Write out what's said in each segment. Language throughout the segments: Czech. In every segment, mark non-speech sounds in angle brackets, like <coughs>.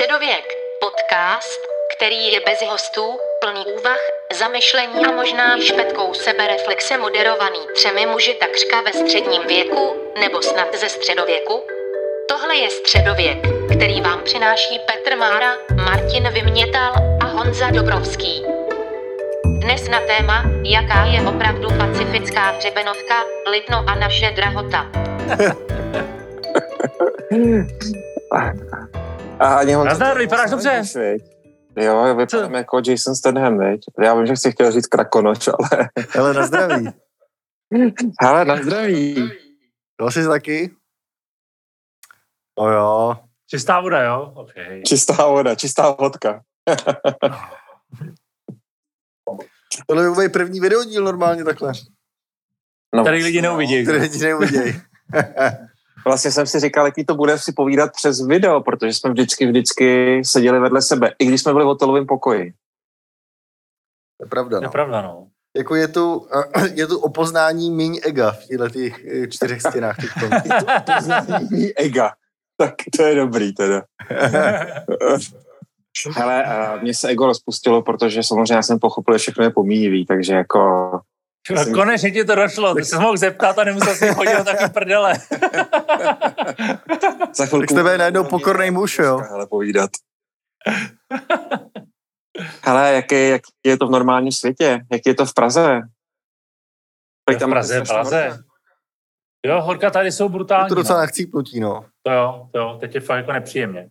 Středověk, podcast, který je bez hostů, plný úvah, zamyšlení a možná i špetkou sebereflexe moderovaný třemi muži takřka ve středním věku, nebo snad ze středověku. Tohle je Středověk, který vám přináší Petr Mára, Martin Vymětal a Honza Dobrovský. Dnes na téma, jaká je opravdu pacifická hřebenovka, Lipno a naše drahota. <laughs> A ani on Nazdar, vypadáš dobře. Jo, já vypadám jako Jason Statham, viď? Já vím, že jsi chtěl říct krakonoč, ale... <laughs> Hele, na zdraví. <laughs> Hele, na zdraví. To jsi taky? No jo. Čistá voda, jo? Okay. Čistá voda, čistá vodka. <laughs> Tohle je můj první videodíl normálně takhle. No, Tady lidi neuvidí. Které lidi neuvidějí. Vlastně jsem si říkal, jaký to bude si povídat přes video, protože jsme vždycky, vždycky seděli vedle sebe, i když jsme byli v hotelovém pokoji. To je pravda, Je no. pravda, no. Jako je tu, <clears throat> je tu opoznání míň ega v těchto těch eh, čtyřech stěnách. teďkom. <laughs> Poznání ega. Tak to je dobrý teda. <laughs> Hele, a mně se ego rozpustilo, protože samozřejmě já jsem pochopil, že všechno je pomíjivý, takže jako... No, konečně ti to došlo, ty jsi mohl zeptat a nemusel si chodit na takový prdele. <laughs> Za chvilku... Tak z tebe je najednou pokornej muž, jo? Hele, povídat. Hele, jak je, jak je to v normálním světě? Jak je to v Praze? V Praze, v Praze. Jo, horka tady jsou Je brutální. to docela no. nachcípnutí, no. To jo, to jo, teď je fakt jako nepříjemně.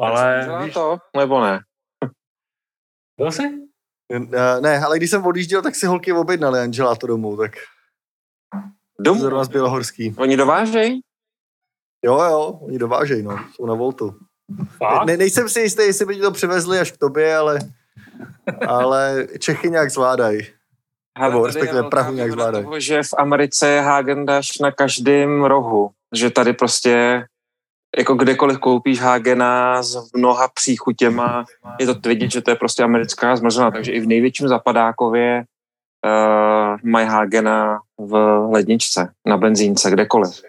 Ale Ale víš, to, nebo ne? byl jsi? Eh, Ne, ale když jsem odjížděl, tak si holky objednali Angela to domů, tak Domů? zrovna z Bělohorský. Oni dovážejí? Jo, jo, oni dovážejí, no, jsou na Voltu. Fakt? Ne, nejsem si jistý, jestli by ti to přivezli až k tobě, ale, ale Čechy nějak zvládají. Nebo respektive Prahu nějak zvládají. Toho, že v Americe je Hagendash na každém rohu. Že tady prostě jako kdekoliv koupíš Hagena s mnoha příchutěma, je to vidět, že to je prostě americká zmrzlina, takže i v největším zapadákově uh, mají Hagena v ledničce, na benzínce, kdekoliv.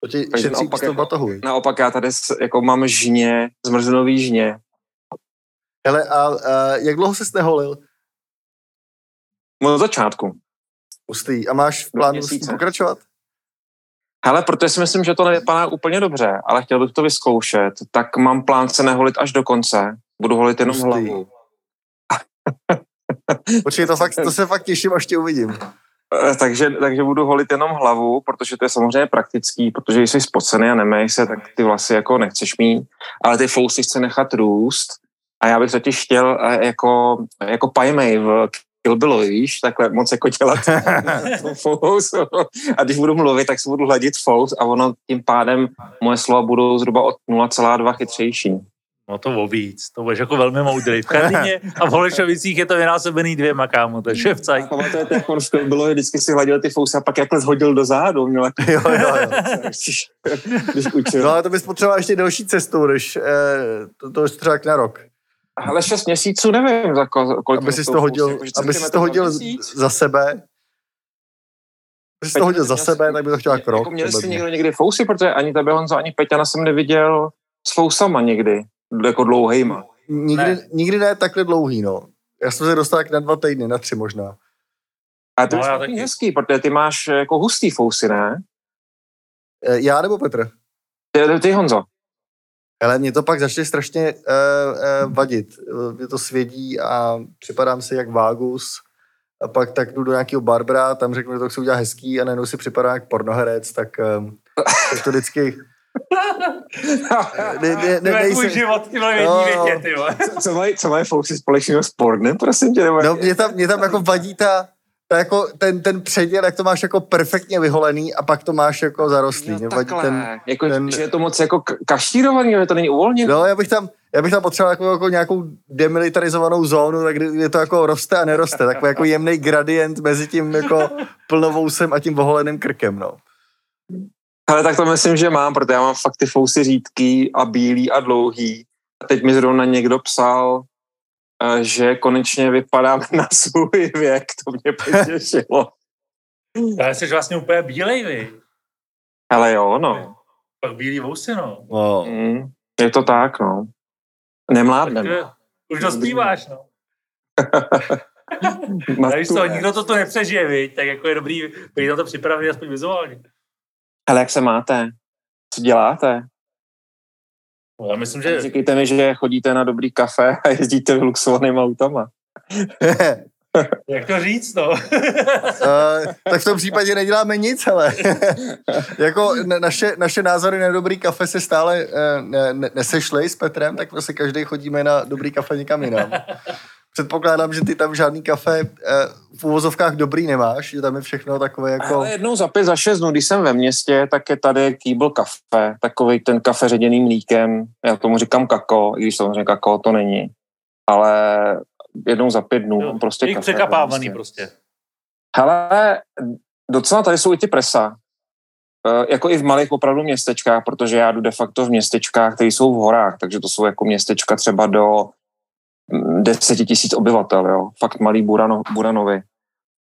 To ti Takže naopak jako- batohu. Naopak já tady jako mám žně, zmrzlinový žně. Hele, a, a jak dlouho se neholil? Od začátku. Pustý. A máš v plánu s tím měsíce. pokračovat? Hele, protože si myslím, že to nevypadá úplně dobře, ale chtěl bych to vyzkoušet, tak mám plán se neholit až do konce. Budu holit jenom Hustý. hlavu. <laughs> Počkej, to, fakt, to se fakt těším, až tě uvidím. Eh, Takže, takže budu holit jenom hlavu, protože to je samozřejmě praktický, protože když jsi spocený a nemej se, tak ty vlasy jako nechceš mít, ale ty fousy chce nechat růst. A já bych totiž chtěl eh, jako, jako Paimej v Kill Billu, víš, takhle moc jako dělat <laughs> fous. A když budu mluvit, tak si budu hladit fous a ono tím pádem moje slova budou zhruba od 0,2 chytřejší. No to o víc, to budeš jako velmi moudrý. V Karlíně a v Holešovicích je to vynásobený dvěma, kámo, to je ševcaj. Pamatujete, jak on Kill Billu vždycky si hladil ty fousy a pak jakhle zhodil do zádu. Měl <laughs> jako, Jo, jo, jo. když učil. No ale to bys potřeboval ještě další cestu, než eh, to, to už třeba na rok. Ale šest měsíců nevím, za ko, kolik Aby si to hodil, jako, aby si to hodil za sebe. Aby si to hodil za sebe, tak by to chtěl jak rok. Jako měli mě. někdo někdy fousy, protože ani tebe Honzo, ani Peťana jsem neviděl s fousama někdy, jako dlouhejma. Nikdy, Ne. nikdy ne takhle dlouhý, no. Já jsem se dostal tak na dva týdny, na tři možná. A ty No, už taky. hezký, protože ty máš jako hustý fousy, ne? Eh, Já nebo Petr? Ty, ty Honzo. Ale mě to pak začne strašně uh, uh, vadit. Mě to svědí a připadám si jak vágus. A pak tak jdu do nějakého barbera, tam řeknu, že to chci udělat hezký a najednou si připadá jak pornoherec, tak, um, tak to vždycky... <laughs> Ne, ne, ne, nejsem, život, ty vole, No, větě, ty vole. co, co, mají, co mají fousy společného s pornem, prosím tě? Nebo no, mě, tam, mě tam jako vadí ta, ta jako ten, ten předěl, jak to máš jako perfektně vyholený a pak to máš jako zarostlý. Vadí takhle, ten, jako, ten- že je to moc jako k- kašírovaný, že to není uvolněné. No, já bych tam, já bych tam potřeboval jako, jako nějakou demilitarizovanou zónu, tak kdy kdy to jako roste a neroste. Takový jako jemný gradient mezi tím jako plnovousem a tím oholeným krkem, no. Ale tak to myslím, že mám, protože já mám fakt ty fousy řídký a bílý a dlouhý. A teď mi zrovna někdo psal, že konečně vypadám na svůj věk, to mě potěšilo. Ale jsi vlastně úplně bílej, vy. Ale jo, no. Pak bílý vousy, no. no. Mm. Je to tak, no. Nemládnem. Takže Už dospíváš, no. <laughs> Víš co, nikdo to tu nepřežije, viď? tak jako je dobrý být na to připravený aspoň vizuálně. Ale jak se máte? Co děláte? No, já myslím, že... Říkejte mi, že chodíte na dobrý kafe a jezdíte v luxovanými autama. <laughs> Jak to říct, no? uh, tak v tom případě neděláme nic, ale <laughs> jako naše, naše názory na dobrý kafe se stále uh, ne, nesešly s Petrem, tak prostě každý chodíme na dobrý kafe někam jinam. <laughs> Předpokládám, že ty tam žádný kafe uh, v uvozovkách dobrý nemáš, že tam je všechno takové jako... Ale jednou za pět, za šest dnů, když jsem ve městě, tak je tady kýbl kafe, takový ten kafe ředěným mlíkem, já tomu říkám kako, i když samozřejmě kako to není, ale jednou za pět dnů. Jo, prostě kafe, překapávaný prostě. Hele, docela tady jsou i ty presa. E, jako i v malých opravdu městečkách, protože já jdu de facto v městečkách, které jsou v horách, takže to jsou jako městečka třeba do deseti tisíc obyvatel, jo. Fakt malý Burano, Buranovi.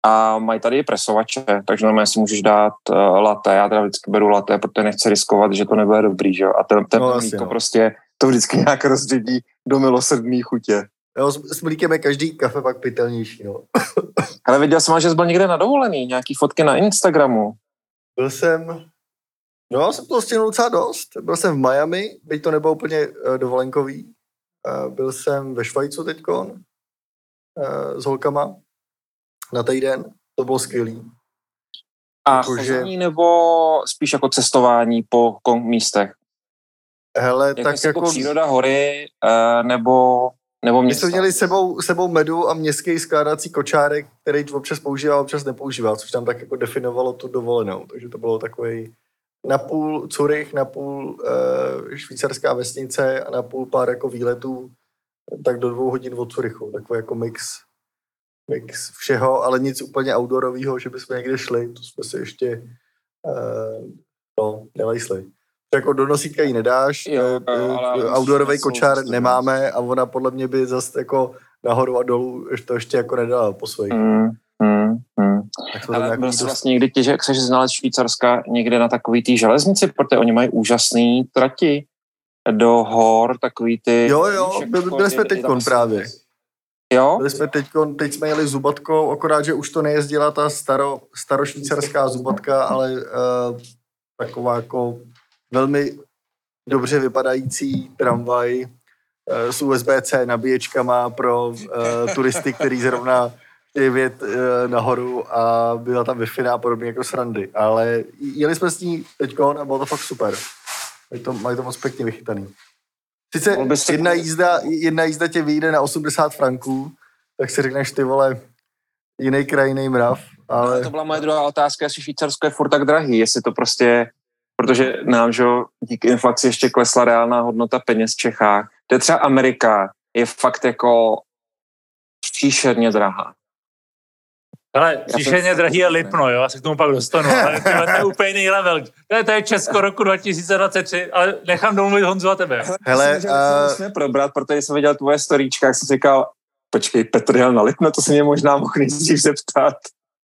A mají tady i presovače, takže normálně si můžeš dát uh, latte. Já teda vždycky beru latte, protože nechci riskovat, že to nebude dobrý, že jo. A ten, ten no, mlíko no. prostě to vždycky nějak rozředí do milosrdný chutě. Jo, s, s mlíkem je každý kafe pak pitelnější, no. <laughs> Ale viděl jsem, že jsi byl někde na dovolený, nějaký fotky na Instagramu. Byl jsem, no, jsem to stihnul docela dost. Byl jsem v Miami, byť to nebylo úplně uh, dovolenkový. Uh, byl jsem ve Švajcu teďkon uh, s holkama na týden. To bylo skvělý. A jako, chození nebo spíš jako cestování po místech? Hele, jako tak jako... Příroda, hory, uh, nebo nebo My jsme měli sebou, sebou medu a městský skládací kočárek, který občas používá, občas nepoužívá, což tam tak jako definovalo tu dovolenou. Takže to bylo takový napůl Curych, napůl e, švýcarská vesnice a napůl pár jako výletů, tak do dvou hodin od Curychu. Takový jako mix, mix všeho, ale nic úplně outdoorového, že bychom někde šli. To jsme si ještě e, no, nelajsli jako do nosítka ji nedáš, jo, eh, ale outdoorový kočár nemáme a ona podle mě by zase jako nahoru a dolů to ještě jako nedala po svých. Mm, mm, mm. Ale byl jsi vlastně někdy těže, jak jsi znalec Švýcarska někde na takový té železnici, protože oni mají úžasný trati do hor, takový ty... Jo, jo, byli, byli jsme teď právě. Jo? Byli jsme teď, teď jsme jeli zubatkou, akorát, že už to nejezdila ta staro, starošvýcarská zubatka, ale uh, taková jako velmi dobře vypadající tramvaj uh, s USB-C nabíječkama pro uh, turisty, který zrovna je vět uh, nahoru a byla tam wi a podobně jako srandy. Ale jeli jsme s ní teďko a bylo to fakt super. Mají to, mají to moc pěkně vychytaný. Sice jedna jízda, jedna jízda tě vyjde na 80 franků, tak si řekneš ty vole, jiný kraj, jiný mrav. Ale... To byla moje druhá otázka, jestli Švýcarsko je furt tak drahý, jestli to prostě protože nám, že díky inflaci ještě klesla reálná hodnota peněz v Čechách. To je třeba Amerika, je fakt jako příšerně drahá. Ale příšerně drahý je Lipno, jo, já se k tomu pak dostanu, ale <laughs> to je úplně jiný level. To je, to je Česko roku 2023, ale nechám domluvit Honzu a tebe. Hele, uh... to probrat, protože jsem viděl tvoje storíčka, jak jsem říkal, počkej, Petr jel na Lipno, to se mě možná mohl nejdřív zeptat.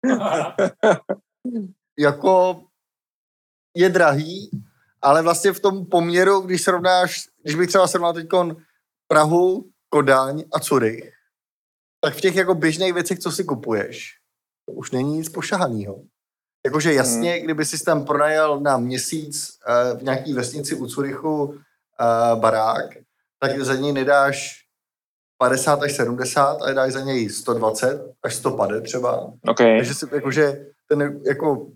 <laughs> jako je drahý, ale vlastně v tom poměru, když srovnáš, když bych třeba srovnal teď Prahu, Kodaň a Curych, tak v těch jako běžných věcech, co si kupuješ, to už není nic pošahanýho. Jakože jasně, hmm. kdyby si tam pronajal na měsíc uh, v nějaký vesnici u Curychu uh, barák, tak za něj nedáš 50 až 70, ale dáš za něj 120 až 150 třeba. Okay. Takže si, jakože ten jako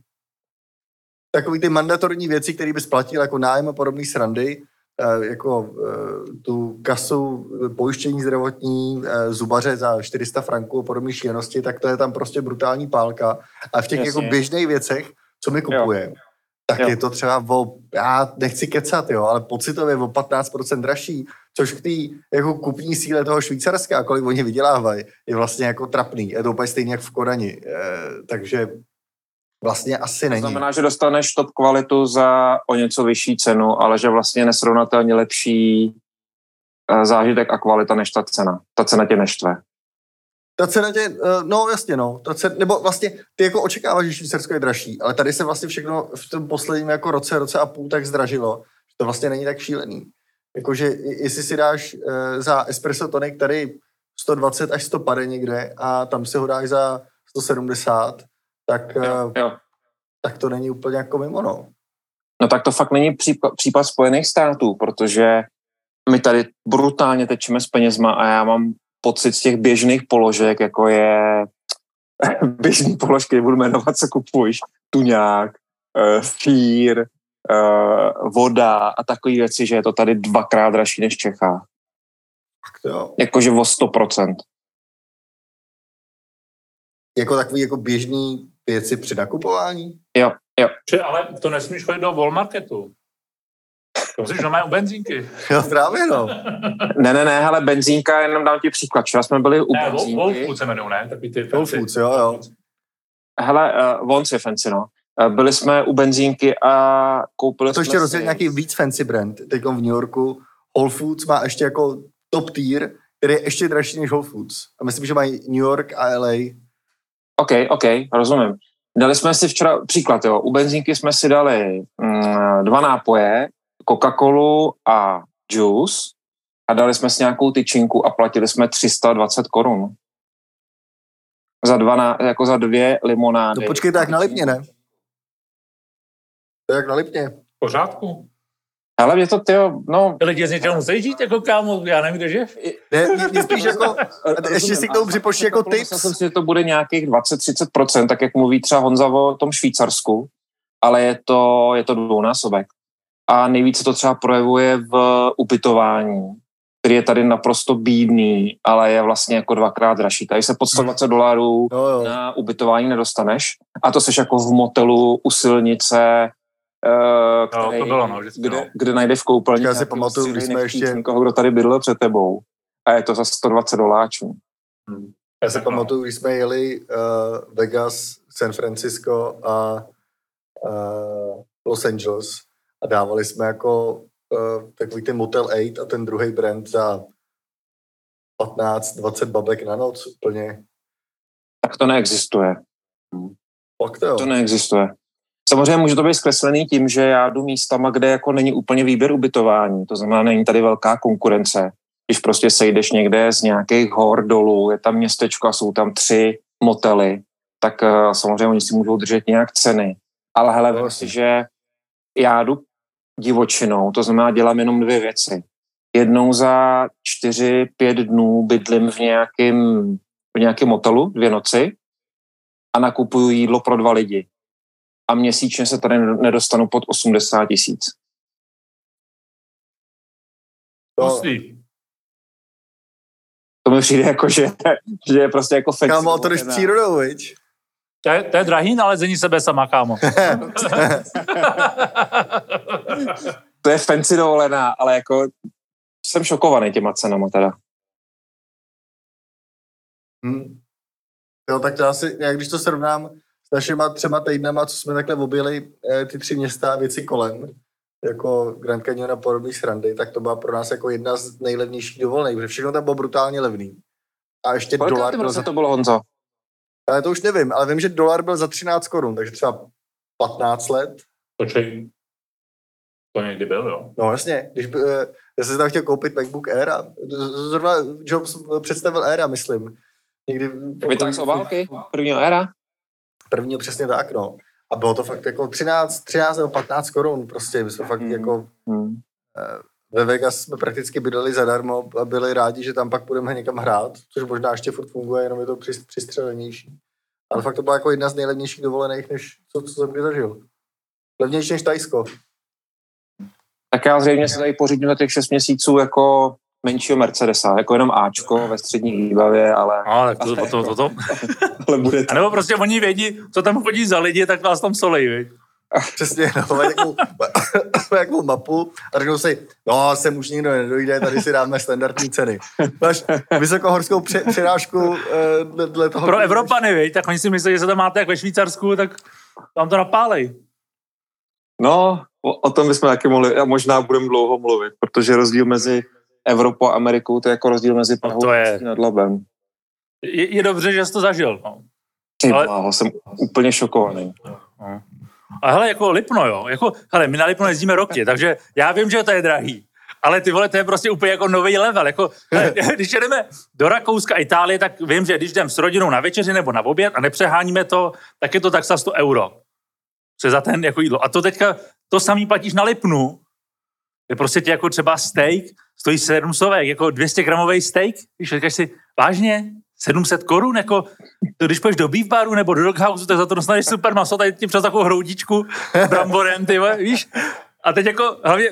takový ty mandatorní věci, které by splatil jako nájem a podobné srandy, jako eh, tu kasu pojištění zdravotní, eh, zubaře za 400 franků a podobné šílenosti, tak to je tam prostě brutální pálka. A v těch Jasně. jako běžných věcech, co my kupujeme, tak jo. je to třeba o, já nechci kecat, jo, ale pocitově o 15% dražší, což k té jako kupní síle toho Švýcarska, kolik oni vydělávají, je vlastně jako trapný. Je to úplně stejně jak v Kodani. E, takže vlastně asi není. To znamená, že dostaneš top kvalitu za o něco vyšší cenu, ale že vlastně nesrovnatelně lepší eh, zážitek a kvalita než ta cena. Ta cena tě neštve. Ta cena tě, eh, no jasně no, ta cena, nebo vlastně ty jako očekáváš, že Švýcarsko je dražší, ale tady se vlastně všechno v tom posledním jako roce, roce a půl tak zdražilo, že to vlastně není tak šílený. Jakože jestli si dáš uh, za espresso tonic tady 120 až 100 pade někde a tam si ho dáš za 170, tak, Jo, jo. tak to není úplně jako mimo, no. No tak to fakt není případ, případ Spojených států, protože my tady brutálně tečíme s penězma a já mám pocit z těch běžných položek, jako je <laughs> běžný položky, budu jmenovat, co kupuješ, tuňák, fír, uh, voda a takové věci, že je to tady dvakrát dražší než v Čechách. Jo. Jakože o 100%. Jako takový jako běžný věci při nakupování. Jo, jo. Či, ale to nesmíš chodit do Walmarketu. To musíš normálně u benzínky. <laughs> Jo, právě no. <laughs> Ne, ne, ne, hele, benzínka, jenom dám ti příklad. Včera jsme byli u Ne, benzínky. Whole Foods se jmenují, ne? Takový ty fancy. Foods, jo, jo. Hele, uh, Vons je fancy, no. Uh, byli jsme u benzínky a koupili To ještě jsme rozdělit si- nějaký víc fancy brand. Teď v New Yorku Whole Foods má ještě jako top tier, který je ještě dražší než Whole Foods. A myslím, že mají New York a LA. OK, OK, rozumím. Dali jsme si včera, příklad, jo, u benzínky jsme si dali mm, dva nápoje, Coca-Colu a juice a dali jsme si nějakou tyčinku a platili jsme 320 korun. Za, dva, na, jako za dvě limonády. No počkej, jak na Lipně, ne? To je jak na Lipně. V pořádku. Ale mě to, tyjo, no, Ty lidi z něčeho musí žít, jako kámo, já nevím, kde. Ne, mě, <laughs> spíš jako, ještě si k tomu připočti jako Myslel tips. jsem si, že to bude nějakých 20-30%, tak jak mluví třeba Honza o tom Švýcarsku, ale je to, je to dvounásobek. A nejvíce to třeba projevuje v ubytování, který je tady naprosto bídný, ale je vlastně jako dvakrát dražší. Tady se pod 120 dolarů Jo, jo. na ubytování nedostaneš. A to seš jako v motelu u silnice, eh, No, který, to bylo, no, vždycky, kde, no. kde najdeš v koupelně Já si pamatuju, když jsme ještě- někoho, kdo tady bydlel před tebou. A je to za 120 doláčů. Já si pamatuju, když jsme jeli uh, Vegas, San Francisco a uh, Los Angeles a dávali jsme jako uh, takový ten Motel 8 a ten druhý brand za 15-20 babek na noc úplně. Tak to neexistuje. Fakt to jo. To neexistuje. Samozřejmě může to být zkreslený tím, že já jdu místama, kde jako není úplně výběr ubytování. To znamená, není tady velká konkurence. Když prostě sejdeš někde z nějakých hor dolů, je tam městečko a jsou tam tři motely, tak uh, samozřejmě oni si můžou držet nějak ceny. Ale hele, vem si, že já jdu divočinou, to znamená, dělám jenom dvě věci. Jednou za čtyři, pět dnů bydlím v nějakém, v nějakém motelu, dvě noci, a nakupuju jídlo pro dva lidi. A měsíčně se tady nedostanu pod 80 tisíc. To. To mi přijde jako, že, že je prostě jako fancy. kámo, to jdeš přírodou, viď? To je, to je drahý nalezení sebe sama, kámo. <laughs> To je fancy dovolená, ale jako jsem šokovaný těma cenama teda. Hmm. Jo, tak to asi, jak když to srovnám s našima třema týdnama, co jsme takhle objeli eh, ty tři města a věci kolem, jako Grand Canyon a podobný srandy, tak to byla pro nás jako jedna z nejlevnějších dovolených, protože všechno tam bylo brutálně levný. A ještě Kolik dolar byl za... to bylo, Honzo? Ale to už nevím, ale vím, že dolar byl za 13 korun, takže třeba 15 let. Počkej. To někdy byl, jo. No jasně, když by, eh, já jsem si tam chtěl koupit MacBook Air a zrovna Jobs představil Aira, myslím. Někdy Vytáh z obálky? Prvního éra? První přesně tak, no. A bylo to fakt jako 13, 13 nebo 15 korun prostě. My jsme fakt Hmm. jako Hmm. ve Vegas jsme prakticky bydleli zadarmo a byli rádi, že tam pak budeme někam hrát, což možná ještě furt funguje, jenom je to přis- přistřelenější. Ale fakt to byla jako jedna z nejlevnějších dovolených, než co, co jsem kdy zažil. Levnější než Tajsko. Tak já zřejmě se tady pořídím za těch 6 měsíců jako menšího Mercedesa, jako jenom Ačko ve střední výbavě, ale, No, tak to, to, to, to, to. <laughs> ale bude A nebo prostě oni vědí, co tam chodí za lidi, tak vás tam solej, viď? <laughs> Přesně, no, mají takovou, <coughs> mají takovou mapu a řeknou si, no, sem už nikdo nedojde, tady si dáme standardní ceny. Máš vysokohorskou pře- přirážku eh, dle, dle toho... Pro Evropany, viď? Tak oni si myslí, že se tam máte jak ve Švýcarsku, tak tam to napálej. No, o, o tom bychom taky mohli, a možná budeme dlouho mluvit, protože rozdíl mezi Evropou a Amerikou, to je jako rozdíl mezi Prahou to je- a nad Labem. Je, je dobře, že jsi to zažil. No. Ty Ale- bláho, jsem úplně šokovaný. A hele, jako Lipno, jo. Jako, hele, my na Lipno jezdíme roky, takže já vím, že to je drahý. ale ty vole, to je prostě úplně jako nový level. Jako, <laughs> když jdeme do Rakouska, Itálie, tak vím, že když jdem s rodinou na večeři nebo na oběd a nepřeháníme to, tak je to tak za 100 euro. Co je za ten jako jídlo. A to teďka, to samý platíš na Lipnu, je prostě ti jako třeba steak stojí 700, jako 200 gramový steak, když říkáš si, vážně, 700 korun, jako to, když půjdeš do beef baru nebo do doghouse, tak za to dostaneš super maso, tady tím přes takovou hroudičku bramborem, ty víš? A teď jako, hlavně,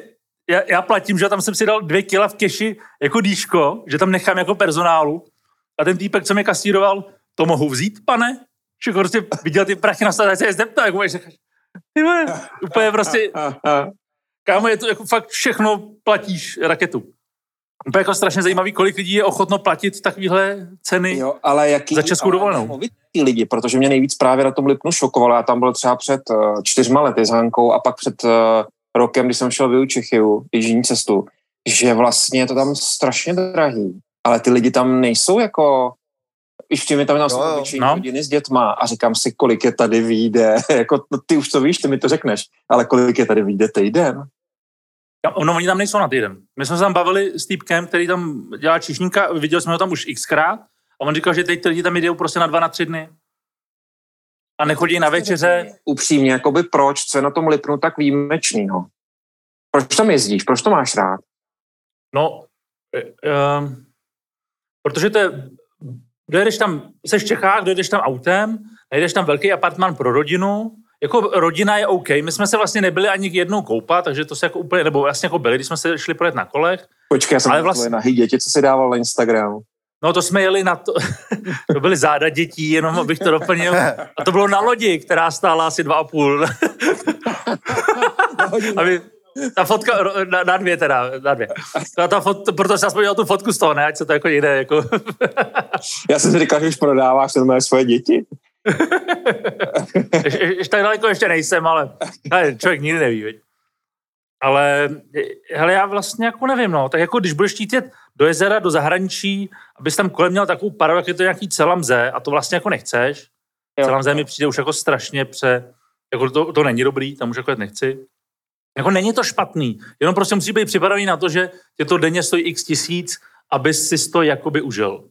já, já, platím, že tam jsem si dal dvě kila v keši jako dýško, že tam nechám jako personálu. A ten týpek, co mě kasíroval, to mohu vzít, pane? Že prostě viděl ty prachy na stadaci, je zeptal, jako máš, ty vole, úplně prostě, <laughs> kámo, je to jako fakt všechno platíš raketu. Úplně jako strašně zajímavý, kolik lidí je ochotno platit takovéhle ceny jo, ale jaký, za českou dovolenou. Ty lidi, protože mě nejvíc právě na tom Lipnu šokovalo. Já tam byl třeba před uh, čtyřma lety s Hankou a pak před uh, rokem, když jsem šel v Čechyu, jižní cestu, že vlastně je to tam strašně drahý. Ale ty lidi tam nejsou jako Víš, mi tam jsou obyčejní no. rodiny s dětma a říkám si, kolik je tady výjde. <laughs> jako, no, ty už to víš, ty mi to řekneš, ale kolik je tady výjde týden? No, oni tam nejsou na týden. My jsme se tam bavili s týpkem, který tam dělá čišníka, viděli jsme ho tam už xkrát a on říkal, že teď ty lidi tam jdou prostě na dva, na tři dny. A nechodí na večeře. Upřímně, jakoby proč, co je na tom Lipnu tak výjimečný, no? Proč tam jezdíš, proč to máš rád? No, um, protože to je, dojedeš tam, jsi v Čechách, dojedeš tam autem, najdeš tam velký apartman pro rodinu, jako rodina je OK. My jsme se vlastně nebyli ani jednou koupat, takže to se jako úplně, nebo vlastně jako byli, když jsme se šli projet na kolech. Počkej, já jsem ale vlastně... na děti, co si dával na Instagramu. No to jsme jeli na to, <laughs> to byly záda dětí, jenom abych to doplnil. A to bylo na lodi, která stála asi dva a půl. <laughs> Aby, ta fotka, na, na, dvě teda, na dvě. Ta, ta fot, proto jsem aspoň tu fotku z toho, ne, ať se to jako jde. Jako. <laughs> Já jsem si říkal, že už prodáváš normálně svoje děti. ještě, tak daleko ještě nejsem, ale, ale člověk nikdy neví, veď. Ale hele, já vlastně jako nevím, no. Tak jako když budeš chtít jet do jezera, do zahraničí, abys tam kolem měl takovou paru, jak je to nějaký celamze, a to vlastně jako nechceš. Jo. Celamze mi přijde už jako strašně pře... Jako to, to není dobrý, tam už jako jet nechci. Jako není to špatný, jenom prostě musí být připravený na to, že tě to denně stojí x tisíc, aby si to jakoby užil.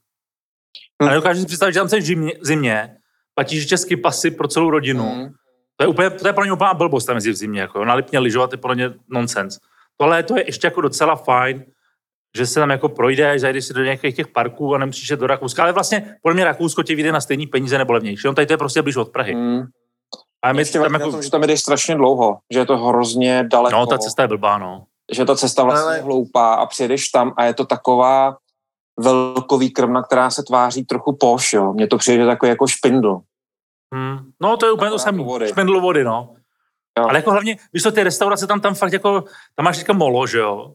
A nedokážeš si představit, že tam jsi v zimě, platíš český pasy pro celou rodinu. Mm. To je, úplně, to je pro ně úplná blbost tam v zimě. Jako, na Lipně lyžovat je pro ně nonsens. Tohle to je ještě jako docela fajn, že se tam jako projdeš, zajdeš si do nějakých těch parků a nemusíš jít do Rakouska. Ale vlastně podle mě Rakousko ti vyjde na stejný peníze nebo levnější. On tady to je prostě blíž od Prahy. Mm. A my tam jako... Tom, že tam jdeš strašně dlouho, že je to hrozně daleko. No, ta cesta je blbá, no. Že ta cesta vlastně Ale... hloupá a přijedeš tam a je to taková velkový krmna, která se tváří trochu poš, jo. Mně to přijde takový jako špindl. Hmm. No, to je úplně to samé. Špindl vody, no. Jo. Ale jako hlavně, víš co, ty restaurace tam, tam fakt jako, tam máš teďka molo, že jo?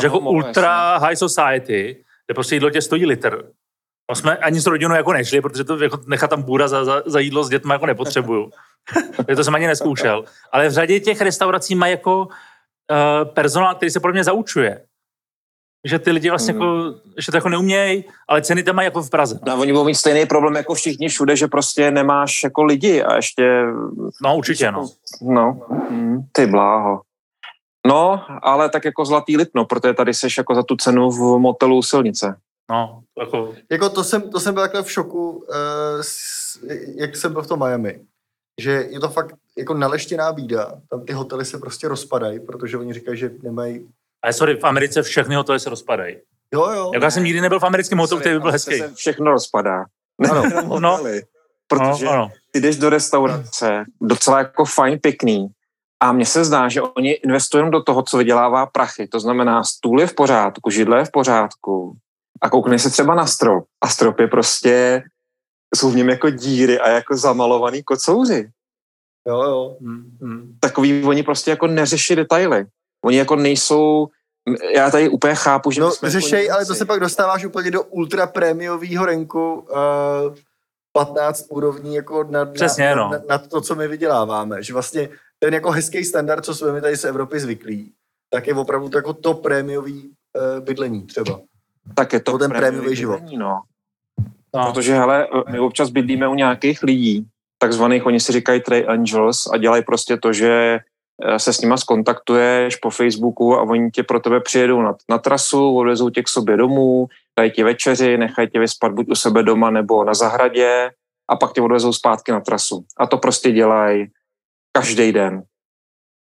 Že jako molo, ultra jasně. high society, kde prostě jídlo tě stojí litr. No jsme ani s rodinou jako nešli, protože to jako nechat tam bůra za, za, za jídlo s dětmi jako nepotřebuju. <laughs> to jsem ani neskoušel. Ale v řadě těch restaurací má jako uh, personál, který se pro mě zaučuje že ty lidi vlastně mm. jako, že to jako neumějí, ale ceny tam mají jako v Praze. No, oni budou mít stejný problém jako všichni všude, že prostě nemáš jako lidi a ještě... No určitě, no. No, mm, ty bláho. No, ale tak jako zlatý lipno, protože tady seš jako za tu cenu v motelu silnice. No, jako... Jako to jsem, to jsem byl takhle v šoku, uh, s, jak jsem byl v tom Miami. Že je to fakt jako naleštěná bída. Tam ty hotely se prostě rozpadají, protože oni říkají, že nemají ale sorry, v Americe všechny hotely se rozpadají. Jo, jo. Jako já jsem nikdy nebyl v americkém hotelu, který by byl hezký. Se všechno rozpadá. Ano, <laughs> no. Protože no, ano. ty jdeš do restaurace, docela jako fajn, pěkný, a mně se zdá, že oni investují do toho, co vydělává prachy. To znamená, stůl je v pořádku, židle je v pořádku a koukne se třeba na strop. A strop je prostě, jsou v něm jako díry a jako zamalovaný kocouři. Jo, jo. Hmm, hmm. Takový oni prostě jako neřeší detaily. Oni jako nejsou, já tady úplně chápu, že... No, řešej, ale to se pak dostáváš úplně do ultra prémiového renku uh, 15 úrovní jako nad, Přesně, na, no. nad, nad, to, co my vyděláváme. Že vlastně ten jako hezký standard, co jsme my tady z Evropy zvyklí, tak je opravdu to jako to prémiový uh, bydlení třeba. Tak je to ten prémiový život. No. no. Protože, hele, my občas bydlíme u nějakých lidí, takzvaných, oni si říkají Trey Angels a dělají prostě to, že eh, se s nima skontaktuješ po Facebooku a oni tě pro tebe přijedou na, na trasu, odvezou tě k sobě domů, dají ti večeři, nechají tě vyspat buď u sebe doma nebo na zahradě a pak tě odvezou zpátky na trasu. A to prostě dělají každý den.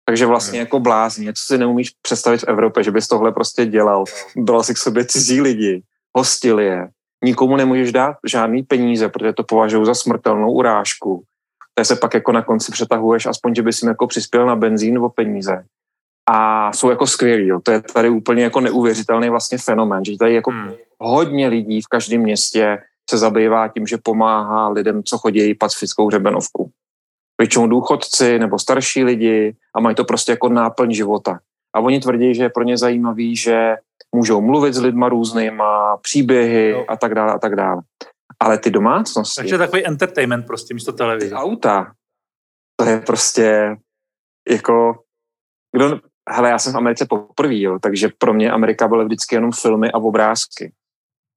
Takže vlastně jako blázni, něco si neumíš představit v Evropě, že bys tohle prostě dělal. Byl si k sobě cizí lidi, hostil je, nikomu nemůžeš dát žádný peníze, protože to považují za smrtelnou urážku. Tak se pak jako na konci přetahuješ, aspoň, že bys jim jako přispěl na benzín nebo peníze. A jsou jako skvělí. Jo. To je tady úplně jako neuvěřitelný vlastně fenomén, že tady jako hmm. hodně lidí v každém městě se zabývá tím, že pomáhá lidem, co chodí pacifickou hřebenovku. Většinou důchodci nebo starší lidi a mají to prostě jako náplň života. A oni tvrdí, že je pro ně zajímavý, že můžou mluvit s lidma různýma, příběhy no. a tak dále a tak dále. Ale ty domácnosti... Takže takový entertainment prostě místo televize. Ty auta, to je prostě jako... Kdo, hele, já jsem v Americe poprvé, jo, takže pro mě Amerika byla vždycky jenom filmy a obrázky.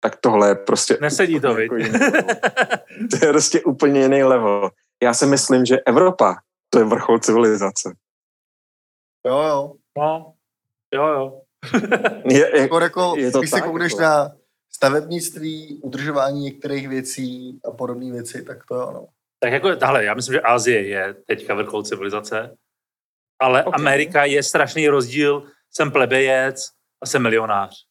Tak tohle je prostě... Nesedí to, jako <laughs> To je prostě úplně jiný level. Já si myslím, že Evropa, to je vrchol civilizace. Jo, jo. No, jo, jo. <laughs> je, je, jako, jako, je to když tak, se koukneš jako... na stavebnictví, udržování některých věcí a podobné věci, tak to jo, no. Tak jako, tahle, já myslím, že Asie je teďka vrchol civilizace, ale okay. Amerika je strašný rozdíl, jsem plebejec a jsem milionář.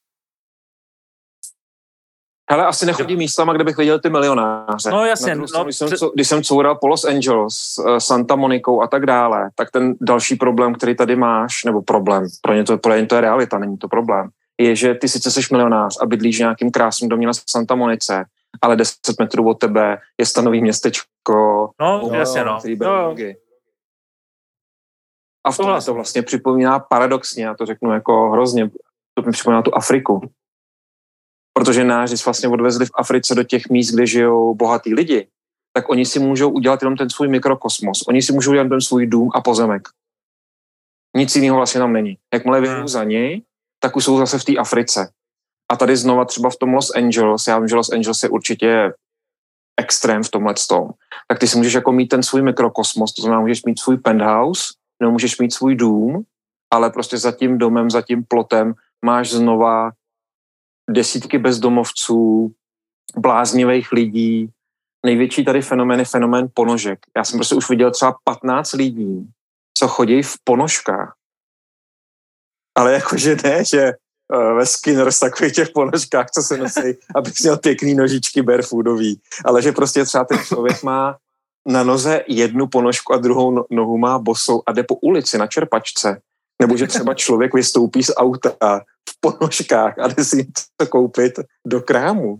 Hele, asi nechodí místama, kde bych viděl ty milionáře. No jasně. No, když, jsem, před... když jsem coural po Los Angeles, eh, Santa Monikou a tak dále, tak ten další problém, který tady máš, nebo problém, pro ně to, pro ně to je realita, není to problém, je, že ty sice jsi milionář a bydlíš v nějakým krásným domě na Santa Monice, ale 10 metrů od tebe je stanový městečko. No, jo, jasně, no. no. A v tom to vlastně připomíná paradoxně, já to řeknu jako hrozně, to mi připomíná tu Afriku protože náři vlastně odvezli v Africe do těch míst, kde žijou bohatí lidi, tak oni si můžou udělat jenom ten svůj mikrokosmos. Oni si můžou udělat ten svůj dům a pozemek. Nic jiného vlastně tam není. Jakmile vyjdou hmm. za něj, tak už jsou zase v té Africe. A tady znova třeba v tom Los Angeles, já vím, že Los Angeles je určitě extrém v tomhle tom, tak ty si můžeš jako mít ten svůj mikrokosmos, to znamená, můžeš mít svůj penthouse, nebo můžeš mít svůj dům, ale prostě za tím domem, za tím plotem máš znova desítky bezdomovců, bláznivých lidí. Největší tady fenomén je fenomén ponožek. Já jsem prostě už viděl třeba 15 lidí, co chodí v ponožkách. Ale jakože ne, že uh, ve Skinners takových těch ponožkách, co se nosí, aby měl pěkný nožičky barefoodový. Ale že prostě třeba ten člověk má na noze jednu ponožku a druhou no, nohu má bosou a jde po ulici na čerpačce. Nebo že třeba člověk vystoupí z auta v ponožkách a jde si něco koupit do krámu.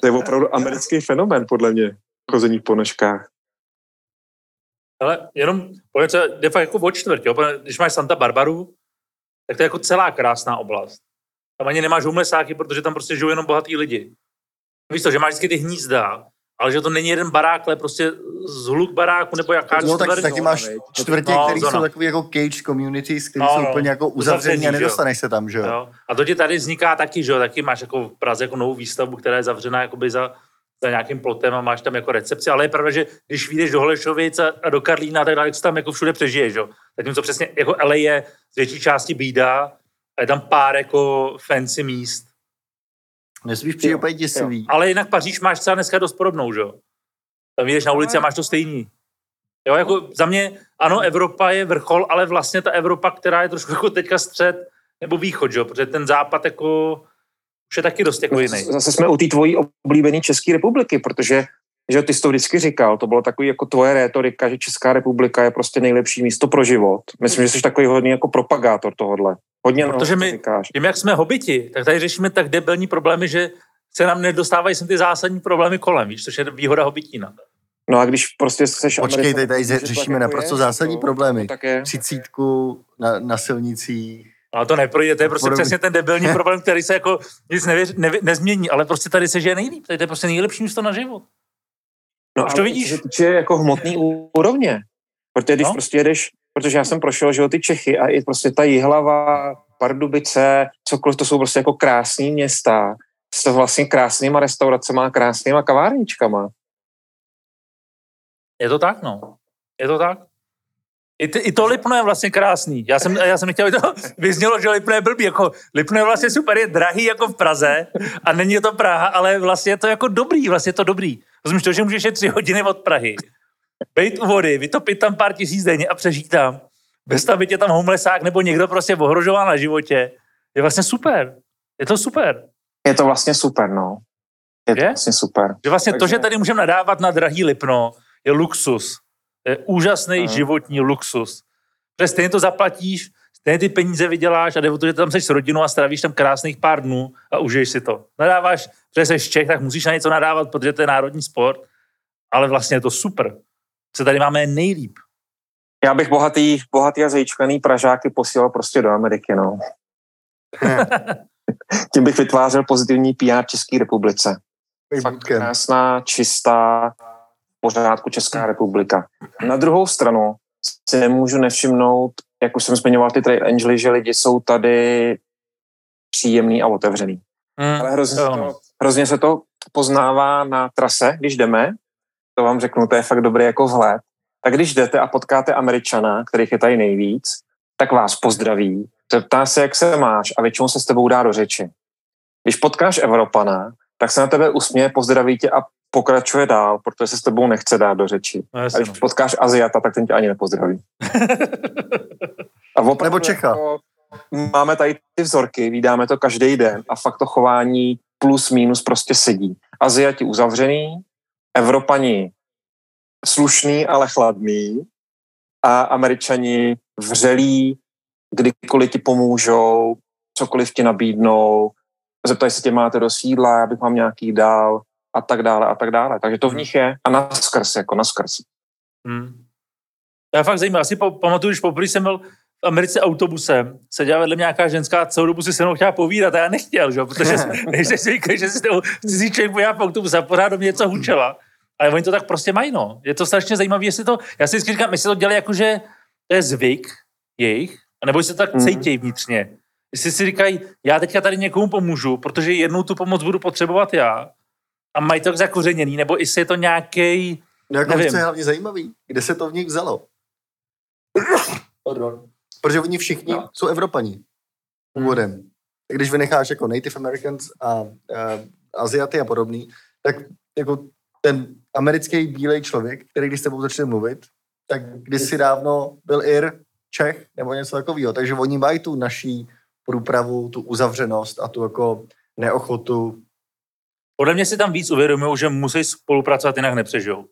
To je opravdu americký fenomén, podle mě, chození v ponožkách. Ale jenom, pojď se, jde fakt jako o čtvrt, jo? když máš Santa Barbaru, tak to je jako celá krásná oblast. Tam ani nemáš humlesáky, protože tam prostě žijou jenom bohatý lidi. Víš to, že máš vždycky ty hnízda, ale že to není jeden barák, ale prostě zhluk baráku nebo jaká No tak taky máš čtvrtě, no, který zóna. jsou takový jako cage communities, který no, jsou no, úplně jako uzavření a nedostaneš se tam, že jo? A to ti tady vzniká taky, že jo? Taky máš jako v Praze jako novou výstavbu, která je zavřená jakoby za, za nějakým plotem a máš tam jako recepci, ale je pravda, že když vyjdeš do Holešovic a, do Karlína, tak dále, tam jako všude přežiješ, jo? Zatímco přesně jako LA je z větší části bída a je tam pár jako fancy míst, Nesmíš přijít úplně děsivý. Ale jinak Paříž máš třeba dneska dost podobnou, že jo? Tam jdeš na ulici a máš to stejný. Jo, jako za mě, ano, Evropa je vrchol, ale vlastně ta Evropa, která je trošku jako teďka střed nebo východ, že jo? Protože ten západ jako už je taky dost jako jiný. Zase jsme u té tvojí oblíbené České republiky, protože že ty jsi to vždycky říkal, to bylo takový jako tvoje rétorika, že Česká republika je prostě nejlepší místo pro život. Myslím, že jsi takový hodný jako propagátor tohohle. Hodně Protože my, říkáš. tím, jak jsme hobiti, tak tady řešíme tak debilní problémy, že se nám nedostávají sem ty zásadní problémy kolem, víš, což je výhoda hobitína. No a když prostě chceš... Počkej, tady, tady řešíme naprosto zásadní zásadní to, problémy. Třicítku na, na silnicích, ale to neprojde, to je prostě přesně ten debilní <laughs> problém, který se jako nic nevěř, ne, nezmění, ale prostě tady se žije nejlíp, tady to je prostě nejlepší místo na život. No Už to vidíš? To týče jako hmotný úrovně, protože když no? prostě jedeš, protože já jsem prošel, že ty Čechy a i prostě ta Jihlava, Pardubice, cokoliv, to jsou prostě jako krásné města s vlastně krásnýma restauracemi a krásnýma kavárničkama. Je to tak, no. Je to tak. I, ty, I to Lipno je vlastně krásný. Já jsem, já jsem nechtěl, aby to <laughs> vyznělo, že Lipno je blbý. Jako, Lipno je vlastně super, je drahý jako v Praze a není to Praha, ale vlastně je to jako dobrý, vlastně je to dobrý. Rozumíš to, že můžeš jít tři hodiny od Prahy, být u vody, vytopit tam pár tisíc denně a přežít tam. Bez toho, aby tě tam homelessák nebo někdo prostě ohrožoval na životě. Je vlastně super. Je to super. Je to vlastně super, no. Je to Je? vlastně super. Že vlastně to, Takže- že tady můžeme nadávat na drahý Lipno, je luxus. To je úžasný Aha. životní luxus. Protože stejně to zaplatíš, stejně ty peníze vyděláš a jde o to, že tam jsi s rodinou a strávíš tam krásných pár dnů a užiješ si to. Nadáváš, protože jsi Čech, tak musíš na něco nadávat, protože to je národní sport, ale vlastně je to super. Se tady máme nejlíp. Já bych bohatý, bohatý a zajíčkaný Pražáky posílal prostě do Ameriky, no. <laughs> Tím bych vytvářel pozitivní PR České republice. Fakt krásná, čistá, pořádku Česká republika. Na druhou stranu si nemůžu nevšimnout, jak už jsem zmiňoval ty trail angely, že lidi jsou tady příjemný a otevřený. Hmm. Ale hrozně, no. to, hrozně se to poznává na trase, když jdeme, to vám řeknu, to je fakt dobrý jako vhled. Tak když jdete a potkáte Američana, kterých je tady nejvíc, tak vás pozdraví, zeptá se, jak se máš a většinou se s tebou dá do řeči. Když potkáš Evropana, tak se na tebe usměje, pozdraví tě a pokračuje dál, protože se s tebou nechce dát do řeči. No, A když potkáš Aziata, tak ten tě ani nepozdraví. <laughs> A opravdu Nebo Čecha. Jako, máme tady ty vzorky, vydáme to každý den a fakt to chování plus minus prostě sedí. Aziati uzavřený, Evropani slušný, ale chladný a Američani vřelí, kdykoliv ti pomůžou, cokoliv ti nabídnou, zeptají se tě, máte do sídla, já bych vám nějaký dál a tak dále a tak dále. Takže to v nich je a naskrz, jako naskrz. Hmm. To je fakt zajímavé. Asi po, pamatuju, když poprvé jsem byl v Americe autobusem, seděla vedle mě nějaká ženská, celou dobu si se mnou chtěla povídat a já nechtěl, že? protože <laughs> nejsi <laughs> si říkal, že si s tou cizí člověk pojá v autobuse a pořád do mě něco hučela. Ale oni to tak prostě mají, no. Je to strašně zajímavé, jestli to, já si vždycky říkám, jestli to dělají jako, že to je zvyk jejich, nebo jestli to tak Mhm. cítějí vnitřně. Jestli si říkají, já teďka tady někomu pomůžu, protože jednou tu pomoc budu potřebovat já, a mají to zakořeněný, nebo jestli je to nějaký No jako Nevím. co je hlavně zajímavý, kde se to v nich vzalo. Pardon. Protože oni všichni No. jsou Evropaní původem. Tak Když vynecháš jako Native Americans a uh, Aziaty a podobný, tak jako ten americký bílej člověk, který když s tebou začne mluvit, tak kdysi dávno byl Ir, Čech nebo něco takového. Takže oni mají tu naší průpravu, tu uzavřenost a tu jako neochotu. Podle mě si tam víc uvědomují, že musí spolupracovat, jinak nepřežijou.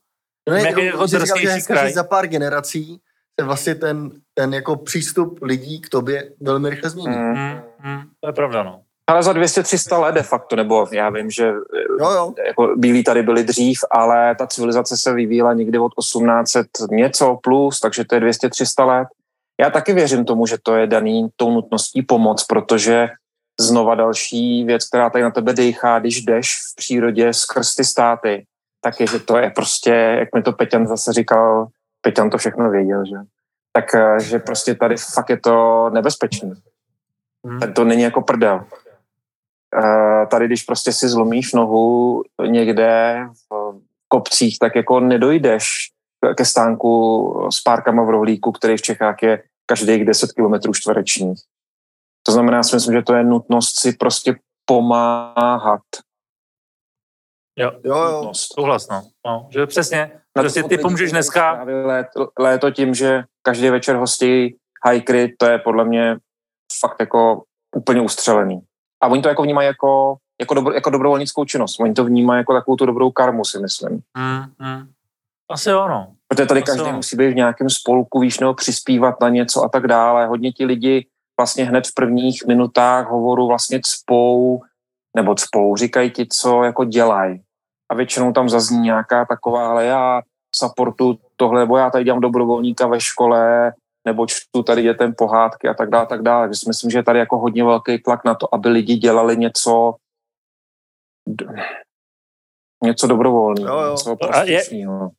No je jako, jako říkal, že kraj. že za pár generací se vlastně ten, ten jako přístup lidí k tobě velmi rychle změní. Mm. Hmm, to je pravda, no. Ale za 200-300 let de facto, nebo já vím, že Jo, jo. jako bílí tady byli dřív, ale ta civilizace se vyvíjela někdy od 1800 něco plus, takže to je 200-300 let. Já taky věřím tomu, že to je daný tou nutností pomoc, protože znova další věc, která tady na tebe dejchá, když jdeš v přírodě skrz ty státy, tak je, že to je prostě, jak mi to Peťan zase říkal, Peťan to všechno věděl, že? Tak, eh, že prostě tady fakt je to nebezpečný. Hmm. Tak to není jako prdel. Eh, Tady, když prostě si zlomíš nohu někde v kopcích, tak jako nedojdeš ke stánku s párkama v rohlíku, který v Čechách je každých 10 km čtverečních. To znamená, já si myslím, že to je nutnost si prostě pomáhat. Jo, Jo, jo. Nutnost. souhlas, no. no. Že přesně, Na prostě ty pomůžeš dneska, Léto, léto tím, že každý večer hostí hajkry, to je podle mě fakt jako úplně ustřelený. A oni to jako vnímají jako, jako, dobro, jako dobrovolnickou činnost. Oni to vnímají jako takovou tu dobrou karmu, si myslím. hmm, hmm. asi jo, no. Protože tady každý musí být v nějakém spolku, víš, nebo přispívat na něco a tak dále. Hodně ti lidi vlastně hned v prvních minutách hovoru vlastně cpou, nebo cpou, říkají ti, co jako dělají. A většinou tam zazní nějaká taková, ale já supportu tohle, nebo já tady dělám dobrovolníka ve škole, nebo čtu tady dětem pohádky a tak dále, tak dále. Takže si myslím, že je tady jako hodně velký tlak na to, aby lidi dělali něco něco dobrovolného, něco prospěšného.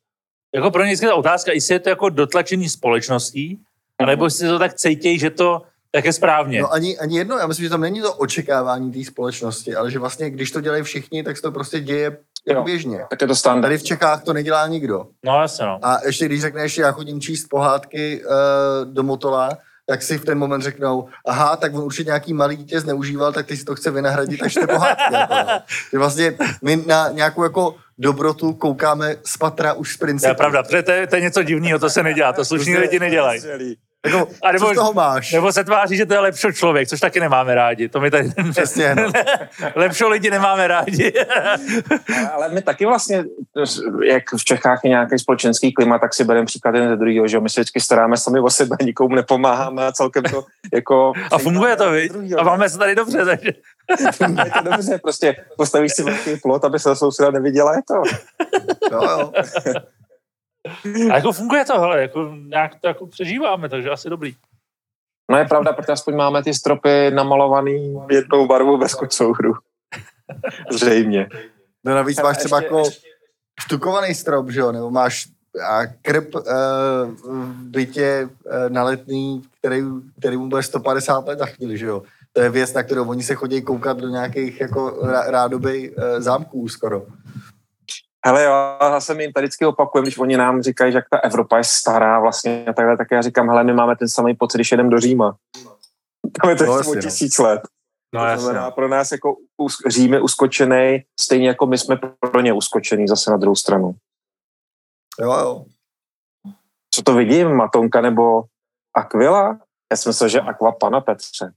Jako pro ně ta otázka, jestli je to jako dotlačený společností, nebo jestli to tak cítějí, že to tak je správně. No ani, ani jedno, já myslím, že tam není to očekávání té společnosti, ale že vlastně, když to dělají všichni, tak se to prostě děje jako běžně. Tak je to standard. Tady v Čechách to nedělá nikdo. No jasně, no. A ještě když řekneš, já chodím číst pohádky uh, do Motola, tak si v ten moment řeknou, aha, tak on určitě nějaký malý dítě zneužíval, tak ty si to chce vynahradit až ty pohádky. jako. <laughs> Že vlastně my na nějakou jako dobrotu koukáme z patra už z To je principu. pravda, protože to je, to je něco divného, to se nedělá, to slušní lidi nedělají. Jako, A nebo- co z toho máš? Nebo se tváří, že to je lepší člověk, což taky nemáme rádi. To my tady... Přesně, no. <laughs> Lepšího lidi nemáme rádi. <laughs> Ale my taky vlastně, jak v Čechách je nějaký společenský klima, tak si bereme příklad jeden ze druhého, že jo? my se vždycky staráme sami o sebe, nikomu nepomáháme a celkem to jako... A funguje to, viď? A máme se tady dobře, takže... <laughs> Funguje to dobře, prostě postavíš si velký plot, aby se souseda neviděla, je to. Jo, jo. A jako funguje to, hele, jako nějak to jako přežíváme, takže asi dobrý. No je pravda, protože aspoň máme ty stropy namalovaný jednou barvou bez kocouhru. Zřejmě. No navíc máš třeba jako štukovaný strop, že jo, nebo máš a krb uh, v bytě uh, na letný, který, který mu bude 150 let za chvíli, že jo. To je věc, na kterou oni se chodí koukat do nějakých jako rá- rádoby uh, zámků skoro. Hele jo, zase my jim tady vždycky opakujeme, když oni nám říkají, že jak ta Evropa je stará vlastně a takhle, tak já říkám, hele, my máme ten samý pocit, když jedeme do Říma. <laughs> Tam je to No, no, jasně, no. tisíc let. No to jasně. znamená pro nás jako Řím je uskočený, stejně jako my jsme pro ně uskočený zase na druhou stranu. Jo, jo. Co to vidím, Matonka nebo Aquila? Já jsem myslel, že Aqua pana Petře.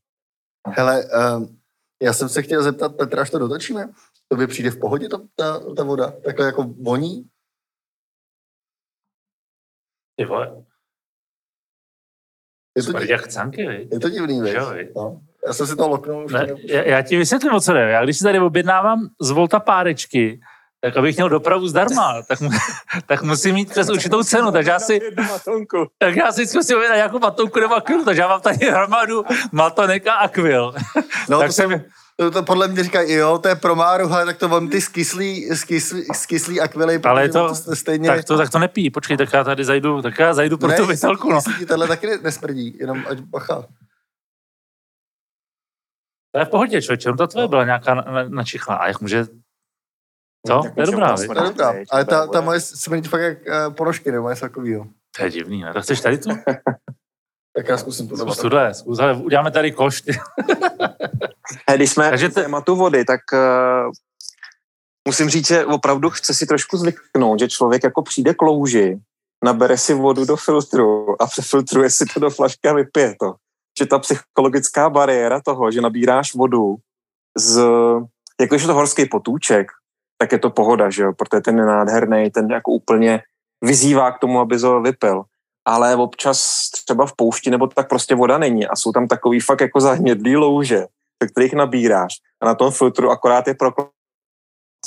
Hele, um, já jsem se chtěl zeptat, Petra, až to dotočíme, to by přijde v pohodě to, ta, ta voda? Takhle jako voní? Ty vole, Je to, smrdí di- jak viď? je to divný, viď? Viď? No. Já jsem si to loknul. Už Ne, já, já ti vysvětlím, o co jde. Já když si tady objednávám z Volta párečky, tak abych měl dopravu zdarma, <laughs> tak, mu, tak musím mít přes určitou cenu, takže já si, tak já si musím objednat nějakou matonku nebo akvilu, takže já mám tady hromadu matonek a akvil. No, <laughs> tak to, jsem, to, to, podle mě říkají, jo, to je pro Máru, ale tak to vám ty skyslí, skyslí, skyslí akvily, Ale protože to- to, to stejně... tak, to, tak to nepí, počkej, tak já tady zajdu, tak já zajdu pro ne, tu vytelku, no. tohle taky ne- nesmrdí, jenom ať bacha. To je v pohodě, člověče, no ta tvoje byla nějaká na- na- načichlá. A jak může... To? Tak To je dobrá? To je dobrá, ale ta, to ta moje smrdí fakt jak uh, ponožky nebo něco takového. To je divný, ne? Tak chceš tady tu? <laughs> Tak já zkusím to Zkus tuhle, zkus, ale uděláme tady koš. <laughs> když jsme Takže te- tématu vody, tak uh, musím říct, že opravdu chce si trošku zvyknout, že člověk jako přijde k louži, nabere si vodu do filtru a přefiltruje si to do flašky a vypije to. Že ta psychologická bariéra toho, že nabíráš vodu z, jako když je to horský potůček, tak je to pohoda, že jo, protože ten je nádherný, ten jako úplně vyzývá k tomu, aby to vypil. Ale občas třeba v poušti nebo tak prostě voda není a jsou tam takový fakt jako zahnědlý louže, do kterých nabíráš a na tom filtru akorát je prokl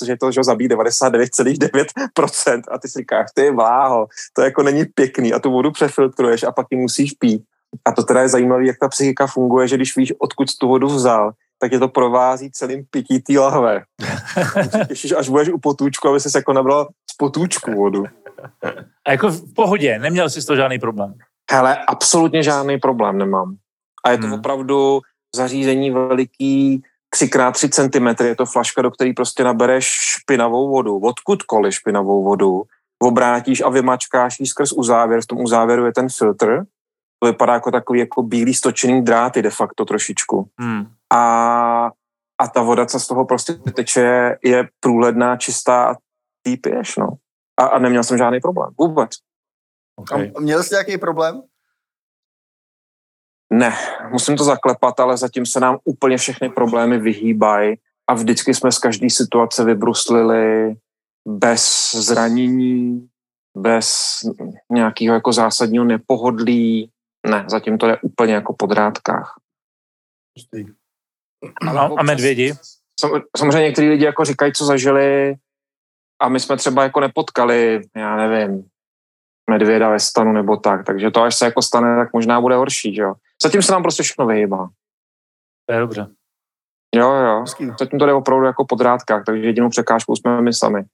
že to že zabíjí 99,9% a ty si říkáš, ty bláho, to jako není pěkný a tu vodu přefiltruješ a pak ji musíš pít. A to teda je zajímavé, jak ta psychika funguje, že když víš, odkud tu vodu vzal, tak je to provází celým pití té lahve. <laughs> Těšíš, až budeš u potůčku, aby se jako nabral z potůčku vodu. <laughs> A jako v pohodě, neměl jsi toho žádný problém. Hele, absolutně žádný problém nemám. A je to Hmm. opravdu zařízení veliký, 3x3 cm, je to flaška, do které prostě nabereš špinavou vodu, odkudkoliv špinavou vodu, obrátíš a vymačkáš ji skrz uzávěr, v tom uzávěru je ten filtr, to vypadá jako takový jako bílý stočený dráty de facto trošičku. Hmm. A, a ta voda, co z toho prostě teče, je průhledná, čistá a ty piješ, no. A, a neměl jsem žádný problém, vůbec. Okay. A měl jsi nějaký problém? Ne, musím to zaklepat, ale zatím se nám úplně všechny problémy vyhýbají a vždycky jsme z každé situace vybruslili bez zranění, bez nějakého jako zásadního nepohodlí. Ne, zatím to je úplně jako po drátkách. A, a medvědi? Sam- Samozřejmě některý lidi jako říkají, co zažili a my jsme třeba jako nepotkali, já nevím, medvěda ve stanu nebo tak, takže to až se jako stane, tak možná bude horší, že jo. Zatím se nám prostě všechno vyhýbá. To je dobře. Jo, jo. Zatím to jde opravdu jako po drátkách, takže jedinou překážkou jsme my sami.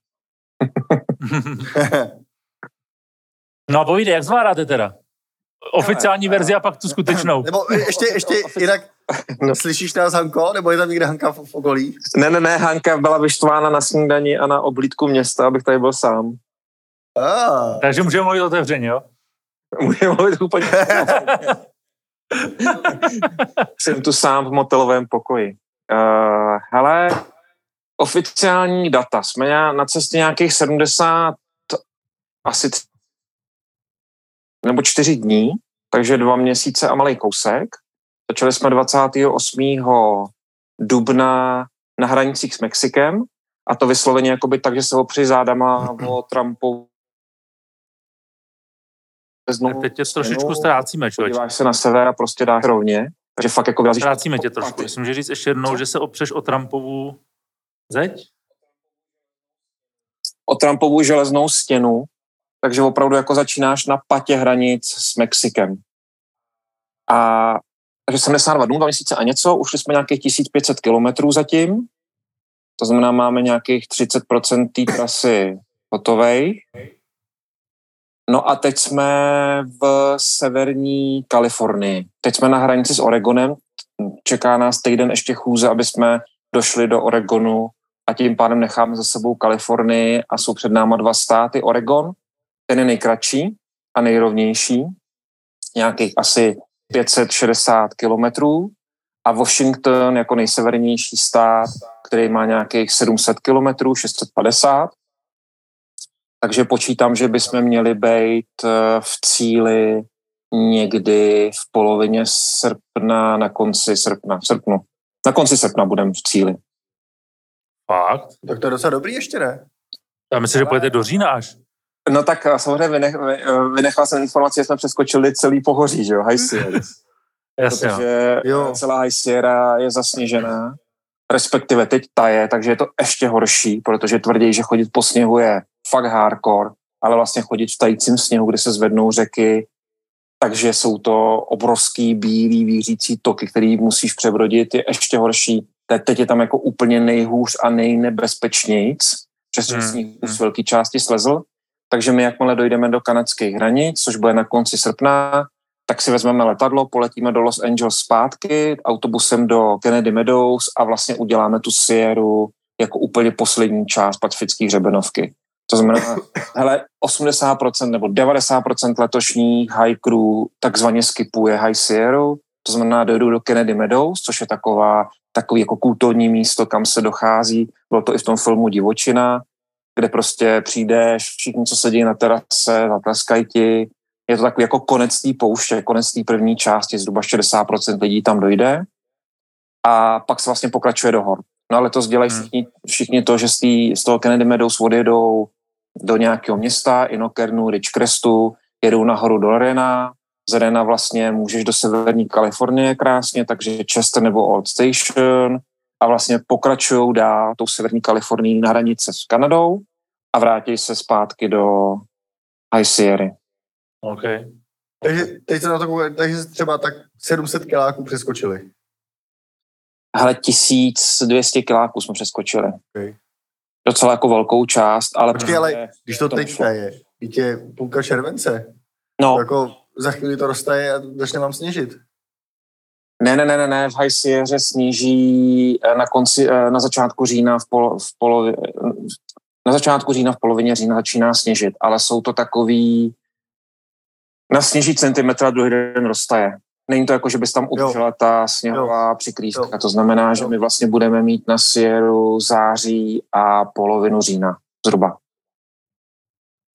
<laughs> <laughs> no a povídej, jak zvládáte teda? Oficiální verzi a pak tu skutečnou. Nebo ještě, ještě <laughs> jinak, no. slyšíš nás Hanko, nebo je tam někde Hanka v, v okolí? Ne, ne, ne, Hanka byla vyštvána na snídani a na oblídku města, abych tady byl sám. Ah. Takže můžeme mluvit otevřeně, jo? <laughs> Můžeme mluvit úplně. Jsem tu sám v motelovém pokoji. Uh, hele, oficiální data. Jsme na cestě nějakých 70, asi nebo čtyři dní, takže dva měsíce a malý kousek. Začali jsme 28. dubna na hranicích s Mexikem a to vysloveně jakoby tak, že se opři zádama o Trumpu tak teď tě trošičku ztrácíme, člověk. Podíváš se na sever a prostě dáš rovně. Takže fakt jako vyrazíš... Ztrácíme tě trošku. Jestli můžeš říct ještě jednou, že se opřeš o Trumpovu zeď? O Trumpovu železnou stěnu, takže opravdu jako začínáš na patě hranic s Mexikem. A takže 72 dnů, 2 měsíce a něco, ušli jsme nějakých 1500 kilometrů zatím, to znamená, máme nějakých 30% té trasy hotovej. No a teď jsme v severní Kalifornii. Teď jsme na hranici s Oregonem. Čeká nás týden ještě chůze, aby jsme došli do Oregonu a tím pádem necháme za sebou Kalifornii a jsou před náma dva státy. Oregon, ten je nejkratší a nejrovnější, nějakých asi 560 kilometrů a Washington jako nejsevernější stát, který má nějakých 700 kilometrů, 650 takže počítám, že bychom měli být eh, v cíli někdy v polovině srpna, na konci srpna, srpnu. Na konci srpna budeme v cíli. Fakt? Tak to je docela dobrý ještě, ne? Já myslím, že pojede do října až. No tak eh, samozřejmě vynech, eh, vynechal jsem informaci, že jsme přeskočili celý pohoří, že jo, High Sierras. <laughs> Jasně. Protože jo. celá High Sierra je zasněžená, respektive teď ta je, takže je to ještě horší, protože tvrdí, že chodit po sněhu je fakt hardcore, ale vlastně chodit v tajícím sněhu, kde se zvednou řeky, takže jsou to obrovský bílý vířící toky, který musíš přebrodit, je ještě horší. Teď je tam jako úplně nejhůř a nejnebezpečnějc, přestože hmm. sníh z velké části slezl. Takže my, jakmile dojdeme do kanadských hranic, což bude na konci srpna, tak si vezmeme letadlo, poletíme do Los Angeles zpátky, autobusem do Kennedy Meadows a vlastně uděláme tu Sierru jako úplně poslední část pacifické hřebenovky. To znamená, <laughs> hele, 80% nebo 90% letošních hikerů takzvaně skipuje High Sierra, to znamená, dojdu do Kennedy Meadows, což je taková, takový jako kulturní místo, kam se dochází. Bylo to i v tom filmu Divočina, kde prostě přijdeš, všichni, co sedí na terase, zatleskají ti. Je to takový jako konec té pouště, konec té první části, zhruba 60% lidí tam dojde. A pak se vlastně pokračuje do hor. No ale to dělají hmm. všichni, všichni to, že z, tý, z toho Kennedy Meadows odjedou do nějakého města, Inokernu, Ridgecrestu, jedou nahoru do Rena, z Rena vlastně můžeš do severní Kalifornie krásně, takže Chester nebo Old Station a vlastně pokračují dál tou severní Kalifornií na hranice s Kanadou a vrátí se zpátky do High Sierra. OK. Takže teď se na to takže třeba tak 700 kiláků přeskočili. Hele, 1200 kiláků jsme přeskočili. Okay. Docela jako velkou část, ale... Počkej, ale když to, to teď je, je půlka července, no. jako za chvíli to roztaje a začne vám sněžit. Ne, ne, ne, ne, ne, v High Sierra sníží eh, na konci, eh, na začátku října v, polo, v polovi, na začátku října v polovině října začíná sněžit, ale jsou to takový na sněží centimetra druhý den roztaje. Není to jako, že bys tam udržela ta sněhová jo. přikrývka. Jo. To znamená, jo. že my vlastně budeme mít na Sierru září a polovinu října zhruba.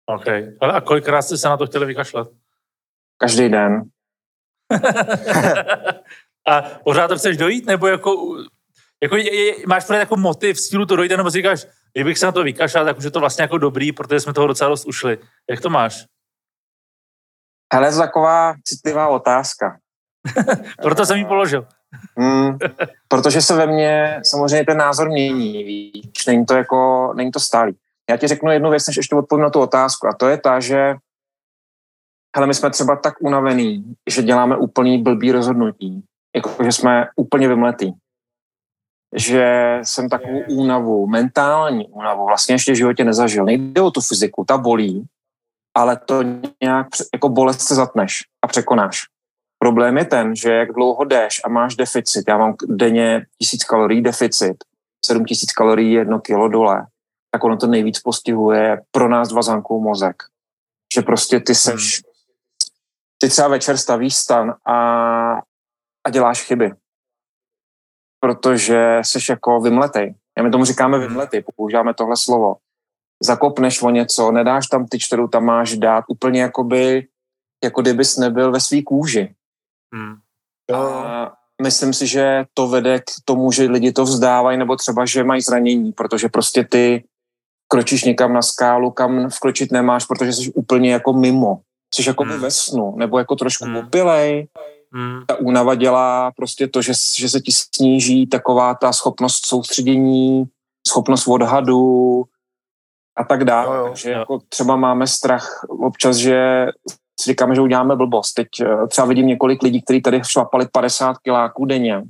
OK. Ale a kolikrát jste se na to chtěli vykašlat? Každý den. <laughs> a pořád to chceš dojít? Nebo jako, jako je, je, máš právě jako motiv, sílu to dojde, nebo si říkáš, kdybych se na to vykašlal, tak už je to vlastně jako dobrý, protože jsme toho docela dost ušli. Jak to máš? Hele, to taková citlivá otázka. <laughs> Proto jsem ji položil. Hmm, protože se ve mně samozřejmě ten názor mění, víš, není to jako, není to stálý. Já ti řeknu jednu věc, než ještě odpovím na tu otázku a to je ta, že hele, my jsme třeba tak unavený, že děláme úplný blbý rozhodnutí, jako že jsme úplně vymletý. Že jsem takovou únavu, mentální únavu, vlastně ještě v životě nezažil. Nejde o tu fyziku, ta bolí, ale to nějak jako bolest se zatneš a překonáš. Problém je ten, že jak dlouho jdeš a máš deficit, já mám denně tisíc kalorií deficit, 7 tisíc kalorií jedno kilo dole, tak ono to nejvíc postihuje pro nás dva zankou mozek. Že prostě ty seš, ty třeba večer stavíš stan a, a děláš chyby. Protože seš jako vymletej. Já my tomu říkáme hmm. vymletej, používáme tohle slovo. Zakopneš o něco, nedáš tam ty, kterou tam máš dát, úplně jakoby, jako kdybys nebyl ve svý kůži. Hmm. A myslím si, že to vede k tomu, že lidi to vzdávají, nebo třeba, že mají zranění, protože prostě ty kročíš někam na skálu, kam vkročit nemáš, protože jsi úplně jako mimo. Jsi jako hmm. ve snu, nebo jako trošku hmm. opilej. Hmm. Ta únava dělá prostě to, že, že se ti sníží taková ta schopnost soustředění, schopnost odhadu a tak dále. Jo, jo. Takže jako třeba máme strach občas, že si říkáme, že uděláme blbost. Teď eh, třeba vidím několik lidí, kteří tady šlapali 50 kiláků denně,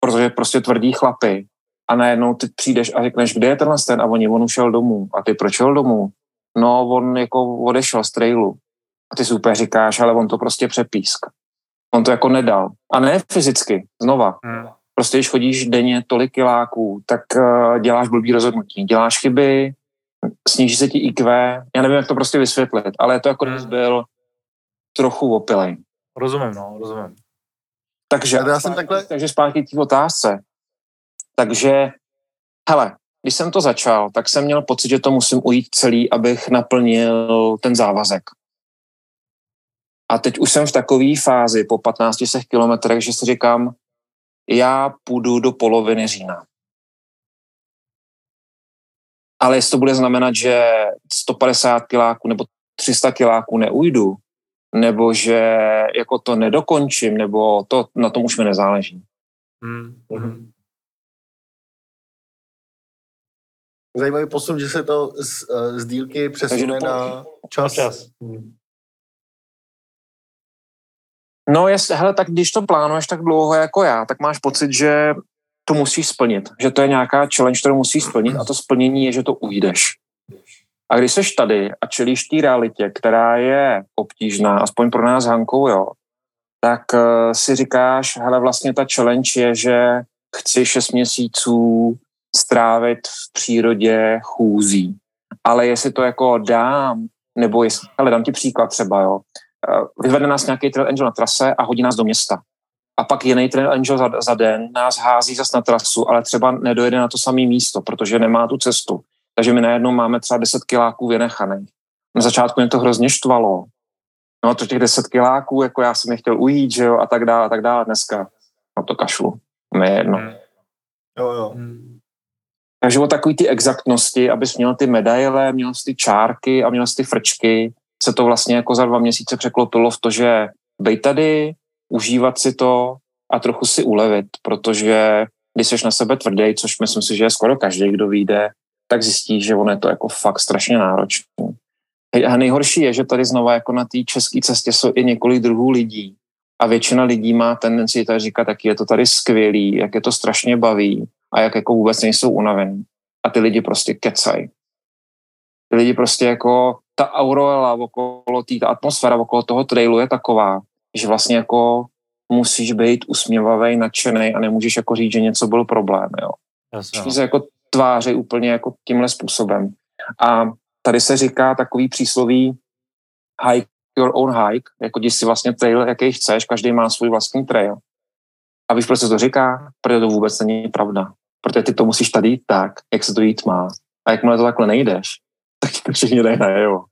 protože prostě tvrdí chlapy. A najednou ty přijdeš a řekneš, kde je tenhle ten? A oni, on ušel domů. A ty proč šel domů? No, on jako odešel z trailu. A ty super říkáš, ale on to prostě přepísk. On to jako nedal. A ne fyzicky, znova. Hmm. Prostě když chodíš denně tolik kiláků, tak uh, děláš blbý rozhodnutí. Děláš chyby, sníží se ti IQ. Já nevím, jak to prostě vysvětlit, ale je to jako, hmm. byl trochu opilej. Rozumím, no, rozumím. Takže, já jsem takhle... takže zpátky k té otázce. Takže, hele, když jsem to začal, tak jsem měl pocit, že to musím ujít celý, abych naplnil ten závazek. A teď už jsem v takové fázi po 15 kilometrech, že si říkám, já půjdu do poloviny října. Ale jestli to bude znamenat, že 150 kiláků nebo 300 kiláků neujdu, nebo že jako to nedokončím, nebo to, na tom už mi nezáleží. Hmm. hmm Zajímavý posun, že se to z, z dílky přesune na čas. čas. Hmm. No jest, hele, tak když to plánuješ tak dlouho jako já, tak máš pocit, že to musíš splnit. Že to je nějaká challenge, kterou musíš splnit a to splnění je, že to ujdeš. A když seš tady a čelíš té realitě, která je obtížná, aspoň pro nás Hankou, jo, tak uh, si říkáš, hele, vlastně ta challenge je, že chci šest měsíců strávit v přírodě chůzí. Ale jestli to jako dám, nebo jestli, ale dám ti příklad třeba, jo, vyvede nás nějaký trail angel na trase a hodí nás do města. A pak jiný trail angel za, za den nás hází zas na trasu, ale třeba nedojede na to samé místo, protože nemá tu cestu takže my najednou máme třeba 10 kiláků vynechaných. Na začátku mě to hrozně štvalo. No to těch 10 kiláků, jako já jsem je chtěl ujít, že jo, a tak dále, a tak dále. Dneska, no to kašlu. Mě jedno. Hmm. Jo, jo. Takže o takový ty exaktnosti, abys měl ty medaile, měl ty čárky a měl ty frčky, se to vlastně jako za dva měsíce překlopilo v to, že bej tady, užívat si to a trochu si ulevit, protože když jsi na sebe tvrdý, což myslím si, že je skoro každý, kdo vyjde, tak zjistí, že ono je to jako fakt strašně náročné. A nejhorší je, že tady znova jako na té české cestě jsou i několik druhů lidí. A většina lidí má tendenci tady říkat, jak je to tady skvělý, jak je to strašně baví a jak jako vůbec nejsou unavení. A ty lidi prostě kecají. Ty lidi prostě jako ta aureola okolo té, ta atmosféra okolo toho trailu je taková, že vlastně jako musíš být usměvavý, nadšený a nemůžeš jako říct, že něco byl problém, jo. Jasně. se jako tváři úplně jako tímhle způsobem. A tady se říká takový přísloví hike your own hike, jako když si vlastně trail, jaký chceš, každý má svůj vlastní trail. A víš, proč se to říká? Protože to vůbec není pravda. Protože ty to musíš tady jít tak, jak se to jít má. A jakmile to takhle nejdeš, tak to všichni dají najevo.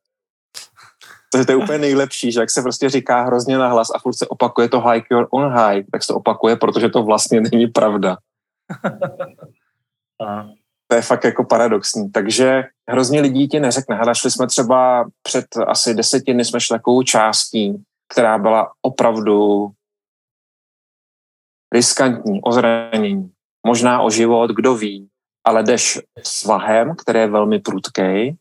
To je, to je úplně nejlepší, že jak se prostě říká hrozně nahlas a furt se opakuje to hike your own hike, tak se to opakuje, protože to vlastně není pravda. To je fakt jako paradoxní. Takže hrozně lidí ti neřekne. Hada, šli jsme třeba před asi desetiny, jsme šli takovou částí, která byla opravdu riskantní, o zranění, možná o život, kdo ví, ale jdeš svahem, který je velmi prudký.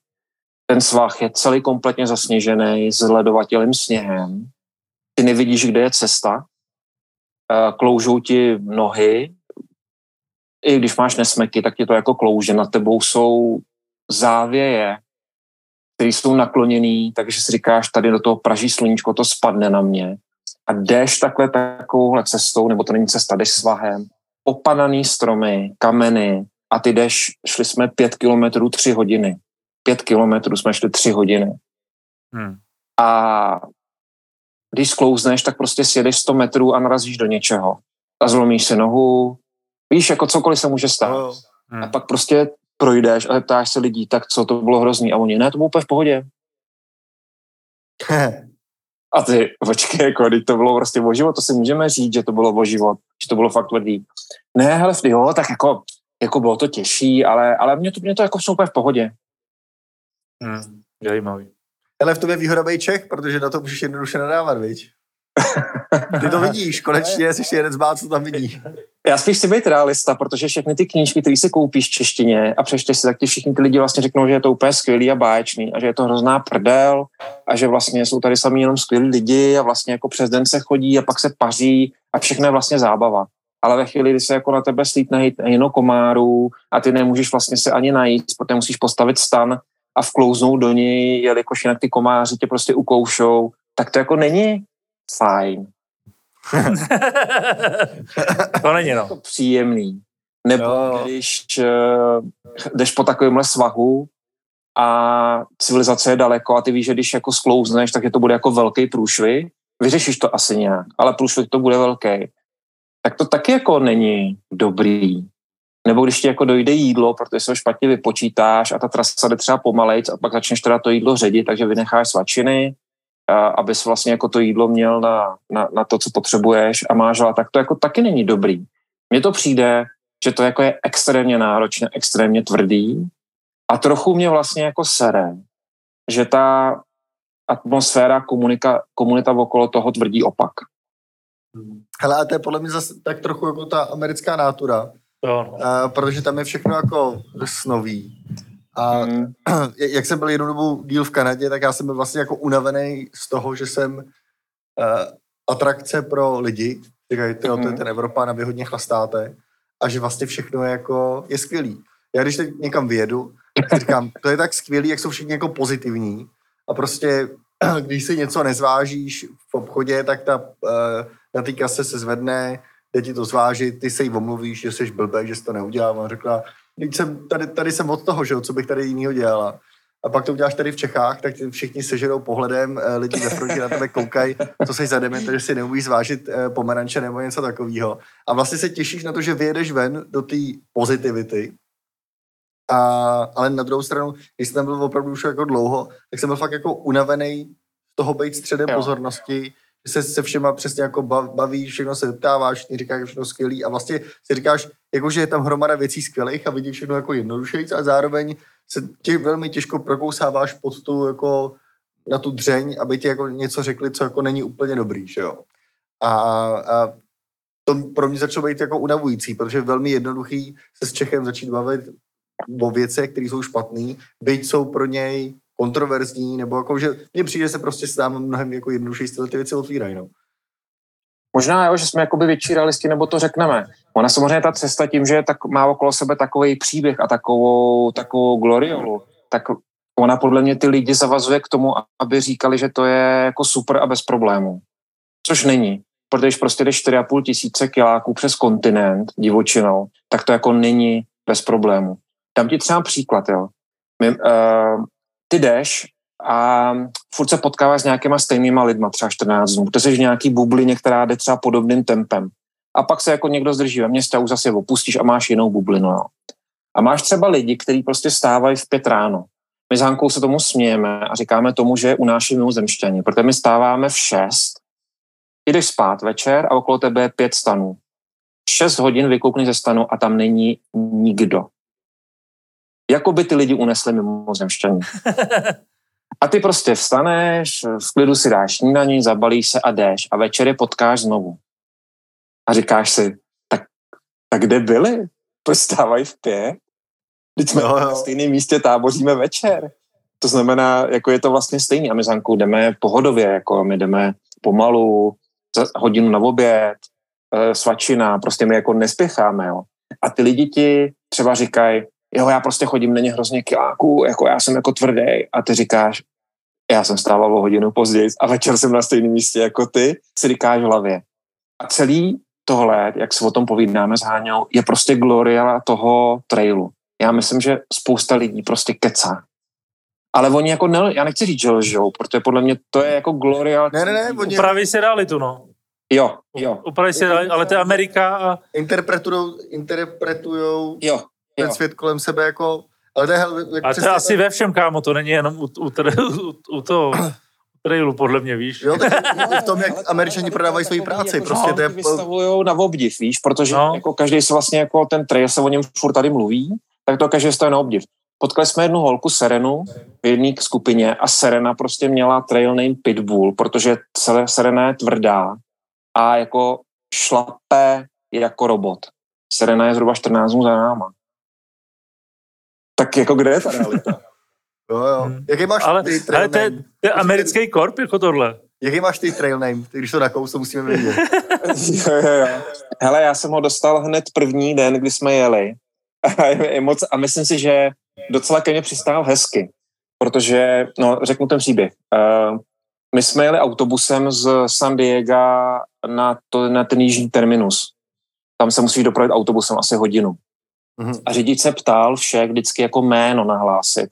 Ten svah je celý kompletně zasněžený s ledovatělým sněhem. Ty nevidíš, kde je cesta. Eh, kloužou ti nohy, i když máš nesmeky, tak ti to jako klouže. Nad tebou jsou závěje který jsou nakloněný, takže si říkáš, tady do toho praží sluníčko, to spadne na mě. A jdeš takhle takovouhle cestou, nebo to není cesta, jdeš svahem, opadaný stromy, kameny a ty jdeš, šli jsme pět kilometrů, tři hodiny. Pět kilometrů jsme šli tři hodiny. Hmm. A když sklouzneš, tak prostě sjedeš 100 metrů a narazíš do něčeho. A zlomíš si nohu. Víš, jako cokoliv se může stát. Hmm. A pak prostě projdeš a ptáš se lidí, tak co, to bylo hrozný. A oni, ne, to bylo úplně v pohodě. a ty, počkej, jako, když to bylo prostě o život, to si můžeme říct, že to bylo o život, že to bylo fakt tvrdý. Ne, hele, jo, tak jako, jako bylo to těžší, ale, ale mě to, mě to jako úplně v pohodě. Hmm, zajímavý. Ale v tom je výhoda být Čech, protože na to můžeš jednoduše nadávat, viď? <laughs> Ty to vidíš, konečně jsi jeden z bát, co tam vidí. Já spíš chci být realista, protože všechny ty knížky, které si koupíš v češtině a přečteš si, tak ti všichni ty lidi vlastně řeknou, že je to úplně skvělý a báječný a že je to hrozná prdel a že vlastně jsou tady sami jenom skvělí lidi a vlastně jako přes den se chodí a pak se paří a všechno je vlastně zábava. Ale ve chvíli, kdy se jako na tebe slítne jenom komárů a ty nemůžeš vlastně se ani najít, protože musíš postavit stan a vklouznout do něj, jelikož jinak ty komáři tě prostě ukoušou, tak to jako není fajn. <laughs> to není, no. To příjemný. Nebo jo. když uh, jdeš po takovémhle svahu a civilizace je daleko a ty víš, že když jako sklouzneš, tak je to bude jako velký průšvih. Vyřešíš to asi nějak, ale průšvih to bude velký. Tak to taky jako není dobrý. Nebo když ti jako dojde jídlo, protože se ho špatně vypočítáš a ta trasa jde třeba pomalejc a pak začneš teda to jídlo ředit, takže vynecháš svačiny, a abys vlastně jako to jídlo měl na, na, na to, co potřebuješ a máš ale tak to jako taky není dobrý. Mně to přijde, že to jako je extrémně náročné, extrémně tvrdý a trochu mě vlastně jako sere, že ta atmosféra, komunika, komunita okolo toho tvrdí opak. Hele, a to je podle mě zase tak trochu jako ta americká nátura, Jo, no. uh, protože tam je všechno jako snový. A mm. <clears throat> jak jsem byl jednu dobu díl v Kanadě, tak já jsem byl vlastně jako unavený z toho, že jsem uh, atrakce pro lidi. Říkají, to, mm. to je ten Evropa, a vy hodně chlastáte. A že vlastně všechno je jako, je skvělý. Já když teď někam vyjedu, tak říkám, to je tak skvělý, jak jsou všichni jako pozitivní. A prostě, <clears throat> když si něco nezvážíš v obchodě, tak ta, uh, na té kase se zvedne jde ti to zvážit, ty se jí omluvíš, že jsi blbý, že jsi to neudělal. A řekla, jsem, tady, tady jsem od toho, že co bych tady jinýho dělala. A pak to uděláš tady v Čechách, tak všichni sežerou pohledem, eh, lidi ve frontě na tebe koukají, co jsi za dement, že si neumíš zvážit eh, pomeranče nebo něco takového. A vlastně se těšíš na to, že vyjedeš ven do té pozitivity, a, ale na druhou stranu, když jsem tam byl opravdu už jako dlouho, tak jsem byl fakt jako unavený z toho být středem jo. pozornosti, se se všema přesně jako baví, všechno se vyptáváš, ti říkáš všechno skvělý a vlastně si říkáš, jako že je tam hromada věcí skvělých a vidíš všechno jako jednodušejíc a zároveň se tě velmi těžko prokousáváš pod tu jako na tu dřeň, aby ti jako něco řekli, co jako není úplně dobrý, že jo. A, a to pro mě začalo být jako unavující, protože velmi jednoduchý se s Čechem začít bavit o věcech, které jsou špatné, byť jsou pro něj kontroverzní, nebo jako, že mně přijde se prostě s námi mnohem jako jednodušší styl ty věci otvírají, no. Možná, jo, že jsme jakoby větší realisti, nebo to řekneme. Ona samozřejmě ta cesta tím, že tak má okolo sebe takový příběh a takovou, takovou gloriolu, tak ona podle mě ty lidi zavazuje k tomu, aby říkali, že to je jako super a bez problémů. Což není. Protože když prostě jdeš 4,5 tisíce kiláků přes kontinent divočinou, tak to jako není bez problému. Dám ti třeba příklad, jo. My, uh, ty jdeš a furt se potkáváš s nějakýma stejnýma lidma, třeba 14 dnů, protože jsi v nějaký bublině, která jde třeba podobným tempem. A pak se jako někdo zdrží ve městě a už zase opustíš a máš jinou bublinu. Jo. A máš třeba lidi, kteří prostě stávají v pět ráno. My s Hankou se tomu smějeme a říkáme tomu, že unáší mimozemšťani, protože my stáváme v šest, jdeš spát večer a okolo tebe je pět stanů. Šest hodin vykoukni ze stanu a tam není nikdo jako by ty lidi unesli mimozemšťaní. <laughs> A ty prostě vstaneš, v klidu si dáš snídaní, zabalíš se a jdeš a večer je potkáš znovu. A říkáš si, tak, tak kde byli? Proč stávají v pět? Teď jsme no, na stejném místě táboříme večer. To znamená, jako je to vlastně stejný. A my s Hankou jdeme pohodově, jako my jdeme pomalu, za hodinu na oběd, e, svačina, prostě my jako nespěcháme, jo. A ty lidi ti třeba říkají, jo, já prostě chodím na ně hrozně kiláků, jako já jsem jako tvrdý a ty říkáš, já jsem stával o hodinu později a večer jsem na stejném místě jako ty, si říkáš v hlavě. A celý tohle, jak se o tom povídáme s Háňou, je prostě gloria toho trailu. Já myslím, že spousta lidí prostě kecá. Ale oni jako, ne, já nechci říct, že lžou, protože podle mě to je jako gloria. Ne, ne, ne, oni Upraví si realitu, no. Jo, jo, Upraví si realitu, ale to je Amerika a interpretujou, interpretujou jo. Ten jo. svět kolem sebe jako... Ale to je, hele, jak A to je asi ve všem, kámo, to není jenom u, u, u, u toho u <clears throat> trailu, podle mě, víš. Jo, tak <laughs> v tom, jak američani prodávají svoji práci. Prostě to je... vystavujou na obdiv, víš, protože No. no. jako každý se vlastně jako ten trail se o něm furt tady mluví, tak to každý stojí na obdiv. Potkali jsme jednu holku Serenu v jedné skupině a Serena prostě měla trail name Pitbull, protože celé Serena je tvrdá a jako šlape jako robot. Serena je zhruba 14 dnů za náma. Tak jako kde je ta realita? <laughs> Jo, jo. Hmm. Jaký máš Ale, ty ale trail to je, name? to je americký korp, jako tohle. Jaký máš ty trail name? Ty, když to nakous, to musíme vědět. <laughs> jo, jo, jo. Hele, já jsem ho dostal hned první den, kdy jsme jeli. <laughs> A, je moc, a myslím si, že docela ke mně přistál hezky, protože, no, řeknu ten příběh. Uh, my jsme jeli autobusem z San Diego na, to, na ten jižní terminus. Tam se musíš dopravit autobusem asi hodinu. Mhm. A řidič se ptal všech vždycky jako jméno nahlásit,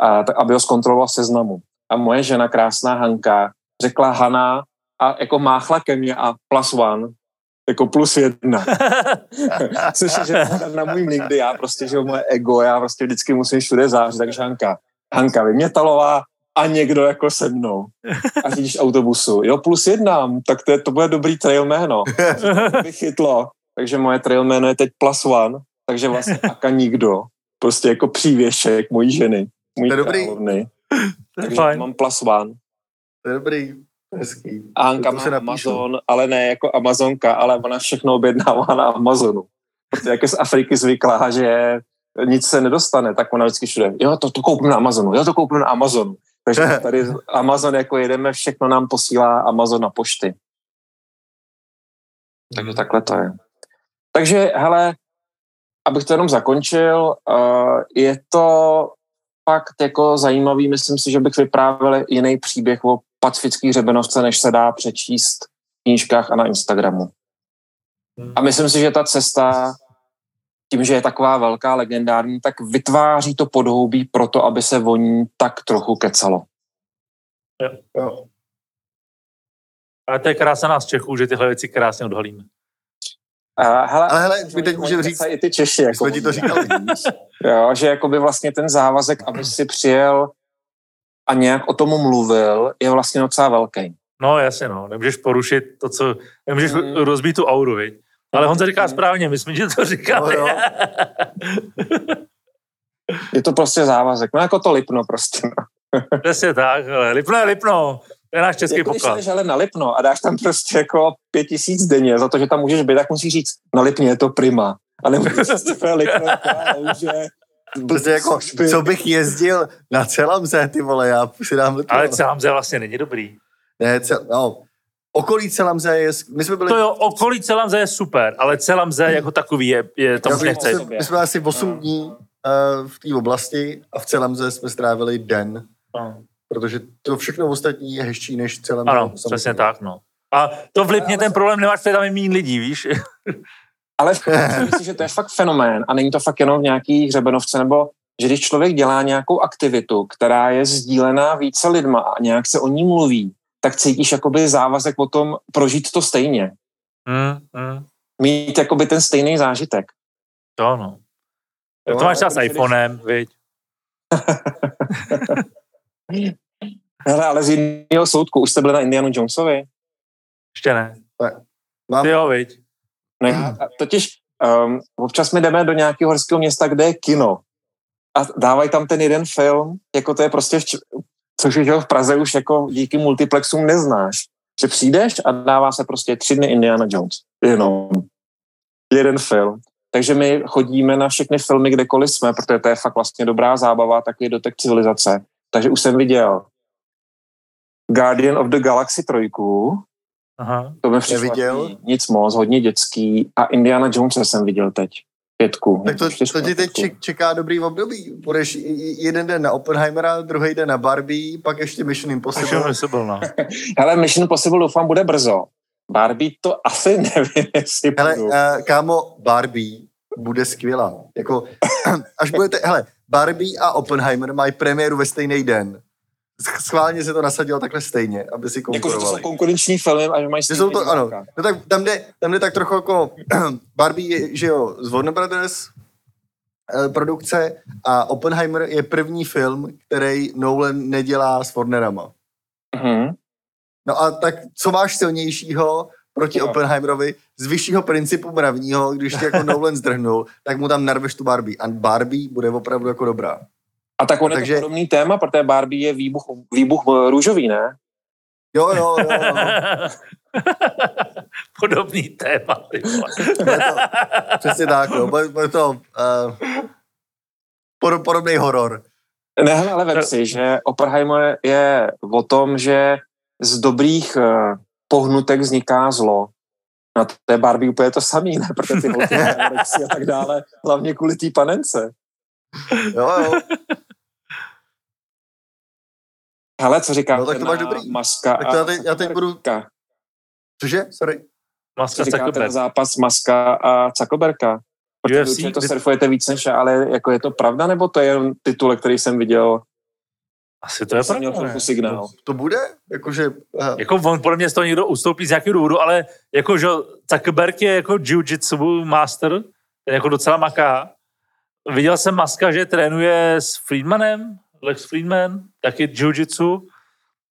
a, tak, aby ho zkontroloval seznamu. A moje žena, krásná Hanka, řekla Hana a jako máchla ke mně a plus one, jako plus jedna. <laughs> Což je, že na můj nikdy, já prostě, že moje ego, já prostě vždycky musím všude zářit, takže Hanka. Hanka Vymětalová a někdo jako se mnou. A řidič autobusu. Jo, plus jedna, tak to, je, to bude dobrý trail jméno. <laughs> To by chytlo. Takže moje trail jméno je teď plus one, takže vlastně aka nikdo. Prostě jako přívěšek mojí ženy. Mojí To je dobrý. královny. To je Takže fajn. mám plus one. To je dobrý. Hezký. A Hanka To má. Amazon, ale ne jako Amazonka, ale ona všechno objednává na Amazonu. Protože jak je z Afriky zvyklá, že nic se nedostane, tak ona vždycky všude, jo, to, to koupím na Amazonu, jo, to koupím na Amazonu. Takže <laughs> tady Amazon, jako jedeme, všechno nám posílá Amazon na pošty. Takže takhle to je. Takže, hele, abych to jenom zakončil, uh, je to fakt jako zajímavý, myslím si, že bych vyprávěl jiný příběh o pacifický hřebenovce, než se dá přečíst v knížkách a na Instagramu. A myslím si, že ta cesta, tím, že je taková velká, legendární, tak vytváří to podhoubí pro to, aby se o ní tak trochu kecalo. Jo. Ale to je krása nás Čechů, že tyhle věci krásně odhalíme. Uh, hele, Ale hele, my teď můžeme říct, i ty Češi. Jako jsme ti to říkali. <laughs> Jo, že jakoby vlastně ten závazek, aby si přijel a nějak o tom mluvil, je vlastně docela velký. No jasně, no. Nemůžeš porušit to, co... Nemůžeš Mm. rozbít tu auru, viď? Ale Honza říká Mm. správně, my jsme ti to říkali. No, jo. Je to prostě závazek. No jako to lipno prostě. No. Přesně tak, hele. Lipno je lipno. To je náš český Jako když poklad. jdeš ale na lipno a dáš tam prostě jako pět tisíc denně za to, že tam můžeš být, tak musíš říct, na lipně je to prima. A nemůžeš je lipno, jako, že... Prostě jako, co bych jezdil na Celamze, ty vole, já si dám lito. Ale Celamze vlastně není dobrý. Ne, cel, no, okolí Celamze je, my jsme byli... To jo, okolí Celamze je super, ale Celamze jako takový je, je to bych- nechceš. My jsme asi 8 No. dní uh, v té oblasti a v Celamze jsme strávili den, No. Protože to všechno ostatní je hezčí než Celamze. Ano, samotný. přesně tak, no. A to v Lipně ten problém nemáš, protože tam je méně lidí, víš? <laughs> Ale myslím si, že to je fakt fenomén a není to fakt jenom v nějaký hřebenovce, nebo že když člověk dělá nějakou aktivitu, která je sdílená více lidma a nějak se o ní mluví, tak cítíš jakoby závazek o tom prožít to stejně. Hmm, hmm. Mít jakoby ten stejný zážitek. To no. Jo, to máš třeba s jako když- iPhonem, viď? <laughs> Hele, ale z jiného soudku, už jste byli na Indianu Jonesovi? Ještě ne. Mám, Ty jo, viď? A totiž um, občas my jdeme do nějakého horského města, kde je kino a dávají tam ten jeden film, jako to je prostě, v, Č- což už jo, v Praze už jako díky multiplexům neznáš. Že přijdeš a dává se prostě tři dny Indiana Jones. Jenom. Jeden film. Takže my chodíme na všechny filmy, kdekoliv jsme, protože to je fakt vlastně dobrá zábava, takový dotek civilizace. Takže už jsem viděl Guardian of the Galaxy 3, Aha. to mi přišlo Neviděl? taky nic moc, hodně dětský. A Indiana Jones jsem viděl teď. Pětku. Tak to, čtyřku, to tě teď pětku. ček- čeká dobrý období. Budeš jeden den na Oppenheimera, druhý den na Barbie, pak ještě Mission Impossible. se byl, no. <laughs> Hele, Mission Impossible doufám bude brzo. Barbie to asi <laughs> nevím, jestli Hele, budu. uh, kámo, Barbie bude skvělá. Jako, <clears throat> až budete, hele, Barbie a Oppenheimer mají premiéru ve stejný den. Sch- Schválně se to nasadilo takhle stejně, aby si Jako, že to konkurovali. jsou konkurenční filmy a že mají Že jsou to, stejný ano. No tak tam jde, tam jde tak trochu jako <clears throat> Barbie že jo, z Warner Brothers eh, produkce a Oppenheimer je první film, který Nolan nedělá s Warnerama. Mhm. No a tak co máš silnějšího proti Jo. Oppenheimerovi z vyššího principu mravního, když tě jako <laughs> Nolan zdrhnul, tak mu tam narveš tu Barbie. A Barbie bude opravdu jako dobrá. A tak on Takže- je to podobný téma, protože Barbie je výbuch, výbuch eh, růžový, ne? Jo, jo, jo. jo. <laughs> Podobný téma. Bude to, přesně tak, no. Bude, bude to uh, pod, podobný horor. Ne, ale vem si, že Oppenheimer je o tom, že z dobrých uh, pohnutek vzniká zlo. Na té Barbie úplně to samý, ne? Protože ty holky <laughs> a tak dále, hlavně kvůli té panence. Jo, jo. Hele, co říkáte No, tak to na máš dobrý. Maska Tak to já a teď, já teď budu... Cože? Sorry. Co Maska říkáte na zápas Maska a Zuckerberga? Protože UFC, to surfujete víc než já, ale jako je to pravda, nebo to je jen titulek, který jsem viděl? Asi to je jsem měl trochu signál. To bude? Jakože... Uh, Jako on podle mě z toho někdo ustoupí z nějakého důvodu, ale jako, že Zuckerberg je jako jiu-jitsu master, ten jako docela maká. Viděl jsem Maska, že trénuje s Friedmanem, Lex Friedman, taky jiu-jitsu,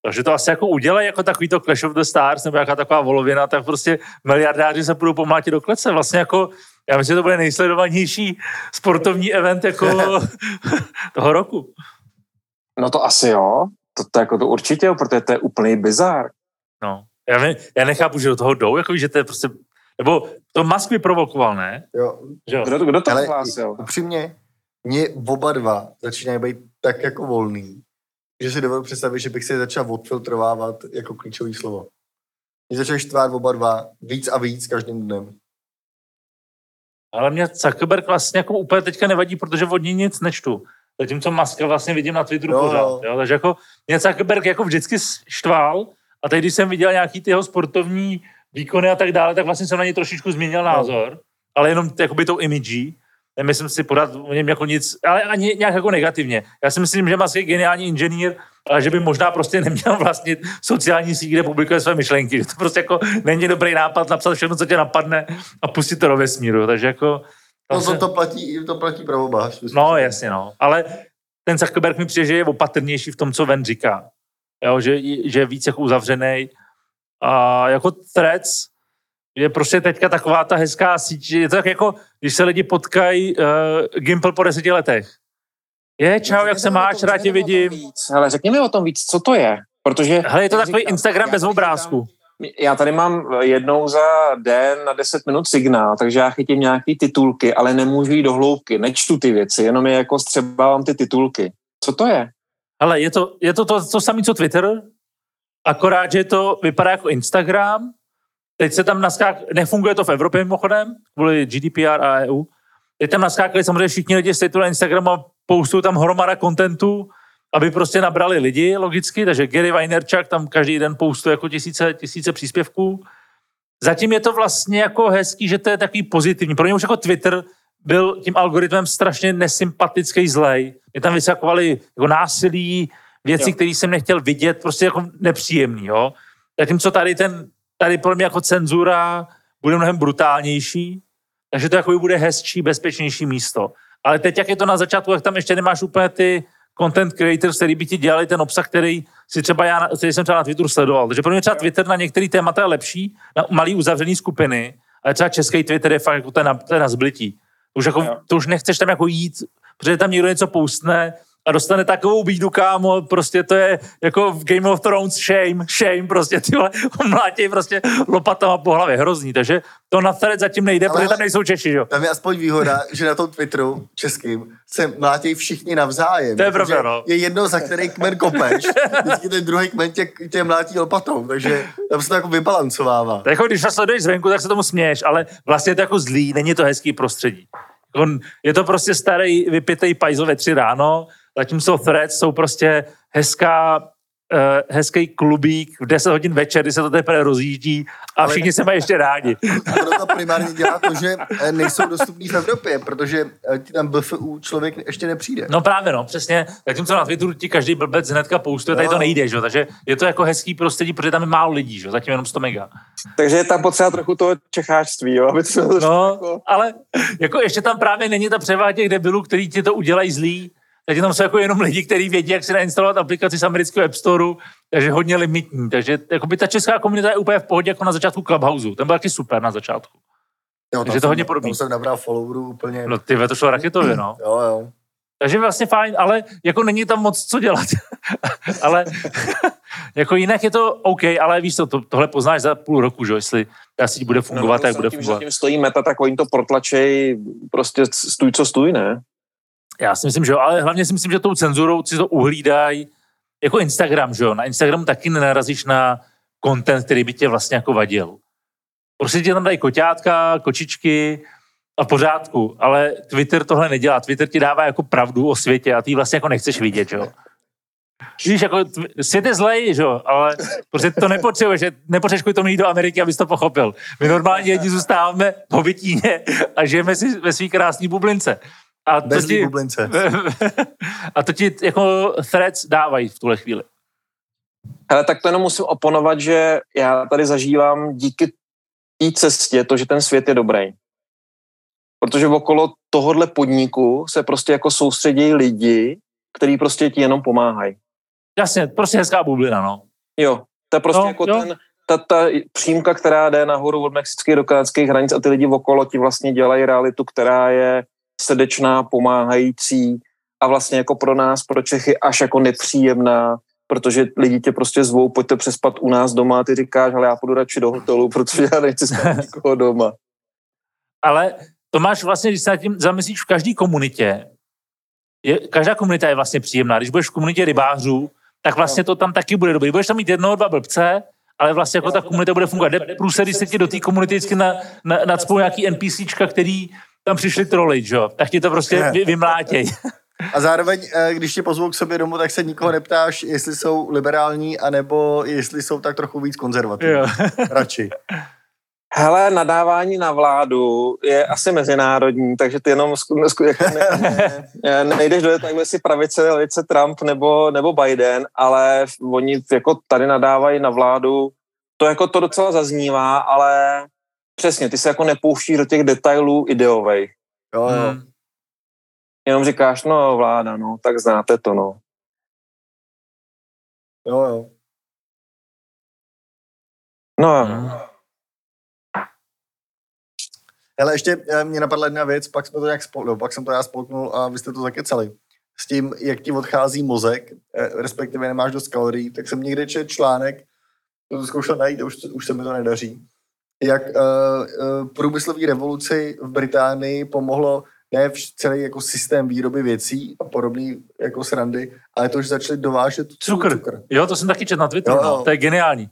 takže to asi jako udělají jako takový to Clash of the Stars nebo jaká taková volovina, tak prostě miliardáři se budou pomlátit do klece. Vlastně jako, já myslím, že to bude nejsledovanější sportovní event jako <laughs> toho roku. No to asi jo. To, to, jako to určitě, jo, protože to je úplný bizar. No. Já, ne, já nechápu, že do toho jdou, jako, že to je prostě, nebo to Musk vyprovokoval, ne? jo. Že? Kdo, kdo to hlásil? upřímně, mě oba dva začínají být tak jako volný, že si dovedu představit, že bych si začal odfiltrovávat jako klíčový slovo. Mě začali štvát oba dva víc a víc každým dnem. Ale mě Zuckerberg vlastně jako úplně teďka nevadí, protože od ní nic nečtu. Zatímco Muska vlastně vidím na Twitteru Jo, pořád. jo. Jo? Takže jako mě Zuckerberg jako vždycky štval a teď, když jsem viděl nějaký ty jeho sportovní výkony a tak dále, tak vlastně jsem na něj trošičku změnil názor, ale jenom jakoby tou imidží. Nemyslím si podat o něm jako nic, ale ani nějak jako negativně. Já si myslím, že Musk je geniální inženýr, ale že by možná prostě neměl vlastnit sociální síť, kde publikuje své myšlenky. Že to prostě jako není dobrý nápad napsat všechno, co tě napadne a pustit to do vesmíru. Takže jako... No to, to, platí, to platí pro oba. No, jasně, no. Ale ten Zuckerberg mi přijde, že je opatrnější v tom, co ven říká. Jo, že, že je víc jako uzavřený. A jako Threads je prostě teďka taková ta hezká síť, je to tak jako, když se lidi potkají uh, Gimple po deseti letech. Je, čau, jak se máš, rád tě vidím. Hele, řekněme o tom víc, co to je. Protože, Hele, je to takový říkám, Instagram bez obrázku. chytám- Já tady mám jednou za den na 10 minut signál, takže já chytím nějaký titulky, ale nemůžu jít do hloubky, nečtu ty věci, jenom je jako střebávám ty titulky. Co to je? Ale je to, je to to, to samé, co Twitter, akorát, že to vypadá jako Instagram, teď se tam naskák, nefunguje to v Evropě mimochodem, kvůli GDPR a EU, teď tam naskákali samozřejmě všichni lidi z Twitteru a Instagramu a poustují tam hromada kontentu, aby prostě nabrali lidi logicky, takže Gary Vaynerchuk tam každý den postuje jako tisíce, tisíce příspěvků. Zatím je to vlastně jako hezký, že to je takový pozitivní. Pro mě už jako Twitter byl tím algoritmem strašně nesympatický, zlej. Mě tam vysakovali jako násilí, věci, které jsem nechtěl vidět, prostě jako nepříjemný, jo. Zatímco tady ten, tady pro mě jako cenzura bude mnohem brutálnější, takže to jako bude hezčí, bezpečnější místo. Ale teď, jak je to na začátku, jak tam ještě nemáš úplně ty content creators, který by ti dělali ten obsah, který si třeba já, který jsem třeba na Twitteru sledoval. Takže pro mě třeba Twitter na některé témata je lepší, na malý uzavřený skupiny, ale třeba český Twitter je fakt jako ten na, ten na zblití. Už, jako, to už nechceš tam jako jít, protože tam někdo něco poustne a dostane takovou bídu, kámo, prostě to je jako v Game of Thrones shame, shame, prostě ty vole, <laughs> on mlátí prostě lopatama po hlavě, hrozný, takže to na Thread zatím nejde, Ale- protože tam nejsou Češi, jo. Tam je aspoň výhoda, že na tom Twitteru českým se mlátějí všichni navzájem. To je pravda, no. Je jedno, za který kmen kopeš, <laughs> vždycky ten druhý kmen tě, tě mlátí lopatou, takže tam se to jako vybalancovává. Tak jako když to sleduješ zvenku, tak se tomu směješ, ale vlastně je to jako zlý, není to hezký prostředí. On, je to prostě starý vypitej pajzl ve tři ráno, zatímco Threads jsou prostě hezká uh, hezký klubík v 10 hodin večer, kdy se to teprve rozjíždí a Ale... všichni se mají ještě rádi. A to primárně dělá to, že eh, nejsou dostupní v Evropě, protože eh, ti tam BFU člověk ještě nepřijde. No právě, no, přesně. Zatímco na Twitteru ti každý blbec hnedka poustuje, no. tady to no. nejde, že? takže je to jako hezký prostředí, protože tam je málo lidí, že? zatím jenom 100 mega. Takže je tam potřeba trochu toho čechářství, jo? Aby to no, <laughs> jako... ale jako ještě tam právě není ta převáha těch debilů, který ti to udělají zlý, takže tam jsou jako jenom lidi, kteří vědí, jak si nainstalovat aplikaci z amerického App Store, takže hodně limitní. Takže by ta česká komunita je úplně v pohodě jako na začátku Clubhouse. Ten byl taky super na začátku. Jo, takže to hodně podobný. Tam jsem nabral followerů úplně. No ty to šlo raketově, no. jo, jo. Takže vlastně fajn, ale jako není tam moc co dělat. <laughs> ale <laughs> jako jinak je to OK, ale víš co, to, tohle poznáš za půl roku, že jestli ta síť bude fungovat, no, no, tak bude tím, fungovat. Tím stojí meta, tak oni to protlačej prostě stůj, co stůj, ne? Já si myslím, že jo, ale hlavně si myslím, že tou cenzurou si to uhlídají jako Instagram, že jo. Na Instagramu taky nenarazíš na content, který by tě vlastně jako vadil. Prostě ti tam dají koťátka, kočičky a pořádku, ale Twitter tohle nedělá. Twitter ti dává jako pravdu o světě a ty vlastně jako nechceš vidět, že jo. Víš, jako svět je zlej, že jo, ale prostě to nepotřebuješ, nepotřebuješ kvůli tomu jít do Ameriky, abys to pochopil. My normálně lidi zůstáváme po vytíně a žijeme si ve svý krásné bublince. A to Bez ti, bublince. <laughs> a to ti jako threads dávají v tuhle chvíli. Ale tak to jenom musím oponovat, že já tady zažívám díky té cestě to, že ten svět je dobrý. Protože okolo tohohle podniku se prostě jako soustředí lidi, kteří prostě ti jenom pomáhají. Jasně, prostě hezká bublina, no. Jo, to je prostě no, jako jo. ten, ta, ta přímka, která jde nahoru od mexických do kanadských hranic a ty lidi okolo ti vlastně dělají realitu, která je srdečná, pomáhající a vlastně jako pro nás, pro Čechy, až jako nepříjemná, protože lidi tě prostě zvou, pojďte přespat u nás doma a ty říkáš, ale já půjdu radši do hotelu, <laughs> protože já nechci spát <laughs> nikoho doma. Ale to máš vlastně, když se nad tím zamyslíš v každé komunitě, je, každá komunita je vlastně příjemná. Když budeš v komunitě rybářů, tak vlastně to tam taky bude dobrý. Budeš tam mít jednoho, dva blbce, ale vlastně jako ta komunita bude fungovat. Průse, když se ti do té komunity vždycky na, na, nadspou nějaký NPCčka, který tam přišli trolit, že jo? Tak ti to prostě vy, vymlátěj. <laughs> A zároveň, eh, když tě pozvou k sobě domů, tak se nikoho neptáš, jestli jsou liberální, anebo jestli jsou tak trochu víc konzervativní. <laughs> Radši. Hele, nadávání na vládu je asi mezinárodní, takže ty jenom jako <laughs> ne, ne, nejdeš do tak si pravice, levice Trump nebo, nebo Biden, ale oni jako tady nadávají na vládu. To jako to docela zaznívá, ale Přesně, ty se jako nepouští do těch detailů ideových. Jo, jo. Hmm. Jenom říkáš, no vláda, no, tak znáte to, no. Jo, jo. No, hmm. Ale ještě eh, mě napadla jedna věc, pak jsme to nějak spol, no, pak jsem to já spolknul a vy jste to zakecali. S tím, jak ti odchází mozek, eh, respektive nemáš dost kalorií, tak jsem někde četl článek, to zkoušel najít, už, už se mi to nedaří, jak uh, uh, průmyslový revoluci v Británii pomohlo ne v celý jako systém výroby věcí a podobný jako srandy, ale to, že začali dovážet cukr. cukr. Jo, to jsem taky četl na Twitteru, jo, no. jo. to je geniální.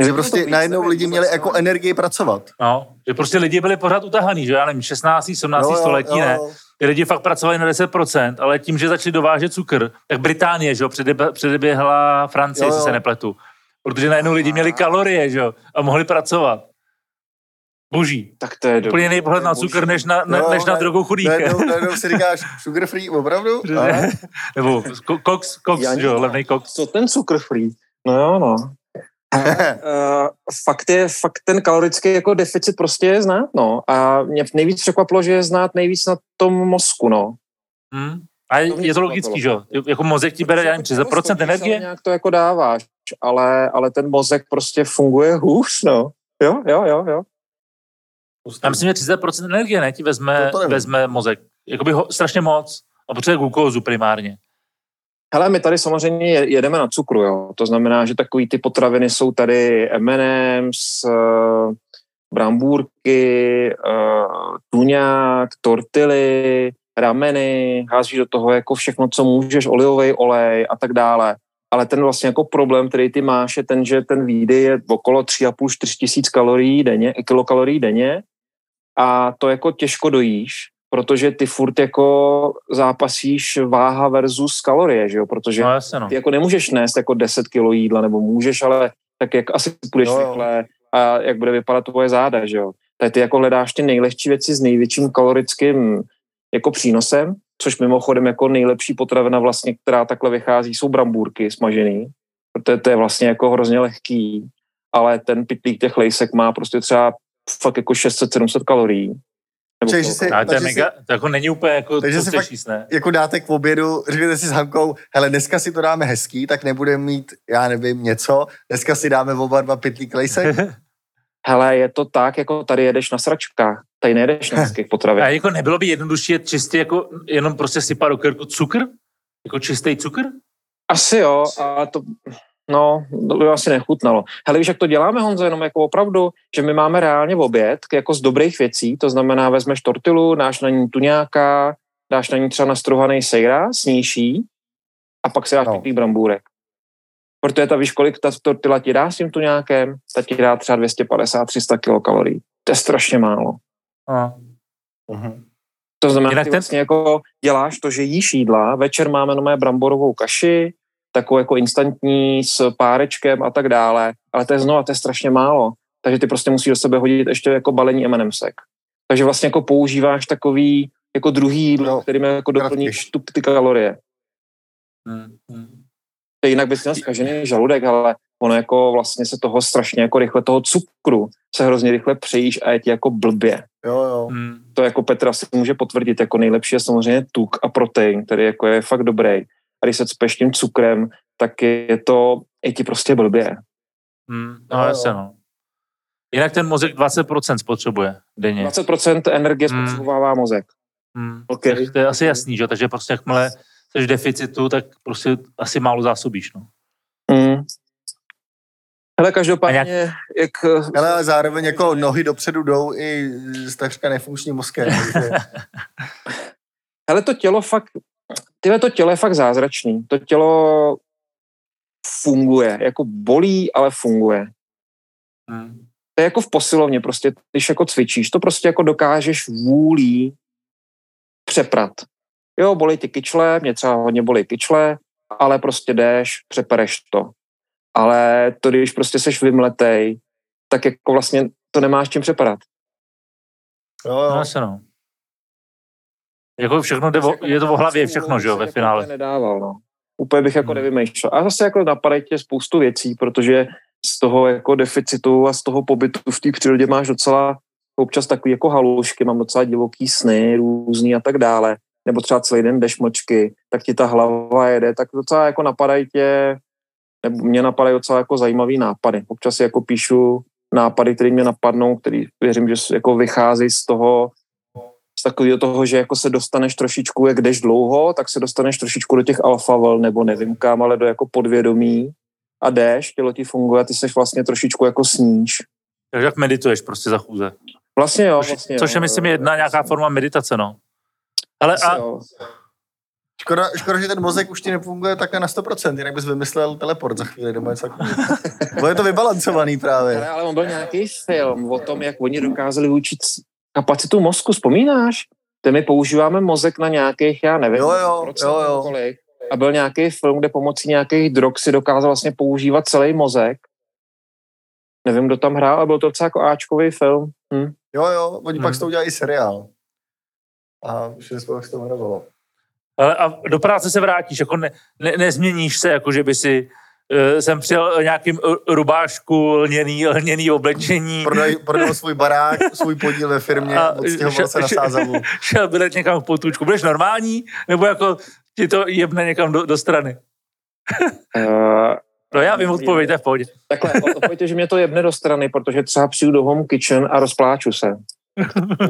Že prostě najednou lidi měli jako energii pracovat. No, že prostě lidi byli pořád utahaný, že já nevím, 16. 17. Jo, jo, století, jo, jo. ne. Ty lidi fakt pracovali na 10%, ale tím, že začali dovážet cukr, tak Británie, že jo, předeběhla Francie, jo, jo. se nepletu. Protože najednou lidi měli kalorie, že jo, a mohli pracovat. Boží. Tak to je Úplně jiný pohled na cukr, než na, ne, no, než na drogu chudých. Najednou, najednou si říkáš sugar free, opravdu? Nebo koks, koks, že jo, levný koks. Co ten sugar free? No jo, no. uh, <laughs> fakt je, fakt ten kalorický jako deficit prostě je znát, no. A mě nejvíc překvapilo, že je znát nejvíc na tom mozku, no. Hmm. A je, je to logický, že jo? Jako mozek ti bere, já nevím, 30% energie? Nějak to jako dáváš, ale, ale ten mozek prostě funguje hůř, no. Jo, jo, jo, jo. Já myslím, že 30% energie ne, ti vezme, vezme mozek. Jakoby ho, strašně moc. A potřebuje glukózu primárně. Hele, my tady samozřejmě jedeme na cukru, jo. To znamená, že takový ty potraviny jsou tady M&M's, uh, brambůrky, uh, tuňák, tortily, rameny, házíš do toho jako všechno, co můžeš, olivový olej a tak dále. Ale ten vlastně jako problém, který ty máš, je ten, že ten výdej je okolo 3,5-4 tisíc kalorií denně, kilokalorií denně a to jako těžko dojíš protože ty furt jako zápasíš váha versus kalorie, že jo, protože No jasně no. ty jako nemůžeš nést jako 10 kilo jídla, nebo můžeš, ale tak jak asi půjdeš jo. rychle a jak bude vypadat tvoje záda, že jo. Tak ty jako hledáš ty nejlehčí věci s největším kalorickým jako přínosem, což mimochodem jako nejlepší potravina vlastně, která takhle vychází, jsou brambůrky smažený, protože to je vlastně jako hrozně lehký, ale ten pitlík těch lejsek má prostě třeba fakt jako 600-700 kalorií. Nebo si- Ale to je mega, to jako není úplně jako, Takže si fakt- ne? jako dáte k obědu, řeknete si s Hankou, hele, dneska si to dáme hezký, tak nebudeme mít, já nevím, něco, dneska si dáme oba dva pytlík lejsek. <laughs> Hele, je to tak, jako tady jedeš na sračkách, tady nejedeš na hezkých A potravinách. jako nebylo by jednodušší čistě jako jenom prostě sypat do krku cukr? Jako čistý cukr? Asi jo, a to, no, to by asi nechutnalo. Hele, víš, jak to děláme, Honzo, jenom jako opravdu, že my máme reálně v oběd jako z dobrých věcí, to znamená, vezmeš tortilu, dáš na ní tuňáka, dáš na ní třeba nastruhaný sejra, sníší a pak si dáš No. no. brambůrek. Protože ta, víš, kolik ta tortila ti dá s tím tuňákem? Ta ti dá třeba 250-300 kilokalorií. To je strašně málo. No. Mhm. To znamená, ten- vlastně jako děláš to, že jíš jídla, večer máme nové bramborovou kaši, takovou jako instantní s párečkem a tak dále, ale to je znova, to je strašně málo. Takže ty prostě musíš do sebe hodit ještě jako balení M&Msek. Takže vlastně jako používáš takový jako druhý jídlo, No, kterým jako doplníš tu, ty kalorie. Hmm. Hmm. Jinak bys měl zkažený žaludek, ale ono jako vlastně se toho strašně jako rychle, toho cukru se hrozně rychle přejíš a je ti jako blbě. Jo, jo. Hmm. to jako Petr asi může potvrdit, jako nejlepší je samozřejmě tuk a protein, který jako je fakt dobrý. A když se cpeš tím cukrem, tak je to, je ti prostě blbě. Hmm. Jo, No jo. jasně no. Jinak ten mozek 20% spotřebuje denně. 20% energie Hmm. spotřebovává mozek. Hmm. OK. Takže to je asi jasný, že? jo? Takže prostě jakmile jsi v deficitu, tak prostě asi málo zásobíš, no. Mm. Hele, každopádně, jak... Ale, ale zároveň jako nohy dopředu jdou i s takřka nefunkčním mozkem. <laughs> takže- Hele, to tělo fakt... Tyhle to tělo je fakt zázračný. To tělo funguje. Jako bolí, ale funguje. Hmm. to je jako v posilovně, prostě, když jako cvičíš, to prostě jako dokážeš vůlí přeprat. Jo, bolí ty kyčle, mě třeba hodně bolí kyčle, ale prostě jdeš, přepereš to. Ale to, když prostě seš vymletej, tak jako vlastně to nemáš čím přepadat. Jo, No jo. jasně no. Jako všechno jde, o, je to o hlavě všechno, že jo, ve Jako finále. Nedával, no. Úplně bych jako Hmm. nevymýšlel. A zase jako napadají tě spoustu věcí, protože z toho jako deficitu a z toho pobytu v té přírodě máš docela občas takový jako halušky, mám docela divoký sny různý a tak dále, nebo třeba celý den jdeš mlčky, tak ti ta hlava jede, tak docela jako napadají tě, nebo mě napadají docela jako zajímavý nápady. Občas si jako píšu nápady, které mě napadnou, který věřím, že jako vychází z toho, z takového toho, že jako se dostaneš trošičku, jak jdeš dlouho, tak se dostaneš trošičku do těch alfa vln, nebo nevím kam, ale do jako podvědomí a jdeš, tělo ti funguje ty seš vlastně trošičku jako sníš. Takže jak medituješ prostě za chůze. Vlastně jo, Což, vlastně což je, myslím, jedna nějaká forma meditace, no. Ale a, jo. Škoda, škoda, že ten mozek už ti nefunguje takhle na 100%, jinak bys vymyslel teleport za chvíli nebo něco takového. Bo je to vybalancovaný Ale, právě. ale on byl nějaký film o tom, jak oni dokázali učit kapacitu mozku, vzpomínáš? Kde my používáme mozek na nějakých, já nevím, Jo, jo, procent jo, jo. kolik. A byl nějaký film, kde pomocí nějakých drog si dokázal vlastně používat celý mozek. Nevím, kdo tam hrál, ale byl to docela jako Ačkový film. Hm. Jo, jo, oni Hmm. pak z toho udělali i seriál. A už nevím, jak se to jmenovalo. ale a do práce se vrátíš, jako ne, ne, nezměníš se, jako že by si uh, jsem přijel nějakým uh, rubášku, lněný, lněný oblečení, Prodaj, prodal svůj barák, svůj podíl ve firmě, A odstěhoval se na Sázavu. šel <laughs> bylet někam v potůčku. Budeš normální? Nebo jako ti to jebne někam do, do strany? Uh, No já vím odpověď, to je v pohodě. takhle, odpověďte, že mě to jebne do strany, protože třeba přijdu do home kitchen a rozpláču se. <laughs>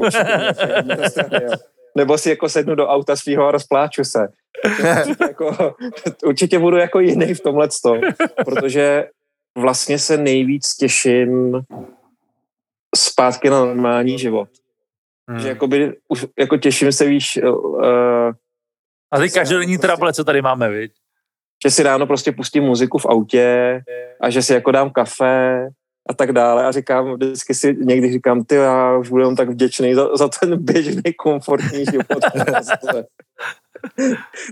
Určitě do strany, jo. Nebo si jako sednu do auta svého a rozpláču se. Určitě, <laughs> jako, určitě budu jako jiný v tomhle protože vlastně se nejvíc těším zpátky na normální život. Hmm. Že jakoby, už, jako těším se, víš, uh, A ty každodenní trable, co tady máme, viď? že si ráno prostě pustím muziku v autě a že si jako dám kafe a tak dále. A říkám, vždycky si někdy říkám, ty já už budu tak vděčný za, za ten běžný komfortní život. <laughs>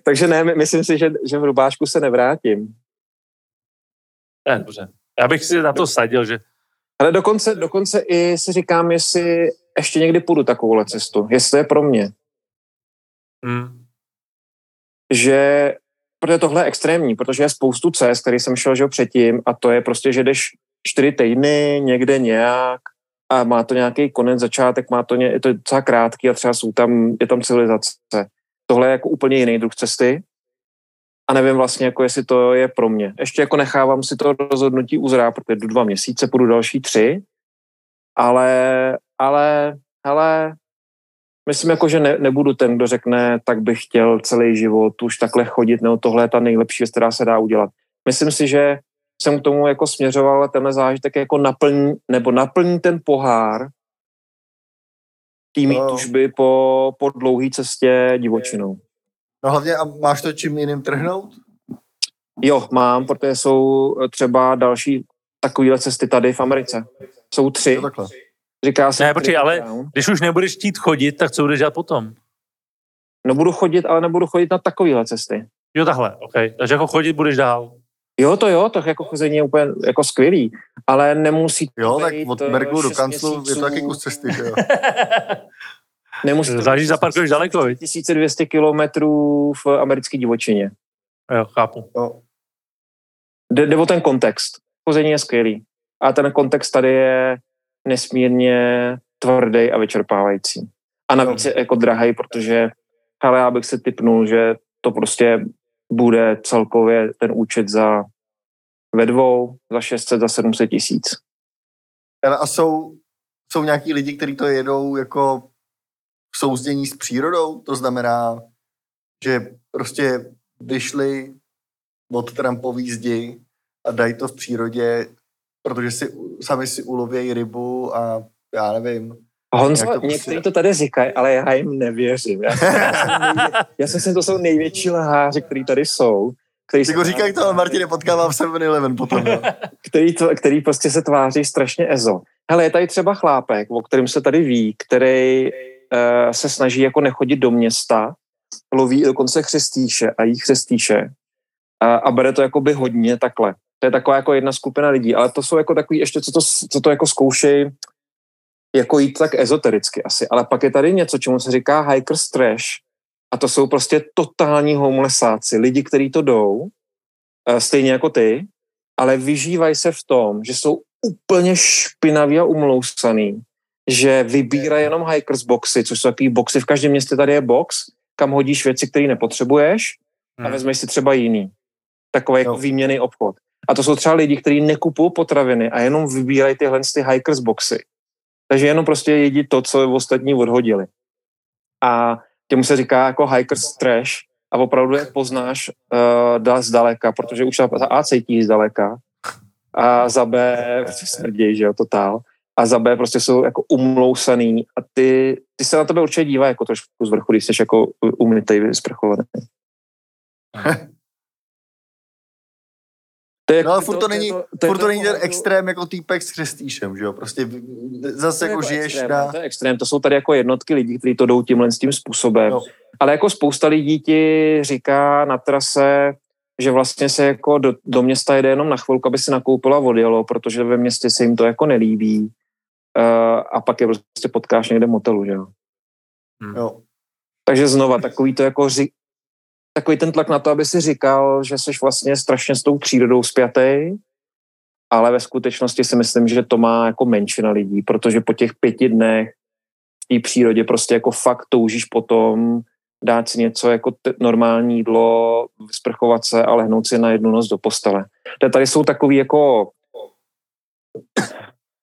Takže ne, myslím si, že, že v rubášku se nevrátím. Ne, dobře. Já bych si na to sadil, že... Ale dokonce, dokonce i si říkám, jestli ještě někdy půjdu takovouhle cestu, jestli to je pro mě. Hmm. Že, protože tohle je extrémní, protože je spoustu cest, který jsem šel že předtím a to je prostě, že jdeš čtyři týdny někde nějak a má to nějaký konec, začátek, má to, ně, je to docela krátký a třeba jsou tam, je tam civilizace. Tohle je jako úplně jiný druh cesty a nevím vlastně, jako jestli to je pro mě. Ještě jako nechávám si to rozhodnutí uzrát, protože jdu dva měsíce, půjdu další tři, ale, ale, ale myslím jako, že ne, nebudu ten, kdo řekne, tak bych chtěl celý život už takhle chodit, nebo tohle je ta nejlepší věc, která se dá udělat. Myslím si, že jsem k tomu jako směřoval, tenhle zážitek jako naplní, nebo naplní ten pohár tými no. tužby po, po dlouhé cestě divočinou. No hlavně a máš to čím jiným trhnout? Jo, mám, protože jsou třeba další takovéhle cesty tady v Americe. Jsou tři. Říká se... Ne, počkej, ale když už nebudeš chtít chodit, tak co budeš dělat potom? No budu chodit, ale nebudu chodit na takovéhle cesty. Jo, takhle, OK. Takže jako chodit budeš dál. Jo, to jo, to jako chození je úplně jako skvělý, ale nemusí to Jo, tak od eh, Merklu do kanclu je to taky kus cesty, že jo? <laughs> Nemusí to Záleží, zaparkuješ daleko, viď? 1200 kilometrů v americké divočině. Jo, chápu. Jo. Jde, jde o ten kontext. Chození je skvělý. A ten kontext tady je nesmírně tvrdý a vyčerpávající. A navíc je jako drahý, protože ale já bych se typnul, že to prostě bude celkově ten účet za ve dvou, za 600, za 700 tisíc. A jsou, jsou nějaký lidi, kteří to jedou jako v souzdění s přírodou? To znamená, že prostě vyšli od Trumpový zdi a dají to v přírodě, protože si sami si ulovějí rybu a já nevím. Honzo, to prostě- někteří to tady říkají, ale já jim nevěřím. Já, já, jsem, nejvě, <laughs> já si myslím, to jsou největší lháři, kteří tady jsou. Který, Jako říkají to, ale Martin potkávám v 7-Eleven potom. Jo. <laughs> který, to, který prostě se tváří strašně ezo. Hele, je tady třeba chlápek, o kterém se tady ví, který uh, se snaží jako nechodit do města, loví dokonce chřestíše a jí chřestíše a, a bere to jakoby hodně takhle. To je taková jako jedna skupina lidí, ale to jsou jako takový ještě, co to, co to jako zkoušej jako jít tak ezotericky asi. Ale pak je tady něco, čemu se říká hiker's trash a to jsou prostě totální homelessáci, lidi, kteří to jdou, eh, stejně jako ty, ale vyžívají se v tom, že jsou úplně špinaví a umlousaný, že vybírají jenom hikers boxy, což jsou takový boxy, v každém městě tady je box, kam hodíš věci, které nepotřebuješ a Hmm. vezmeš si třeba jiný. Takový jako výměný obchod. A to jsou třeba lidi, kteří nekupují potraviny a jenom vybírají tyhle ty hikers boxy. Takže jenom prostě jedí to, co ostatní odhodili. A těmu se říká jako hikers trash a opravdu je poznáš uh, dal zdaleka, protože už za A cítí zdaleka a za B prostě smrdějí, že jo, totál. A za B prostě jsou jako umlousaný a ty, ty se na tebe určitě dívají jako trošku z vrchu, když jsi jako umytej, vysprchovaný. <laughs> To je No ale furt to není, je furt to není ten extrém jako týpek s křestíšem, že jo? Prostě zase to jako žiješ extrém, na... To je extrém, to jsou tady jako jednotky lidí, kteří to jdou tímhle s tím způsobem. No. Ale jako spousta lidí ti říká na trase, že vlastně se jako do, do města jede jenom na chvilku, aby si nakoupila odjelo, protože ve městě se jim to jako nelíbí. Uh, a pak je prostě potkáš někde v motelu, že jo. Jo. Takže znova takový to jako takový ten tlak na to, aby si říkal, že jsi vlastně strašně s tou přírodou spjatý, ale ve skutečnosti si myslím, že to má jako menšina lidí, protože po těch pěti dnech v té přírodě prostě jako fakt toužíš potom dát si něco jako t- normální jídlo, sprchovat se a lehnout si na jednu noc do postele. To Tady jsou takový jako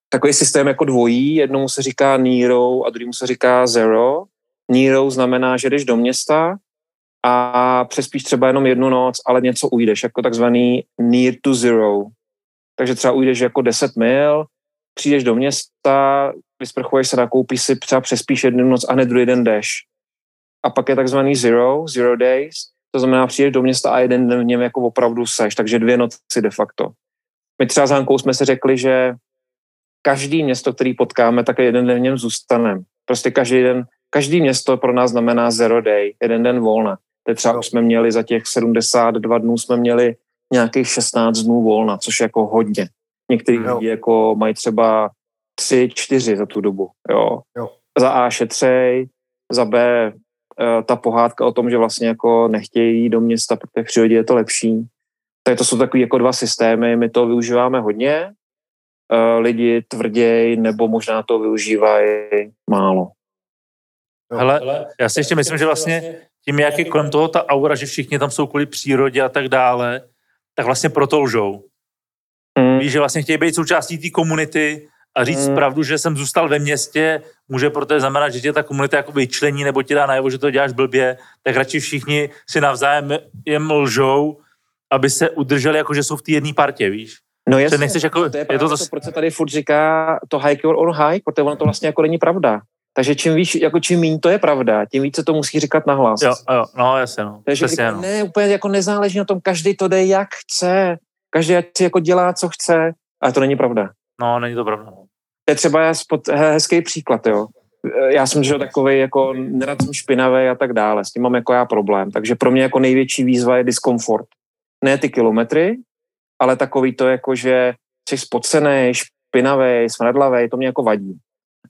takový systém jako dvojí, jednomu se říká Nero a druhému se říká Zero. Nero znamená, že jdeš do města a přespíš třeba jenom jednu noc, ale něco ujdeš, jako takzvaný near to zero. Takže třeba ujdeš jako 10 mil, přijdeš do města, vysprchuješ se, nakoupíš si, třeba přespíš jednu noc a hned druhý den jdeš. A pak je takzvaný zero, zero days, to znamená přijdeš do města a jeden den v něm jako opravdu seš, takže dvě noci de facto. My třeba s Hankou jsme si řekli, že každý město, který potkáme, tak jeden den v něm zůstaneme. Prostě každý den, každý město pro nás znamená zero day, jeden den volna. Teď třeba jsme měli za těch 72 dnů jsme měli nějakých 16 dnů volna, což je jako hodně. Někteří lidi jako mají třeba tři, čtyři za tu dobu. Jo. Jo. Za A šetřej, za B eh, ta pohádka o tom, že vlastně jako nechtějí do města, protože v přírodě je to lepší. Tak to jsou takový jako dva systémy, my to využíváme hodně, eh, lidi tvrději nebo možná to využívají málo. Hele, já si ještě myslím, že vlastně tím, jak je kolem toho ta aura, že všichni tam jsou kvůli přírodě a tak dále, tak vlastně proto lžou. Mm. Víš, že vlastně chtějí být součástí té komunity a říct Mm. pravdu, že jsem zůstal ve městě, může proto znamenat, že tě ta komunita jako vyčlení nebo ti dá najevo, že to děláš blbě, tak radši všichni si navzájem jem lžou, aby se udrželi jako, že jsou v té jedné partě, víš? No jasně, nechceš jako, to je, je to to, to, proč se tady furt říká to hike your own hike, protože ono to vlastně jako není pravda. Takže čím víš, jako čím méně to je pravda, tím více to musí říkat nahlas. jo, jo, no jasně, no. Takže Přesně, říká, no. ne, úplně jako nezáleží na tom, každý to jde jak chce, každý ať si jako dělá, co chce, ale to není pravda. no, není to pravda. no. To je třeba spod, he- hezký příklad, jo. Já jsem že takový jako nerad jsem špinavý a tak dále, s tím mám jako já problém. Takže pro mě jako největší výzva je diskomfort. Ne ty kilometry, ale takový to jako, že jsi spocený, špinavý, smradlavý, to mě jako vadí.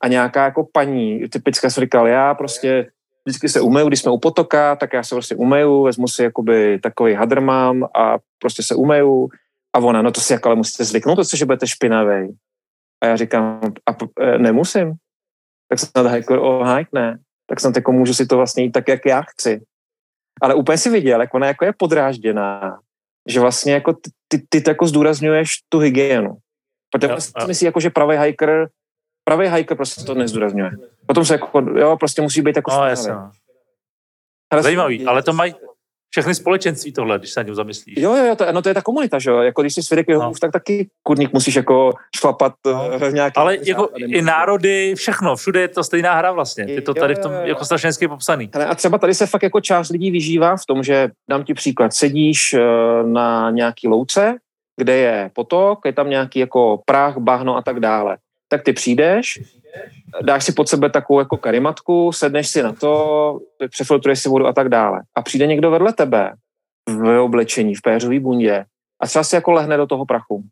A nějaká jako paní, typická jsem říkal, já prostě vždycky se umeju, když jsme u potoka, tak já se prostě umeju, vezmu si jakoby takový hadr mám a prostě se umeju. A ona, no to si jako ale musíte zvyknout, to, že budete špinavý. A já říkám, a p- e, nemusím. Tak snad hike o hike ne. Tak snad jako můžu si to vlastně jít tak, jak já chci. Ale úplně si viděl, jak ona jako je podrážděná, že vlastně jako ty, ty, ty jako zdůrazňuješ tu hygienu. Protože jo, si myslí jako, že pravý hiker, pravý hiker prostě to nezdůrazňuje. Potom se jako, jo, prostě musí být jako No, jasně, no. Zajímavý, ale to mají všechny společenství tohle, když se na něm zamyslíš. Jo, jo, jo, to, no to je ta komunita, že jo, jako když jsi svědek jeho No. tak taky kurník musíš jako šlapat No. v nějaký... Ale jako i národy, všechno, všude je to stejná hra vlastně. Je to Jo, tady v tom jo, jo. jako strašně hezky popsaný. Hele, a třeba tady se fakt jako část lidí vyžívá v tom, že dám ti příklad, sedíš eh, na nějaký louce, kde je potok, je tam nějaký jako prach, bahno a tak dále. Tak ty přijdeš, dáš si pod sebe takovou jako karimatku, sedneš si na to, přefiltruješ si vodu a tak dále. A přijde někdo vedle tebe v oblečení, v péřový bundě a třeba si jako lehne do toho prachu.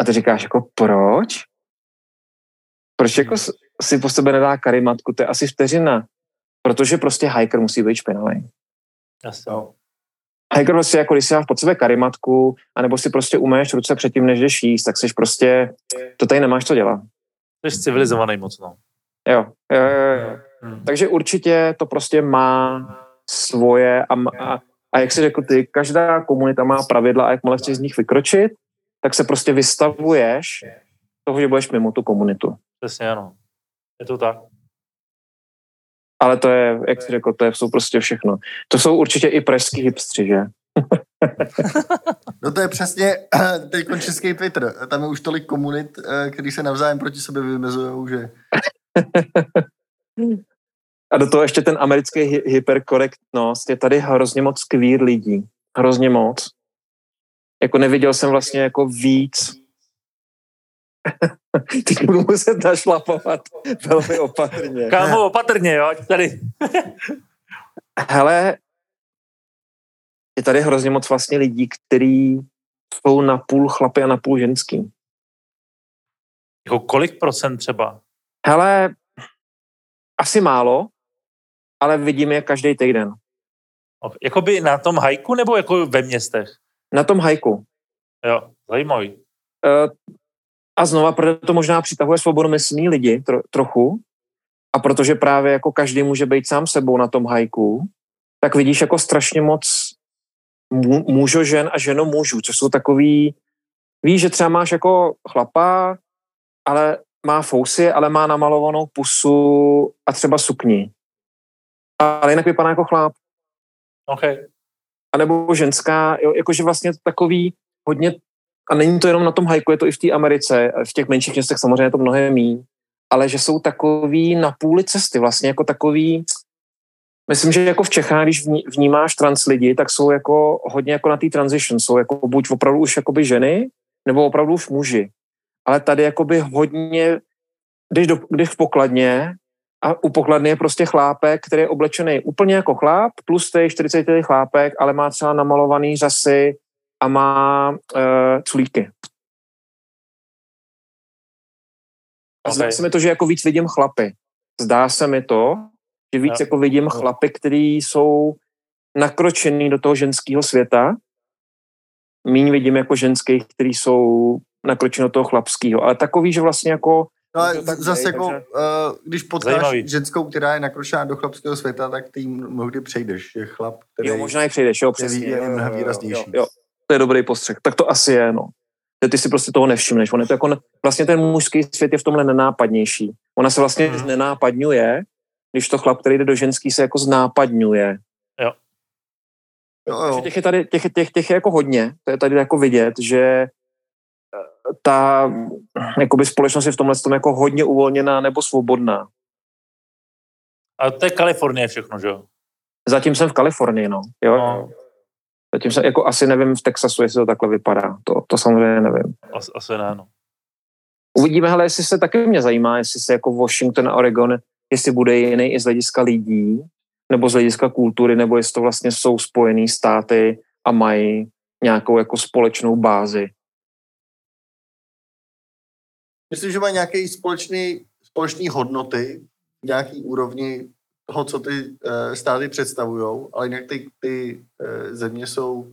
A ty říkáš jako proč? Proč jako si po sebe nedá karimatku? To je asi vteřina. Protože prostě hiker musí být špinavý. Jasně. Jo. Hiker prostě jako když si dáš pod sebe karimatku, anebo si prostě umeješ ruce předtím, než jdeš jíst, tak jsi prostě, to tady nemáš co dělat. Jsi civilizovaný moc, no. Jo, jo, jo, jo. Hmm. Takže určitě to prostě má svoje a, a, a jak si řekl ty, každá komunita má pravidla a jakmile chceš z nich vykročit, tak se prostě vystavuješ toho, že budeš mimo tu komunitu. Přesně, ano. Je to tak. Ale to je, jak jsi řekl, to je, jsou prostě všechno. To jsou určitě i pražský hipstři, že? <laughs> No to je přesně <clears throat> teď český Twitter. Tam je už tolik komunit, eh, který se navzájem proti sobě vymezují, že A do toho ještě ten americký hy- hyperkorektnost. Je tady hrozně moc queer lidí. Hrozně moc. Jako neviděl jsem vlastně jako víc. <laughs> Teď budu muset našlapovat velmi opatrně. Kámo, opatrně, jo, tady. <laughs> Hele, je tady hrozně moc vlastně lidí, kteří jsou na půl chlapy a na půl ženský. Jako kolik procent třeba? Hele, asi málo, ale vidím je každý týden. Jakoby na tom hajku nebo jako ve městech? Na tom hajku. Jo, zajímavý. Eh, a znova, protože to možná přitahuje svobodomyslný lidi tro, trochu, a protože právě jako každý může být sám sebou na tom hajku, tak vidíš jako strašně moc mu- mužo žen a ženo mužů, což jsou takový, víš, že třeba máš jako chlapa, ale má fousy, ale má namalovanou pusu a třeba sukni. Ale jinak vypadá jako chlap. OK. A nebo ženská, jo, jakože vlastně takový hodně, a není to jenom na tom hajku, je to i v té Americe, v těch menších městech samozřejmě je to mnohem míň, ale že jsou takový na půli cesty, vlastně jako takový, myslím, že jako v Čechách, když vní- vnímáš trans lidi, tak jsou jako hodně jako na té transition, jsou jako buď opravdu už jakoby ženy, nebo opravdu už muži. ale tady jakoby hodně, když, do, když v pokladně a u pokladny je prostě chlápek, který je oblečený úplně jako chláp, tlustý, 40 chlápek, ale má třeba namalovaný řasy a má uh, culíky. A zdá Okay. se mi to, že jako víc vidím chlapy. Zdá se mi to, že víc Jo. jako vidím chlapy, který jsou nakročený do toho ženského světa. Míň vidím jako ženských, který jsou nakročený do toho chlapského. Ale takový, že vlastně jako No a Může tak zase jako, takže- uh, když potkáš Zajímavý. ženskou, která je nakročená do chlapského světa, tak ty jim mnohdy přejdeš. Je chlap, který jo, možná i přijdeš, jo, je přesně. jo, jo, mnohem výraznější. Jo, jo, to je dobrý postřeh. Tak to asi je, no. Že Ty si prostě toho nevšimneš. On je to jako, vlastně ten mužský svět je v tomhle nenápadnější. Ona se vlastně Mhm. nenápadňuje, když to chlap, který jde do ženský, se jako znápadňuje. jo, Takže jo. těch je tady, těch, těch, těch je jako hodně, to je tady jako vidět, že eh, ta jakoby společnost je v tomhle tom jako hodně uvolněná nebo svobodná. A to je Kalifornie všechno, že jo? Zatím jsem v Kalifornii, no. Jo, No. Zatím jsem, jako asi nevím v Texasu, jestli to takhle vypadá. To, to samozřejmě nevím. As, asi ne, no. Uvidíme, hele, jestli se taky mě zajímá, jestli se jako Washington a Oregon, jestli bude jiný i z hlediska lidí, nebo z hlediska kultury, nebo jestli to vlastně jsou spojený státy a mají nějakou jako společnou bázi. Myslím, že mají nějaké společný, společný hodnoty, nějaký úrovni toho, co ty uh, státy představují, ale jinak ty, ty uh, země jsou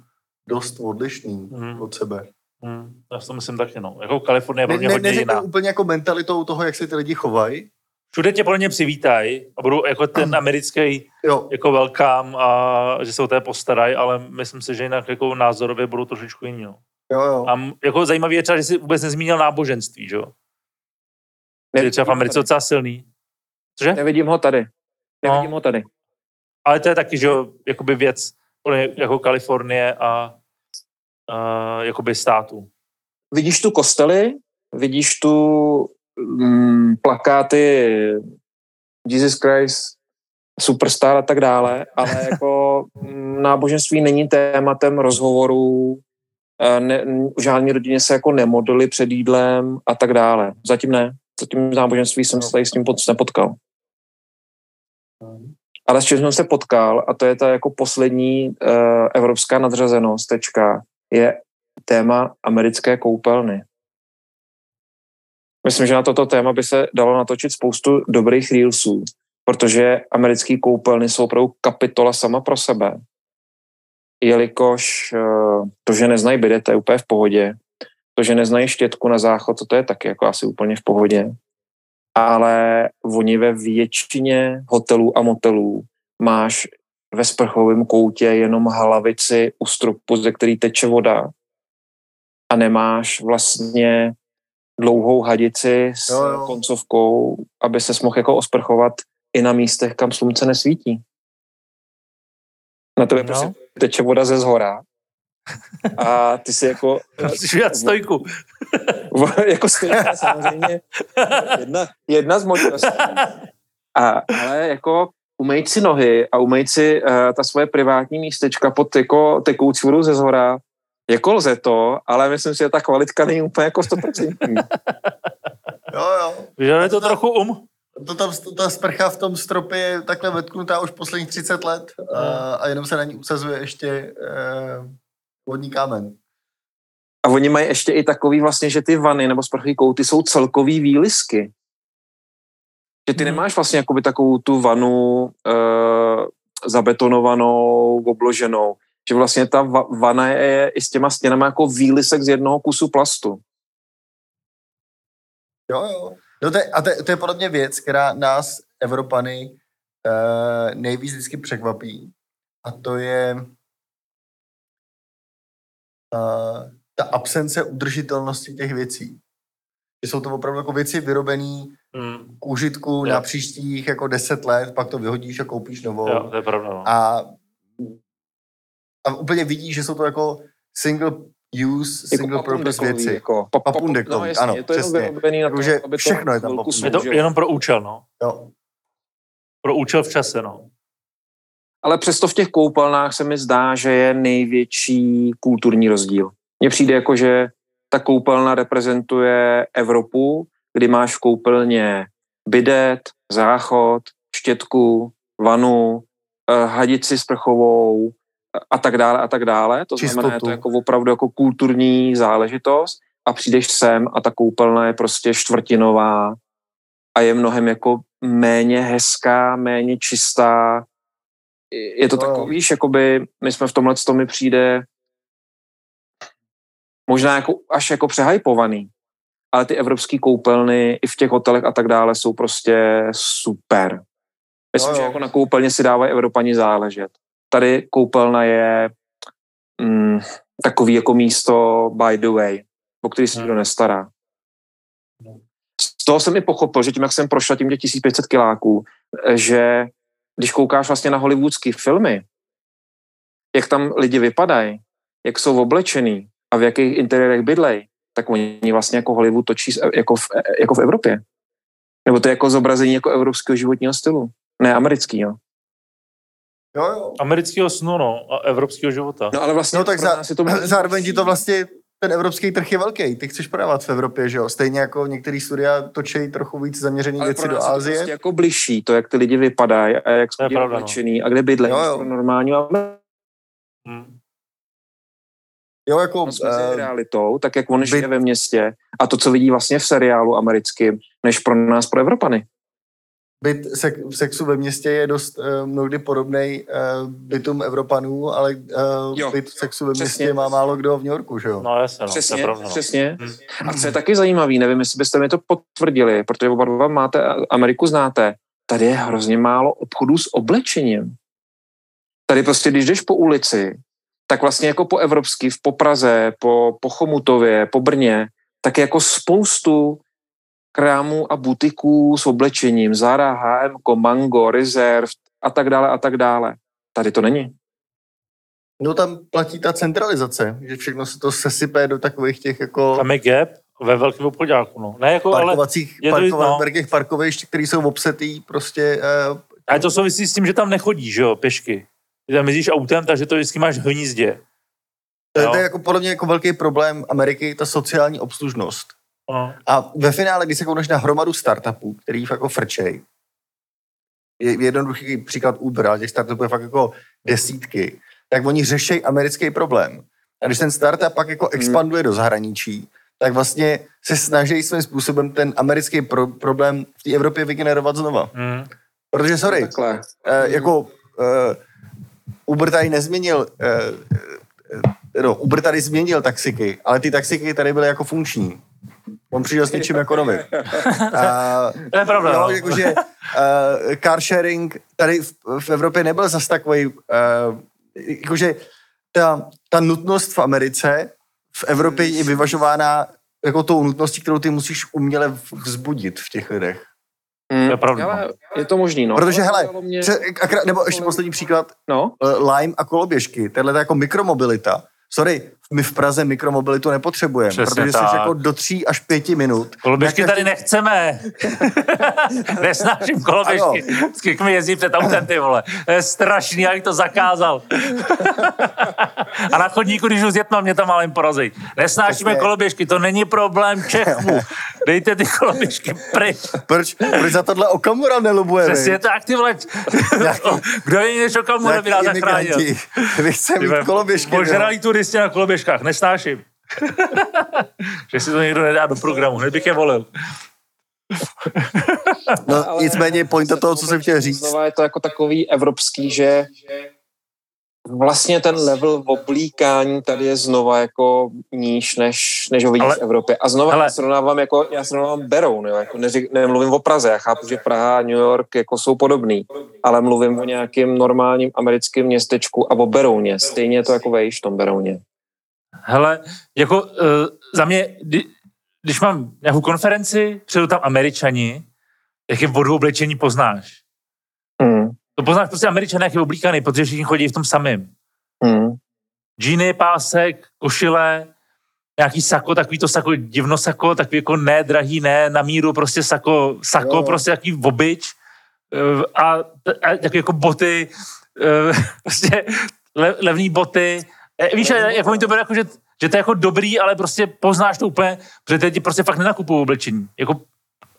dost odlišný Mhm. od sebe. Hmm, já si to myslím taky, no. Jako Kalifornie je Ne, pro mě ne, hodně jiná. úplně jako mentalitou toho, jak se ty lidi chovají. Všude tě pro ně přivítají a budou jako ten americký Jo, jako welcome a že se o té postarají, ale myslím si, že jinak jako názorově budou trošičku jiní, no. jo, jo. A jako zajímavý je třeba, že jsi vůbec nezmínil náboženství, že jo? Je třeba v Americe docela silný. Cože? Nevidím ho tady. Nevidím No. ho tady. Ale to je taky, že jo, jakoby věc jako Kalifornie a, a jakoby státu. Vidíš tu kostely, vidíš tu mm, plakáty Jesus Christ, Superstar a tak dále, ale <laughs> jako mm, náboženství není tématem rozhovorů, eh, ne, žádné rodině se jako nemodlili před jídlem a tak dále. Zatím ne. Zatím náboženství jsem se tady s tím pod, nepotkal. Ale s čím jsem se potkal, a to je ta jako poslední uh, evropská nadřazenost, tečka, je téma americké koupelny. Myslím, že na toto téma by se dalo natočit spoustu dobrých reelsů, protože americké koupelny jsou opravdu kapitola sama pro sebe. Jelikož eh, to, že neznají bidet, to je úplně v pohodě. To, že neznají štětku na záchod, to, to je taky jako asi úplně v pohodě. Ale oni ve většině hotelů a motelů máš ve sprchovém koutě jenom hlavici u stropu, ze který teče voda a nemáš vlastně dlouhou hadici s Jo, jo. koncovkou, aby se mohl jako osprchovat i na místech, kam slunce nesvítí. Na tebe No. no. prostě teče voda ze zhora a ty si jako, <laughs> Musíš udělat stojku. <laughs> <laughs> jako stojka samozřejmě jedna, jedna z možností. A, ale jako umejt si nohy a umejt si uh, ta svoje privátní místečka pod jako tekoucí vodu ze zhora, jako lze to, ale myslím si, že ta kvalitka není úplně jako 100%. jo, jo. Vyžaduje to trochu um. To tam, ta sprcha v tom stropě je takhle vetknutá už posledních 30 let a, a jenom se na ní usazuje ještě eh, vodní kámen. A oni mají ještě i takový vlastně, že ty vany nebo sprchový kouty jsou celkový výlisky. Že ty Mhm. nemáš vlastně jakoby takovou tu vanu uh, zabetonovanou, obloženou. Že vlastně ta va- vana je i s těma stěnama jako výlisek z jednoho kusu plastu. Jo, jo. No to je, a to, je- to je podle mě věc, která nás, Evropany, eh, nejvíc vždycky překvapí. A to je eh, ta absence udržitelnosti těch věcí. Že jsou to opravdu jako věci vyrobené Hmm. k užitku Jo. na příštích jako 10 let, pak to vyhodíš a koupíš novou. Jo, to je pravda. No. A, a úplně vidíš, že jsou to jako single use, single purpose věci. Jako, pa, Papundekový, no, jasně, ano, je to jenom přesně. vyrobený na to, Jakože aby to všechno je tam papundekový. Je to jenom pro účel, no. Jo. Pro účel v čase, no. Ale přesto v těch koupelnách se mi zdá, že je největší kulturní rozdíl. Mně přijde jako, že ta koupelna reprezentuje Evropu, kdy máš v koupelně bidet, záchod, štětku, vanu, eh, hadici sprchovou a tak dále a tak dále. To Čistotu. znamená, je to jako opravdu jako kulturní záležitost a přijdeš sem a ta koupelna je prostě čtvrtinová a je mnohem jako méně hezká, méně čistá. Je to No. takový, víš, jakoby my jsme v tomhle to mi přijde možná jako, až jako přehypovaný, ale ty evropské koupelny i v těch hotelech a tak dále jsou prostě super. Myslím, Jo, že jako na koupelně si dávají Evropani záležet. Tady koupelna je mm, takový jako místo by the way, o který se nikdo nestará. Z toho jsem i pochopil, že tím, jak jsem prošel tím těch 1500 kiláků, že když koukáš vlastně na hollywoodský filmy, jak tam lidi vypadají, jak jsou oblečený a v jakých interiérech bydlej, tak oni vlastně jako Hollywood točí jako v, jako v Evropě. Nebo to je jako zobrazení jako evropského životního stylu, ne amerického. Jo, jo. Amerického snu, no, a evropského života. No ale vlastně No tak za, to <clears throat> zároveň ti to vlastně, ten evropský trh je velký, ty chceš prodávat v Evropě, že jo? Stejně jako některý studia točí trochu víc zaměřený ale věci do nás je to Ázie. prostě jako bližší, to, jak ty lidi vypadají a jak jsou pravda, no. oblečený a kde Jo, jo. pro normální Hmm. Jo, jako... Američnost mezi eh, realitou, tak jak on žije byt- ve městě a to, co vidí vlastně v seriálu americkým, než pro nás, pro Evropany. byt sek, sexu ve městě je dost uh, mnohdy podobný uh, bytům Evropanů, ale uh, Jo, byt sexu ve přesně. městě má málo kdo v New Yorku, že jo? No jasně, no, to Přesně, je pravda. No. přesně. Hmm. A co je taky zajímavý, nevím, jestli byste mi to potvrdili, protože oba dva máte, Ameriku znáte, tady je hrozně málo obchodů s oblečením. Tady prostě, když jdeš po ulici, tak vlastně jako po Evropsky, v Popraze, po, po Chomutově, po Brně, tak je jako spoustu krámů a butiků s oblečením. Zara, H&M, Mango, Reserve a tak dále a tak dále. Tady to není. No tam platí ta centralizace, že všechno se to sesype do takových těch jako Tam je gap ve velkém obchodáku, no. Ne, jako, ale, parkovacích, je to- no. parkovišť, které jsou obsetý prostě uh, ale to souvisí s tím, že tam nechodíš, že jo, pěšky. Ty tam jezdíš autem, takže to vždycky máš v hnízdě. To, je- to je jako podle mě jako velký problém Ameriky, ta sociální obslužnost. No. A ve finále, když se koukneš na hromadu startupů, který fakt jako frčej, je jednoduchý příklad Uber, ale těch startupů je fakt jako desítky, tak oni řeší americký problém. A když ten startup pak jako expanduje do zahraničí, tak vlastně se snaží svým způsobem ten americký pro- problém v té Evropě vygenerovat znova. Hmm. Protože, sorry, Takhle. eh, jako eh, Uber tady nezměnil, eh, eh, no, Uber tady změnil taxiky, ale ty taxiky tady byly jako funkční. On přišel s něčím jako novým. A, <laughs> To je pravda, no, jakože uh, car sharing tady v, v Evropě nebyl zas takový, uh, jakože ta, ta nutnost v Americe v Evropě je vyvažována jako tou nutností, kterou ty musíš uměle vzbudit v těch lidech. Mm, To je pravda. Ale je to možný, no. Protože, hele, mě- Pře- akra- nebo ještě poslední příklad, no, uh, Lime a koloběžky, tahle jako mikromobilita. Sorry, my v Praze mikromobilitu nepotřebujeme, Přesně protože jsi tak. jako do tří až pěti minut. Koloběžky tady každý- nechceme. <laughs> Nesnáším koloběžky. Vždycky mi jezdí před autem, ty vole. To je strašný, jak to zakázal. <laughs> A na chodníku, když s dětma, mě tam málem porazí. Nesnášíme Přesně. koloběžky, to není problém Čechů. <laughs> Dejte ty koloběžky pryč. Proč, proč za tohle Okamura nelubuje? Přesně tak, ty vole. Kdo je než Okamura by nás zachránil? Vy vole, mít koloběžky. jo? Ožralí turisti na koloběžkách, nesnáším. <laughs> že si to někdo nedá do programu, hned bych je volil. No, Ale- nicméně pointa toho, co jsem chtěl říct, Znova je to jako takový evropský, že vlastně ten level oblíkání tady je znova jako níž, než, než ho vidíš Ale- v Evropě. A znova já srovnávám jako, já srovnávám Beroun, jo, jako neři, nemluvím o Praze, já chápu, že Praha a New York jako jsou podobný, ale mluvím o nějakém normálním americkém městečku a o Berouně. Stejně je to jako vejš v tom Berouně. Hele, jako uh, za mě, kdy, když mám nějakou konferenci, přijdu tam američani, jak je vodu oblečení poznáš. Hmm. To poznáš prostě američané, jak je oblíkaný, protože všichni chodí v tom samém. Hmm. Džíny, pásek, košile, nějaký sako, takový to sako, divno sako, takový jako ne drahý, ne na míru, prostě sako, sako, Jo. prostě takový obyč eh, a, a jako boty, eh, <laughs> prostě le, levný boty. Eh, Víš, jak oni to berou, jako, že že to je jako dobrý, ale prostě poznáš to úplně, protože teď prostě fakt nenakupují oblečení. Jako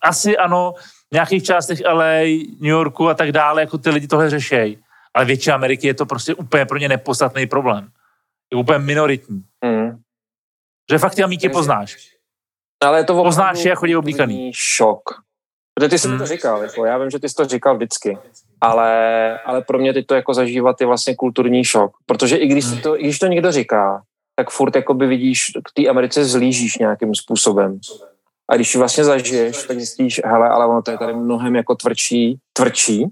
asi ano, v nějakých částech LA, New Yorku a tak dále, jako ty lidi tohle řešejí. Ale většina Ameriky je to prostě úplně pro ně nepodstatný problém. Je úplně minoritní. Mm. Že fakt ty amíky poznáš. Ale je to Poznáš je, chodí oblíkaný. Šok. Protože ty jsi Hmm. to říkal, jako, já vím, že ty jsi to říkal vždycky, ale, ale pro mě teď to jako zažívat je vlastně kulturní šok, protože i když, Hmm. to, i když to někdo říká, tak furt jakoby vidíš, k té Americe zlížíš nějakým způsobem. A když ji vlastně zažiješ, tak zjistíš, hele, ale ono to je tady mnohem jako tvrdší, tvrdší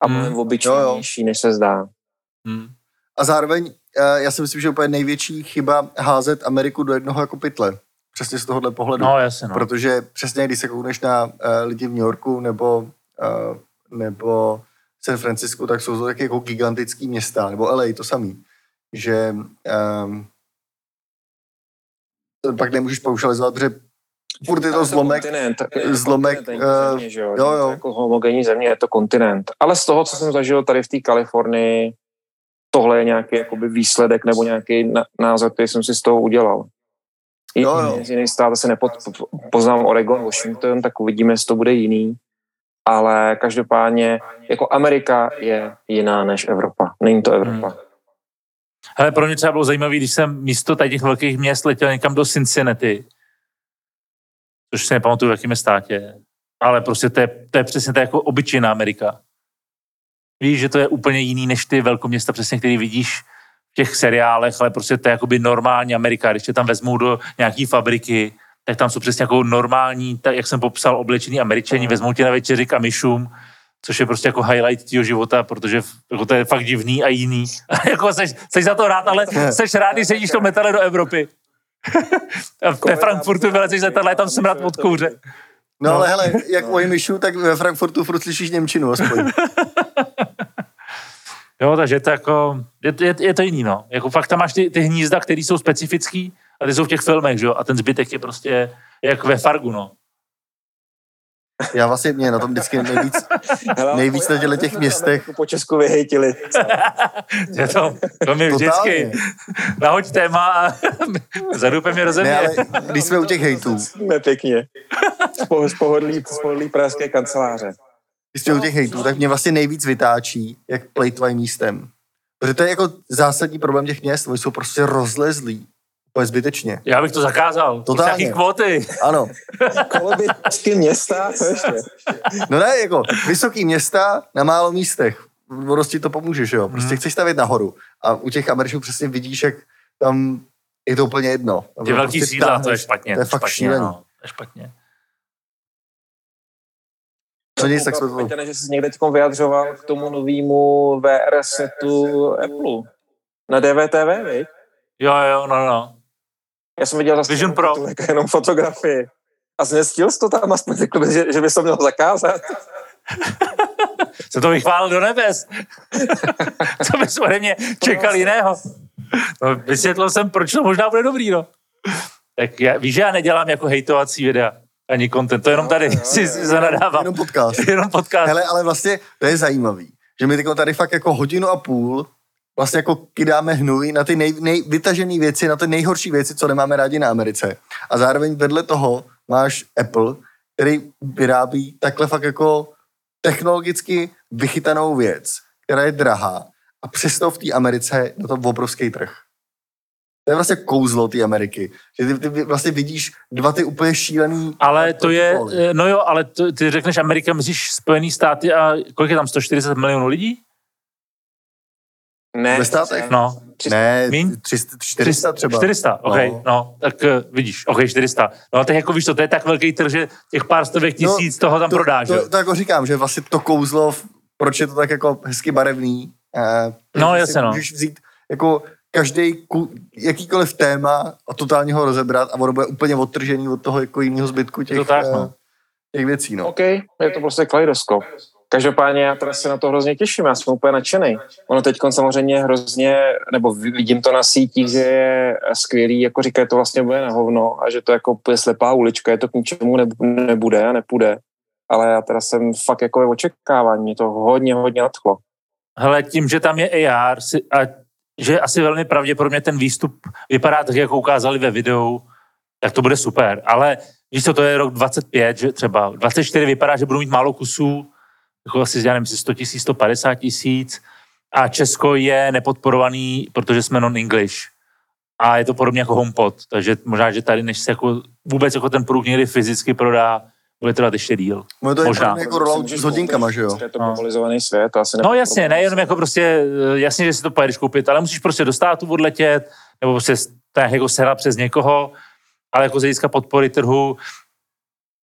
a Hmm. mnohem obyčejnější, než se zdá. Hmm. A zároveň, eh, já si myslím, že úplně největší chyba házet Ameriku do jednoho jako pytle. Přesně z tohohle pohledu. No, jasně, no. Protože přesně, když se koukneš na uh, lidi v New Yorku nebo, uh, nebo San Francisco, tak jsou to taky jako gigantický města, nebo LA to samý, že um, to pak nemůžeš paušalizovat, protože furt je to zlomek, kontinent, zlomek, eh, země, že jo, jo. Jako homogenní země, je to kontinent. Ale z toho, co jsem zažil tady v té Kalifornii, tohle je nějaký jakoby výsledek nebo nějaký názor, který jsem si z toho udělal. Jo, jo. Z jiných států se nepod, poznám Oregon, Washington, tak uvidíme, jestli to bude jiný. Ale každopádně, jako Amerika je jiná než Evropa. Není to Evropa. Hmm. Pro mě třeba bylo zajímavé, když jsem místo tady těch velkých měst letěl někam do Cincinnati, což si nepamatuju, v jakém státě, ale prostě to je, to je přesně ta jako obyčejná Amerika. Víš, že to je úplně jiný než ty velkoměsta, přesně, který vidíš v těch seriálech, ale prostě to je jakoby normální Amerika. Když tě tam vezmou do nějaký fabriky, tak tam jsou přesně jako normální, tak jak jsem popsal, oblečený američani, vezmou tě na večeři k Amišům, což je prostě jako highlight tvýho života, protože jako to je fakt divný a jiný. <laughs> jako seš, seš za to rád, ale seš rád, když sedíš to metale do Evropy. <laughs> a ve Frankfurtu vylezeš z letadla, je tam smrad od kouře. No, ale hele, jak o Jimišu, tak ve Frankfurtu furt slyšíš Němčinu aspoň. <laughs> Jo, takže je to jako, je, je, je to jiný, no. Jako fakt tam máš ty, ty hnízda, které jsou specifický a ty jsou v těch filmech, že jo, a ten zbytek je prostě jak ve Fargu, no. Já vlastně mě na tom vždycky nejvíc, <laughs> Hele, Nejvíc na těchto těch městech. Po Česku vyhejtili. <laughs> Je to, to mi vždycky nahoď téma a <laughs> zadupem mě Ne, rozemě. ale když jsme u těch hejtů, Jsme pěkně. Z po- z pohodlí, z pohodlí pražské kanceláře. když jsme u těch hejtů, tak mě vlastně nejvíc vytáčí, jak plejtvají místem. Protože to je jako zásadní problém těch měst, oni jsou prostě rozlezlí. Úplně zbytečně. Já bych to zakázal. Totálně. Nějaký kvóty. Ano. <laughs> Kolobičky města, co ještě? No ne, jako vysoký města na málo místech. Ti to pomůže, že jo? Prostě Mhm. chceš stavět nahoru. A u těch Američanů přesně vidíš, jak tam je to úplně jedno. Tam Ty velký prostě sídla, to je špatně. To je fakt špatně, šílený. No, to je špatně. To nic, tak jsme to... Peťane, že jsi někde vyjadřoval k tomu novému VR setu Apple. Na DVTV, viď? Jo, jo, no, no. Já jsem viděl zase Vision Pro. titulek, jenom fotografii. A znestil jsi to tam aspoň řekl, že, že bys to měl zakázat. <laughs> Se to vychválil do nebes. <laughs> Co bys ode mě čekal jiného? No, vysvětlil jsem, proč to možná bude dobrý, no. Tak já, víš, že já nedělám jako hejtovací videa, ani content, to jenom tady jo, si, jo. zanadávám. Jenom podcast. <laughs> Jenom podcast. Hele, ale vlastně to je zajímavý, že my tady fakt jako hodinu a půl vlastně jako kydáme hnůj na ty nej, nej, vytažené věci, na ty nejhorší věci, co nemáme rádi na Americe. A zároveň vedle toho máš Apple, který vyrábí takhle fakt jako technologicky vychytanou věc, která je drahá a přesto v té Americe na to obrovský trh. To je vlastně kouzlo té Ameriky. Že ty, ty vlastně vidíš dva ty úplně šílený... Ale to je, eh, no jo, ale to, ty řekneš Amerika, myslíš Spojený státy a kolik je tam, 140 milionů lidí? Ne. Ve státech? No, Ne, Míň? 300, 400 třeba. 400, OK, No. no. no, tak uh, vidíš, OK, 400. No, tak jako víš to, to je tak velký trh, že těch pár stovek tisíc toho tam No, to, prodáš, to, to, to, jako říkám, že vlastně to kouzlo, proč je to tak jako hezky barevný. Eh, No, jasně, no. Můžeš vzít jako každý jakýkoliv téma a totálně ho rozebrat a ono bude úplně odtržený od toho jako jiného zbytku těch, to tak, eh, no. těch věcí. No. OK, je to prostě kaleidoskop. Každopádně já teda se na to hrozně těším, já jsem úplně nadšený. Ono teď samozřejmě hrozně, nebo vidím to na sítích, že je skvělý, jako říkají, to vlastně bude na hovno a že to jako je slepá ulička, je to k ničemu neb- nebude a nepůjde. Ale já teda jsem fakt jako očekávání, mě to hodně, hodně nadchlo. Hele, tím, že tam je AR a že asi velmi pravděpodobně ten výstup vypadá tak, jak ukázali ve videu, tak to bude super. Ale víš co, to je rok 25, že třeba 24 vypadá, že budou mít málo kusů, jako asi, já nevím, 100 tisíc, 150 tisíc a Česko je nepodporovaný, protože jsme non-English. A je to podobně jako HomePod, takže možná, že tady, než se jako vůbec jako ten produkt někdy fyzicky prodá, bude trvat ještě díl. No to je Možná. jako rollout s hodinkama, že jo? Je to No. globalizovaný svět, asi No jasně, nejenom jako prostě, eh, jasně, že si to pojedeš koupit, ale musíš prostě do státu odletět, nebo prostě tak jako sehnat přes někoho, ale jako z hlediska podpory trhu,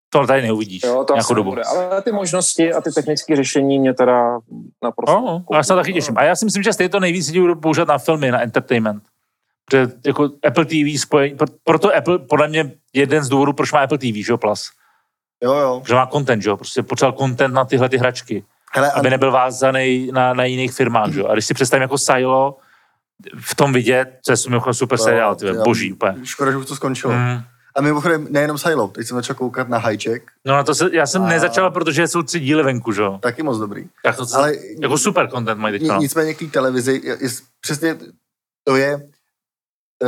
to tady neuvidíš Jo, to nějakou dobu. Ale ty možnosti a ty technické řešení mě teda naprosto... No, já se na to taky těším. A já si myslím, že stejně to nejvíc lidí budou používat na filmy, na entertainment. Protože jako Apple TV spojení, pro- proto Apple, podle mě jeden z důvodů, proč má Apple TV, že jo, plus. Jo, jo. Že má content, že jo, prostě potřeboval content na tyhle ty hračky. Hele, a aby nebyl vázaný na, na jiných firmách. Že? jo. A když si představím jako Silo v tom vidět, to je super seriál, ty, boží úplně. Škoda, že už to skončilo. Mm. A mimochodem nejenom Silo, teď jsem začal koukat na Hijack, No na to se, já jsem A- nezačal, protože jsou tři díly venku, že jo. taky moc dobrý. Tak to, Ale jako super content mají teďka. Nicméně k té televizi, je, je, přesně to je,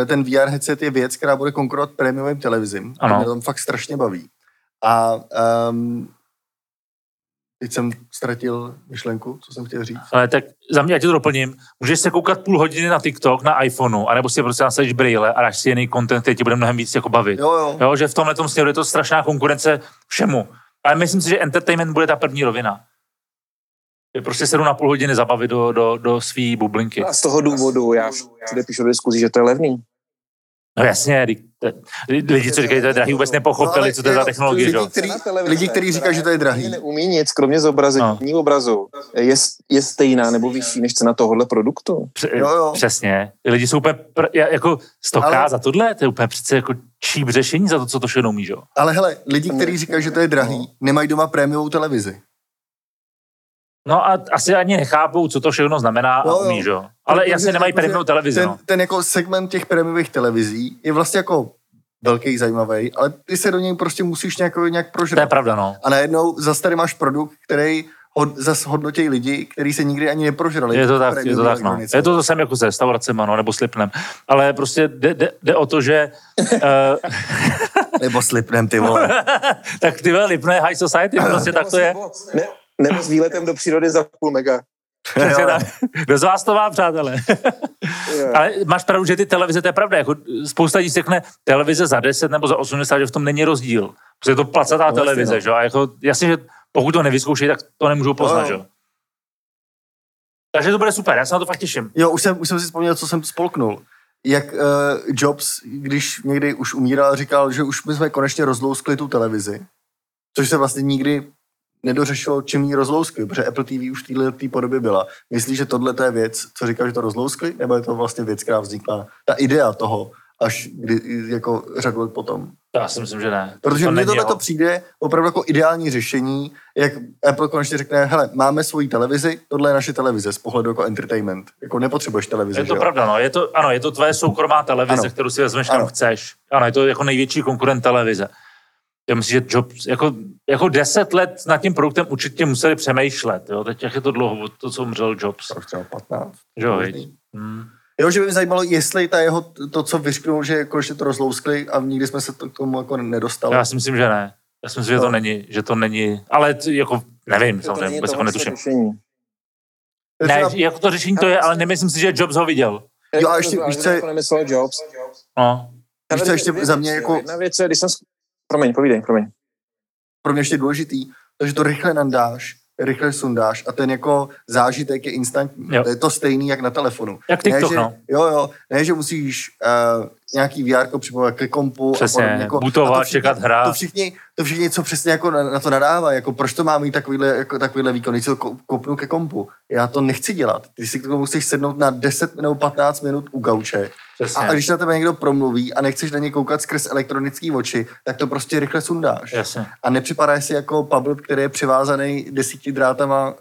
eh, ten VR headset je věc, která bude konkurovat prémiovým televizím. Ano. A mě to tam fakt strašně baví. A um, teď jsem ztratil myšlenku, co jsem chtěl říct. Ale tak za mě, já ti to doplním, můžeš se koukat půl hodiny na TikTok, na iPhoneu, anebo si prostě nasadíš brýle a dáš si jiný content, který ti bude mnohem víc jako bavit. Jo, jo. Jo, že v tomhle směru je to strašná konkurence všemu. Ale myslím si, že entertainment bude ta první rovina. Že prostě se jdu na půl hodiny zabavit do, do, do svý bublinky. A z toho důvodu já všude píšu do diskuzí, že to je levný. No jasně, lidi, co říkají, to je drahý, vůbec nepochopili, No, co to je za technologie, lidi, že který- lidi, kteří říkají, že to je drahý. Neumí nic, kromě zobrazení No. obrazu. Je, je stejná nebo vyšší než cena tohohle produktu. Pře- Jo, jo. Přesně. Lidi jsou úplně, pr- jako 100 Ale- za tohle, to je úplně přece jako cheap řešení za to, co to všechno umí, že jo? Ale hele, lidi, kteří říkají, že to je drahý, nemají doma prémiovou televizi. No a asi ani nechápou, co to všechno znamená a Jo, jo. umí, že jo? Ale Protože- jasně nemají prémiovou televizi, ten, no. ten jako segment těch prémiových televizí je vlastně jako velký, zajímavý, ale ty se do něj prostě musíš nějak, nějak To je prožrat. pravda, no. A najednou zase tady máš produkt, který hod, zase hodnotí lidi, kteří se nikdy ani neprožrali. Je to tak, je to tak, no. elektronice. Je to to sem jako se restauracema, no, nebo slipnem. Ale prostě jde, jde, jde o to, že uh, <laughs> Nebo slipnem, ty vole. <laughs> tak ty vole, lipné high society, prostě tak to je. Ne, nebo s výletem do přírody za půl mega. Přesně tak. Kdo z vás to má, přátelé? Ale máš pravdu, že ty televize, to je pravda. Jako spousta lidí řekne, televize za 10 nebo za 80, že v tom není rozdíl. Protože je to placatá No, televize, no. že? jo? A jako, jasně, že pokud to nevyzkoušejí, tak to nemůžou poznat, jo. že? jo? Takže to bude super, já se na to fakt těším. Jo, už jsem, už jsem si vzpomněl, co jsem spolknul. Jak uh, Jobs, když někdy už umíral, říkal, že už my jsme konečně rozlouskli tu televizi, což se vlastně nikdy nedořešilo, čím ji rozlouskli, protože Apple TV už v této podobě byla. Myslíš, že tohle to je věc, co říkal, že to rozlouskli, nebo je to vlastně věc, která vznikla, ta idea toho, až kdy, jako řadu let potom. Já si myslím, že ne. Protože to mně tohle to jeho- přijde opravdu jako ideální řešení, jak Apple konečně řekne, hele, máme svoji televizi, tohle je naše televize z pohledu jako entertainment. Jako nepotřebuješ televizi, Je to pravda, no. Je to, ano, je to tvoje soukromá televize, Ano. kterou si vezmeš kam chceš. Ano, je to jako největší konkurent televize. Já myslím, že Jobs, jako, jako deset let nad tím produktem určitě museli přemýšlet. Jo? Teď jak je to dlouho, od to, co umřel Jobs. Tak třeba 15. Že jo? Hmm. Jo, že by mě zajímalo, jestli ta jeho, to, co vyřknul, že konečně to rozlouskli a nikdy jsme se to, k tomu jako nedostali. Já si myslím, že ne. Já si myslím, že to No. není, že to není, ale t- jako nevím, To samozřejmě, vůbec jako tohle netuším. řešení. To Ne, třeba- jako to řešení to je, ale nemyslím si, že Jobs ho viděl. Jo, a ještě, to víš, co je- jako Jobs. No. Víš, co ještě za mě jako- Jedna věc je, když jsem... Promiň, povídej, promiň. Pro mě ještě důležitý, takže to rychle nandáš, rychle sundáš a ten jako zážitek je instantní. Jo. To je to stejný, jak na telefonu. Jak TikTok, ne, že, no. Jo, jo, ne, že musíš uh, nějaký VR připojit ke kompu. Přesně, a podobně, jako, bootovat, a to všichni- čekat hra. To všichni, to všichni, co přesně jako na, na to nadávají, jako proč to má mít takovýhle, jako, takovýhle výkon, když si to ko- kopnu ke kompu. Já to nechci dělat. Ty si k tomu musíš sednout na 10 nebo 15 minut u gauče. Přesně. A když na tebe někdo promluví a nechceš na ně koukat skrz elektronický oči, tak to prostě rychle sundáš. Jasně, A nepřipadáš si jako Pablo, který je přivázaný desíti drátama uh,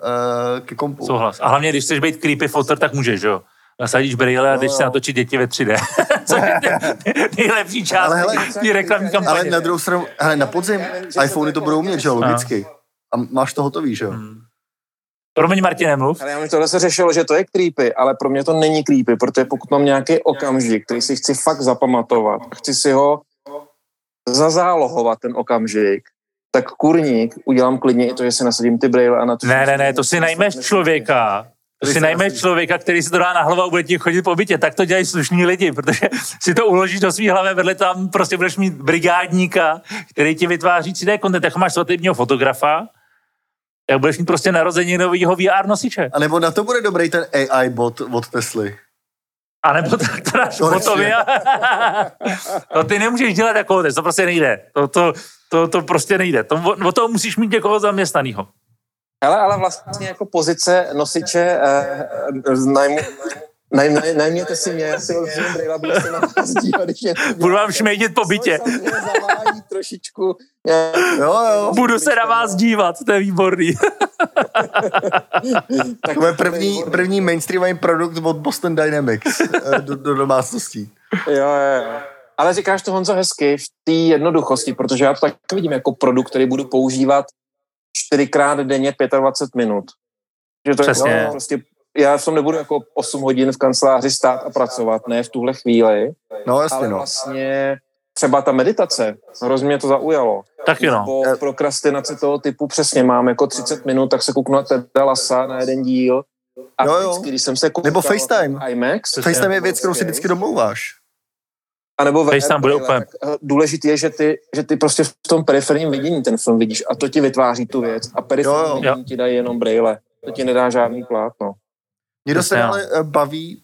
ke kompu. souhlas. A hlavně, když chceš být creepy foter, tak můžeš, jo. Nasadíš brýle a Jo, jdeš si natočit děti ve 3D. <laughs> Co je <laughs> nejlepší část Ale hele, té reklamní kampaně. Ale na druhou stranu, hele, na podzim iPhony to budou mít, že jo, logicky. A máš to hotový, že jo? Hmm. Promiň, Martine, mluv. Ale já mi tohle se řešilo, že to je creepy, ale pro mě to není creepy, protože pokud mám nějaký okamžik, který si chci fakt zapamatovat, chci si ho zazálohovat ten okamžik, tak kurník udělám klidně i to, že si nasadím ty braille a na to... Ne, ne, ne, to si najmeš člověka, to si najmeš člověka, který si to dá na hlavu a bude ti chodit po bytě. Tak to dělají slušní lidi, protože si to uložíš do svý hlavy, vedle tam prostě budeš mít brigádníka, který ti vytváří 3D content, jako máš svatebního fotografa, tak budeš mít prostě narození nového VR nosiče. A nebo na to bude dobrý ten AI bot od Tesly. A nebo tak to dáš Konečně. fotově. <laughs> to ty nemůžeš dělat jako to prostě nejde. To, to, to, to prostě nejde. To, o to musíš mít někoho zaměstnaného. Ale, ale vlastně jako pozice nosiče eh, eh, najmu, naj, naj, najměte si mě, já si rozumím brýle, budu se na vás dívat, když je... Budu vám šmejdit po bytě. Trošičku. nějak- Jo, jo. Budu se na vás dívat, to je výborný. <laughs> Tak To je první, první mainstreamový produkt od Boston Dynamics eh, do, do domácností. Jo, jo, jo. Ale říkáš to Honzo hezky v té jednoduchosti, protože já to tak vidím jako produkt, který budu používat čtyřikrát denně 25 minut. Že to Přesně. Je, prostě, já v tom nebudu jako 8 hodin v kanceláři stát a pracovat, ne v tuhle chvíli, No jasně, ale no. vlastně třeba ta meditace, hrozně mě to zaujalo. Taky no. Nebo prokrastinace toho typu, přesně mám jako 30 minut, tak se kouknu na Teda Lasa na jeden díl. A Jo, jo. vždycky, když jsem se koukal Nebo FaceTime. IMAX, FaceTime je věc, kterou si vždycky domlouváš. A nebo FaceTime bude úplně- Důležité je, že ty, že ty prostě v tom periferním vidění ten film vidíš a to ti vytváří tu věc. A periferní Jo, jo. vidění ti dají jenom brejle. To ti nedá žádný plátno. Mě dost Jasně, ale eh, baví,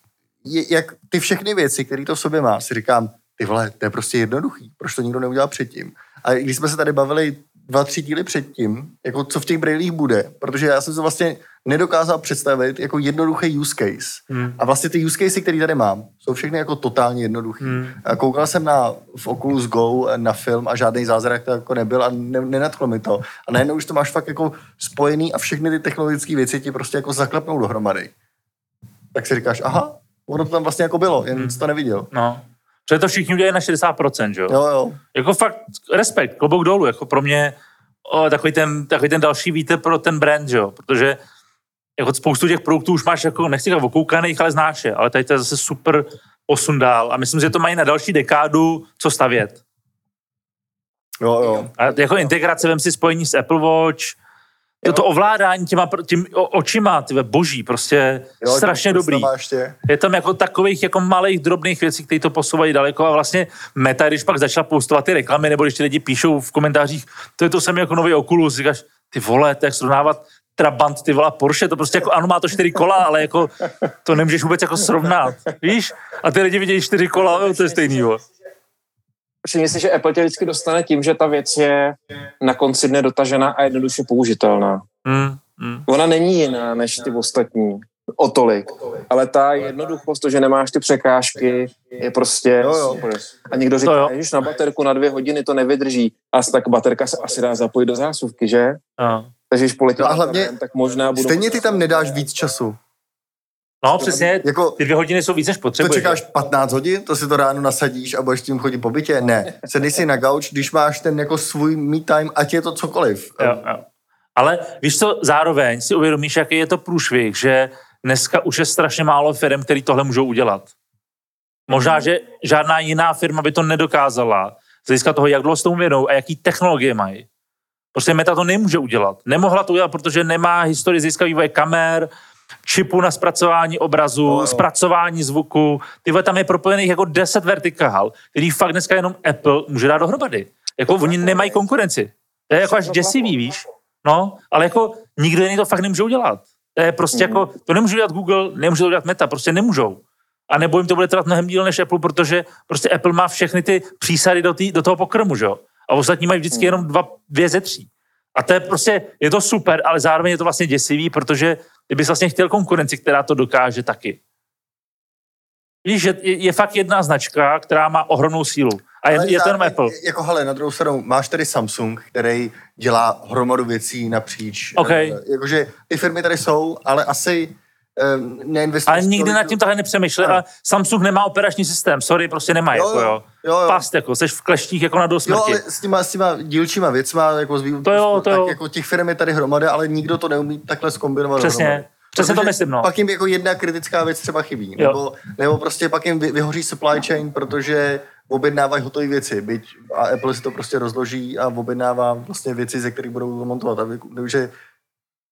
jak ty všechny věci, které to v sobě má, si říkám, ty vole, to je prostě jednoduchý, proč to nikdo neudělal předtím. A když jsme se tady bavili dva, tři díly předtím, jako co v těch brailích bude, protože já jsem se vlastně nedokázal představit jako jednoduchý use case. Hmm. A vlastně ty use casey, které tady mám, jsou všechny jako totálně jednoduchý. Hmm. Koukal jsem na, v Oculus Go na film a žádný zázrak to jako nebyl a ne, nenadchlo mi to. A najednou už to máš fakt jako spojený a všechny ty technologické věci ti prostě jako zaklepnou dohromady. Tak si říkáš, aha, ono to tam vlastně jako bylo, jen Hmm. to neviděl. No. Protože to všichni udělají na 60%, že jo? Jo, jo. Jako fakt respekt, klobouk dolů, jako pro mě o, takový, ten, takový ten další víte pro ten brand, že jo? Protože jako spoustu těch produktů už máš jako, nechci říkat okoukaných, ale znáš je, ale tady to je zase super posun dál a myslím, že to mají na další dekádu co stavět. Jo, jo. A jako integrace, vem si spojení s Apple Watch, to, to ovládání těma, tím očima, ty boží, prostě jo strašně to dobrý. Má ještě. Je tam jako takových jako malých drobných věcí, které to posouvají daleko a vlastně Meta, když pak začala postovat ty reklamy, nebo když ty lidi píšou v komentářích, to je to samé jako nový Oculus, říkáš, ty vole, tak srovnávat Trabant, ty vole, Porsche, to prostě jako, ano, má to čtyři kola, ale jako to nemůžeš vůbec jako srovnat, víš? A ty lidi vidějí čtyři kola, jo, to je stejný, jo. Si, že Apple tě vždycky dostane tím, že ta věc je na konci dne dotažená a jednoduše použitelná. Hmm, hmm. Ona není jiná než ty ostatní. O tolik. Ale ta jednoduchost, to, že nemáš ty překážky, je prostě Jo, jo. A někdo říká, že na baterku na dvě hodiny to nevydrží. A tak baterka se asi dá zapojit do zásuvky, že? No. Takže když poletím No a hlavně tak možná budu... Stejně ty tam nedáš víc času. No, přesně, Jako, ty dvě hodiny jsou víc, než to potřebuješ. čekáš 15 hodin, to si to ráno nasadíš a budeš tím chodit po bytě? Ne. Sedni si na gauč, když máš ten jako svůj me time, ať je to cokoliv. Jo, jo. Ale víš co, zároveň si uvědomíš, jaký je to průšvih, že dneska už je strašně málo firm, který tohle můžou udělat. Možná, že žádná jiná firma by to nedokázala z hlediska toho, jak dlouho s tomu věnou a jaký technologie mají. Prostě Meta to nemůže udělat. Nemohla to udělat, protože nemá historii z vývoje kamer, čipu na zpracování obrazu, jo. zpracování zvuku. Tyhle tam je propojených jako 10 vertikál, který fakt dneska jenom Apple může dát dohromady. Jako oni nemají konkurenci. To je jako až děsivý, víš? No, ale jako nikdo jiný to fakt nemůže udělat. To je prostě jako, to nemůže udělat Google, nemůže to udělat Meta, prostě nemůžou. A nebo jim to bude trvat mnohem díl než Apple, protože prostě Apple má všechny ty přísady do, tý, do toho pokrmu, že jo? A ostatní mají vždycky jenom dva, dvě ze tří. A to je prostě, je to super, ale zároveň je to vlastně děsivý, protože ty bys vlastně chtěl konkurenci, která to dokáže taky. Víš, že je, fakt jedna značka, která má ohromnou sílu. A je, je zároveň, Apple. Jako hele, na druhou stranu, máš tady Samsung, který dělá hromadu věcí napříč. OK. Eh, jakože ty firmy tady jsou, ale asi eh, neinvestuješ... Ale nikdy nad tím takhle nepřemýšlel. A Samsung nemá operační systém, sorry, prostě nemá, Jo, jako jo. jo, jo. Past, jako, seš v kleštích jako na Jo, dosmrti. ale s těma, s těma dílčíma věcma, jako výukou, To jo, to tak jo. jako těch firm je tady hromada, ale nikdo to neumí takhle zkombinovat Přesně, dohromady. přesně to myslím, no. Pak jim jako jedna kritická věc třeba chybí. Jo. Nebo, nebo prostě pak jim vy, vyhoří supply chain, protože objednávají hotové věci, byť a Apple si to prostě rozloží a objednává vlastně věci, ze kterých budou montovat. A Takže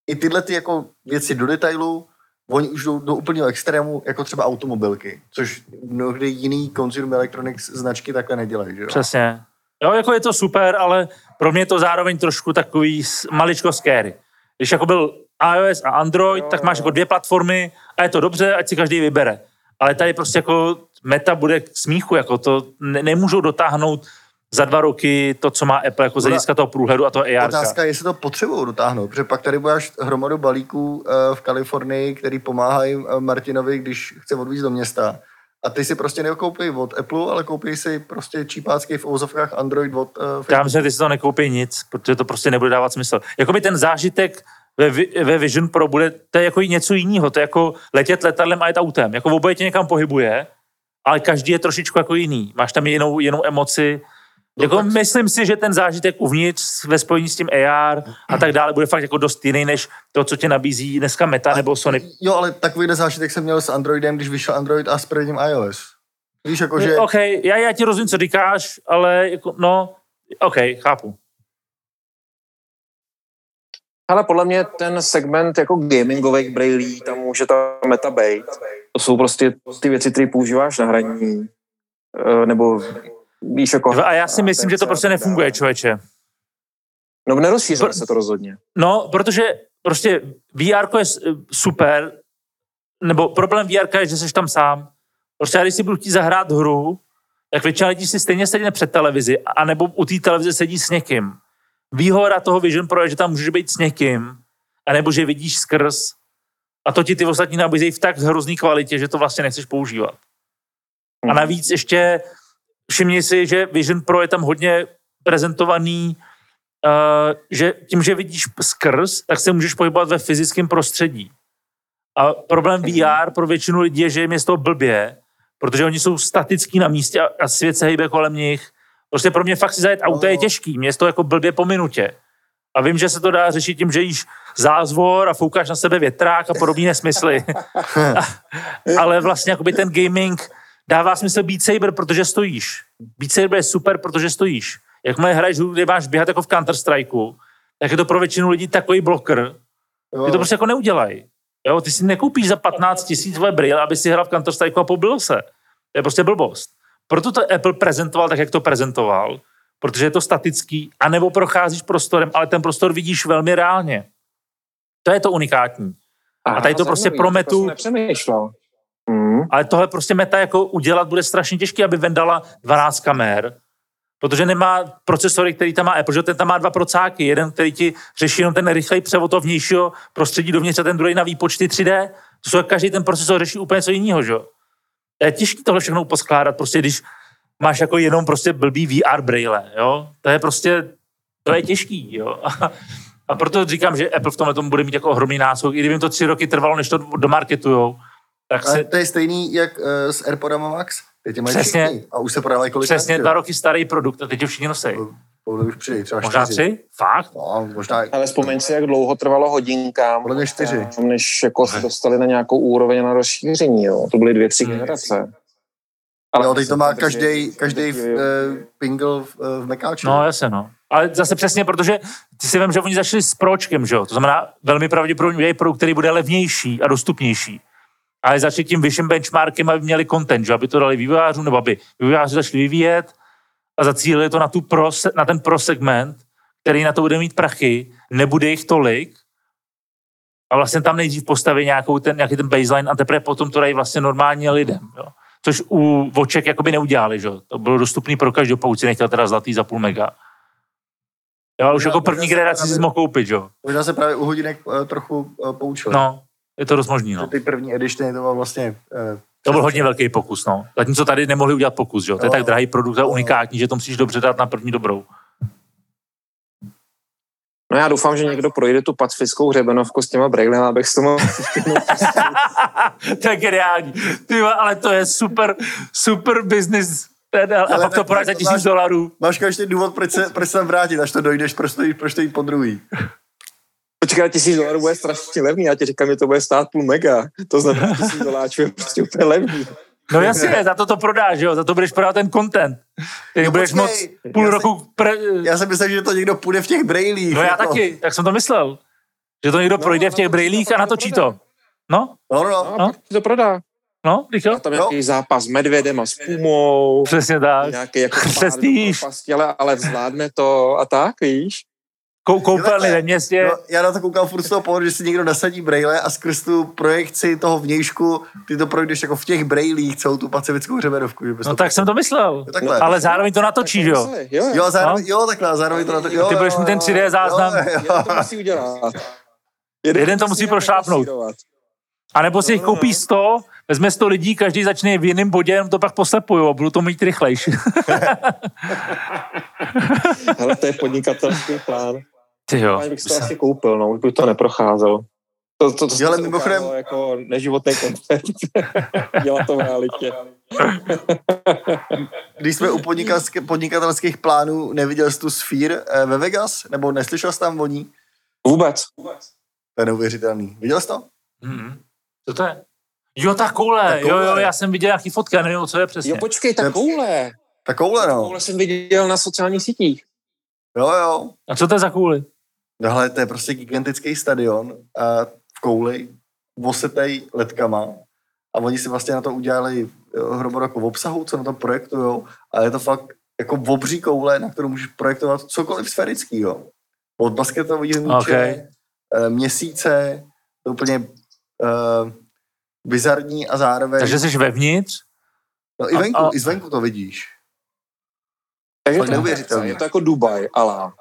i tyhle ty jako věci do detailu, oni už jdou do úplného extrému, jako třeba automobilky, což mnohdy jiný consumer electronics značky takhle nedělají. Že jo? Přesně. Jo, jako je to super, ale pro mě je to zároveň trošku takový maličko scary. Když jako byl iOS a Android, Jo, tak máš jo. jako dvě platformy a je to dobře, ať si každý vybere. Ale tady prostě jako meta bude k smíchu, jako to ne, nemůžou dotáhnout za dva roky to, co má Apple jako z hlediska toho průhledu a toho AR. Otázka je, jestli to potřebují dotáhnout, protože pak tady budeš hromadu balíků eh, v Kalifornii, který pomáhají eh, Martinovi, když chce odvízt do města. A ty si prostě nekoupí od Apple, ale koupí si prostě čípácký v ouzovkách Android od uh, Já Facebook. myslím, že ty si to nekoupí nic, protože to prostě nebude dávat smysl. Jakoby ten zážitek ve, ve Vision Pro bude, to je jako něco jiného, to je jako letět letadlem a jet autem. Jako oboje tě někam pohybuje, ale každý je trošičku jako jiný. Máš tam jinou, jinou emoci. Jako tak- myslím si, že ten zážitek uvnitř ve spojení s tím AR a tak dále bude fakt jako dost jiný, než to, co tě nabízí dneska Meta nebo Sony. Jo, ale takovýhle zážitek jsem měl s Androidem, když vyšel Android a s prvním iOS. Víš, jako že... OK, já, já ti rozumím, co říkáš, ale jako, no, OK, chápu. Ale podle mě ten segment jako gamingových brailí, tam může ta meta být. To jsou prostě ty věci, které používáš na hraní. Eh, Nebo víš jako... A já si myslím, že to prostě nefunguje, člověče. No nerozšířilo se to rozhodně. No, protože prostě VR je super, nebo problém VR je, že jsi tam sám. Prostě já když si budu chtít zahrát hru, tak většina lidí si stejně sedí před televizi, anebo u té televize sedí s někým. Výhoda toho Vision Pro je, že tam můžeš být s někým, anebo že vidíš skrz. A to ti ty ostatní nabízejí v tak hrozný kvalitě, že to vlastně nechceš používat. A navíc ještě všimni si, že Vision Pro je tam hodně prezentovaný, uh, že tím, že vidíš skrz, tak se můžeš pohybovat ve fyzickém prostředí. A problém VR pro většinu lidí je, že jim je z toho blbě, protože oni jsou statický na místě a, a svět se hýbe kolem nich. Prostě pro mě fakt si zajet auto je No. těžký, mě je to jako blbě po minutě. A vím, že se to dá řešit tím, že jíš zázvor a foukáš na sebe větrák a podobné nesmysly. <laughs> <laughs> Ale vlastně jakoby ten gaming dává smysl Beat Saber, protože stojíš. Beat Saber je super, protože stojíš. Jakmile hraješ hru, kde máš běhat jako v Counter Strikeu, tak je to pro většinu lidí takový bloker, jo, ty to prostě jako neudělají. Jo, ty si nekoupíš za 15 tisíc tvoje brýle, aby si hrál v Counter Strikeu a pobil se. To je prostě blbost. Proto to Apple prezentoval tak, jak to prezentoval, protože je to statický, anebo procházíš prostorem, ale ten prostor vidíš velmi reálně. To je to unikátní. A tady to prostě zajímavý, pro to. Mm. Ale tohle prostě meta jako udělat bude strašně těžké, aby vendala 12 kamer, protože nemá procesory, který tam má Apple, že ten tam má dva procáky, jeden, který ti řeší jenom ten rychlej převod toho vnějšího prostředí dovnitř a ten druhý na výpočty 3D. To jsou každý ten procesor řeší úplně něco jiného, že? jo. Je těžké tohle všechno poskládat, prostě když máš jako jenom prostě blbý VR braille, jo. To je prostě, to je těžký, jo. <laughs> A, proto říkám, že Apple v tomhle tomu bude mít jako ohromný náskok, i kdyby jim to tři roky trvalo, než to domarketujou, tak Ale se, to je stejný jak uh, s AirPodama Max. Teď mají Přesně. všichni. A už se prodávají kolik Přesně dva roky starý produkt a teď ho všichni nosí. Podle už přijde, třeba Možná čtyři. tři? Fakt? No, možná Ale vzpomeň si, jak dlouho trvalo hodinkám, podle mě čtyři. než jako se dostali na nějakou úroveň na rozšíření. Jo. To byly dvě, tři Hmm. generace. Jo, teď to má každý, každý uh, pingle v, uh, v Mekáči. No, jasně, no. Ale zase přesně, protože ty si vím, že oni začali s pročkem, že jo? To znamená, velmi pravděpodobně udělají produkt, který bude levnější a dostupnější. Ale začali tím vyšším benchmarkem, aby měli content, že? aby to dali vývojářům, nebo aby vývojáři začali vyvíjet a zacílili to na, tu pro, na ten pro segment, který na to bude mít prachy, nebude jich tolik a vlastně tam nejdřív postaví nějakou ten, nějaký ten baseline a teprve potom to dají vlastně normálně lidem. Jo? Což u voček jakoby neudělali, že? To bylo dostupný pro každou, pokud si nechtěl teda zlatý za půl mega. Jo, už jako první generaci si mohl koupit, jo. Možná se právě u hodinek uh, trochu uh, poučil. No, je to dost možný, no. ty první editiony to bylo vlastně... Uh, To byl hodně velký pokus, no. Zatímco tady nemohli udělat pokus, jo. To je tak drahý produkt a unikátní, že to musíš dobře dát na první dobrou. No já doufám, že někdo projde tu pacifickou hřebenovku s těma brejlema, abych s tomu... <laughs> to je geniální. Ty, ale to je super, super business. A Ale pak to podáš za tisíc máš- dolarů. Máš každý důvod, proč se, proč se tam vrátit, až to dojdeš, proč to, jít- proč to jít po druhý. Počkej, tisíc dolarů bude strašně levný, já ti říkám, že to bude stát půl mega. To znamená, tisíc doláčů je prostě úplně levný. No jasně, za to to prodáš, jo, za to budeš prodávat ten content. Ty No budeš počkej, moc půl já roku... Pre... Já jsem myslel, že to někdo půjde v těch brejlích. No já jako. taky, tak jsem to myslel. Že to někdo projde v těch brejlích a natočí to. No, No, no, No, no. to prodá. no? A tam nějaký zápas s medvědem a s pumou. Přesně tak. Nějaký jako pár ale, ale zvládne to a tak, víš? Kou, koupelny ve městě. No, já na to koukám furt z toho pohledu, že si někdo nasadí brejle a skrz tu projekci toho vnějšku ty to projdeš jako v těch brejlích celou tu pacifickou hřebenovku. Že bys No tak jsem to myslel. Jo, takhle. Ale zároveň to natočíš, jo. Jo, jo. Jo, zároveň, jo, takhle, zároveň to na to, jo, Ty budeš jo, mít ten jo, 3D záznam. Jo, jo, Jeden to musí udělat. Jeden to musí prošlápnout. A nebo si jich koupí 100, vezme 100 lidí, každý začne v jiném bodě, jenom to pak poslepuju a budu to mít rychlejší. <laughs> Hele, to je podnikatelský plán. Ty jo. Já bych si to asi koupil, no, už by to neprocházelo. To, to, to, to Ale mimochodem- jako neživotný koncept. <laughs> Dělat to v realitě. <laughs> Když jsme u podnikatelské- podnikatelských plánů, neviděl jsi tu Sphere eh, ve Vegas? Nebo neslyšel jsi tam o ní? Vůbec. To je neuvěřitelný. Viděl jsi to? Mhm. Co to je? Jo, ta koule. Ta Jo, jo, koule. já jsem viděl nějaký fotky, já nevím, co je přesně. Jo, počkej, ta koule. Ta koule, no. Koule jsem viděl na sociálních sítích. Jo, jo. A co to je za kouli? Tohle to je prostě gigantický stadion a v kouli, vosetej letkama a oni si vlastně na to udělali jo, hromadu jako obsahu, co na to projektujou a je to fakt jako obří koule, na kterou můžeš projektovat cokoliv sferickýho. Od basketového míče, Okay. okay. měsíce, to je úplně uh, bizarní a zároveň... Takže jsi vevnitř? no, i, a- venku, a- I zvenku to vidíš. Takže to je neuvěřitelný. Je to jako Dubaj, alá.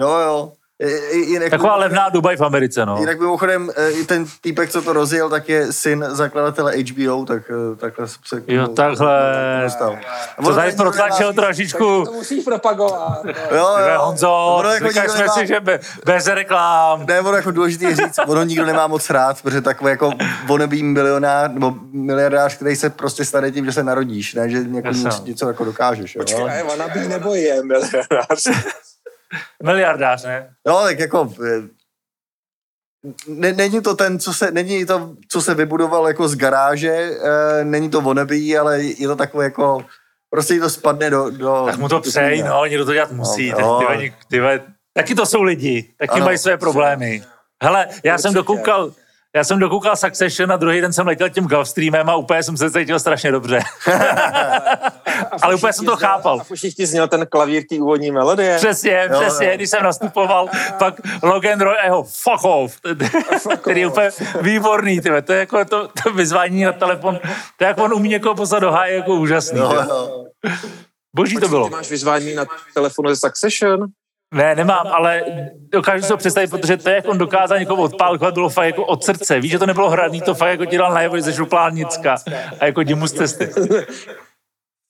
Jo, jo. I- Jinak, Taková levná Dubaj v Americe, no. Jinak mimochodem, eh, i ten týpek, co to rozjel, tak je syn zakladatele HBO, tak eh, takhle jsem se k Jo, tomu takhle. dostal. To tady protlačil trošičku. To musíš propagovat. no. Jo, jo. Honzo, Ono jako jsme nemá- si, že be, bez reklám. Ne, ono jako důležité je říct, ono nikdo nemá moc rád, protože takový jako wannabe milionář nebo miliardář, který se prostě stane tím, že se narodíš, ne, že jako Jasně. něco, něco jako dokážeš. Jo. Počkej, je wannabe nebo je milionář? Miliardář, ne? No, tak jako eh, ne, není to ten, co se, není to, co se vybudoval jako z garáže, e, není to wannabe, ale je to takové jako, prostě jí to spadne do... do Tak mu to přeji, týdne. no, někdo to dělat musí. No, tak no. ty, vole, ty, vole, taky to jsou lidi, taky Ano. mají své problémy. Hele, já jsem dokoukal, já jsem dokoukal Succession a druhý den jsem letěl tím Gulfstreamem a úplně jsem se cítil strašně dobře. <laughs> Ale úplně jsem to chápal. A všichni zněl ten klavír té úvodní melodie. Přesně, Jo, přesně, jo. když jsem nastupoval, pak Logan Roy a jeho fuck off, <laughs> který je úplně výborný, tyhle. to je jako to, to vyzvání na telefon, to je jak on umí někoho poslat do háje, jako úžasný. Jo, jo. Boží to Počkej, bylo. Ty máš vyzvání na telefonu ze Succession? Ne, nemám, ale dokážu si to představit, protože to je, jak on dokázal někoho odpálit, to bylo fakt jako od srdce. Víš, že to nebylo hraný, to fakt jako ti dal najevo, že jsi šuplánnicka a jako jdi mu z cesty. <laughs>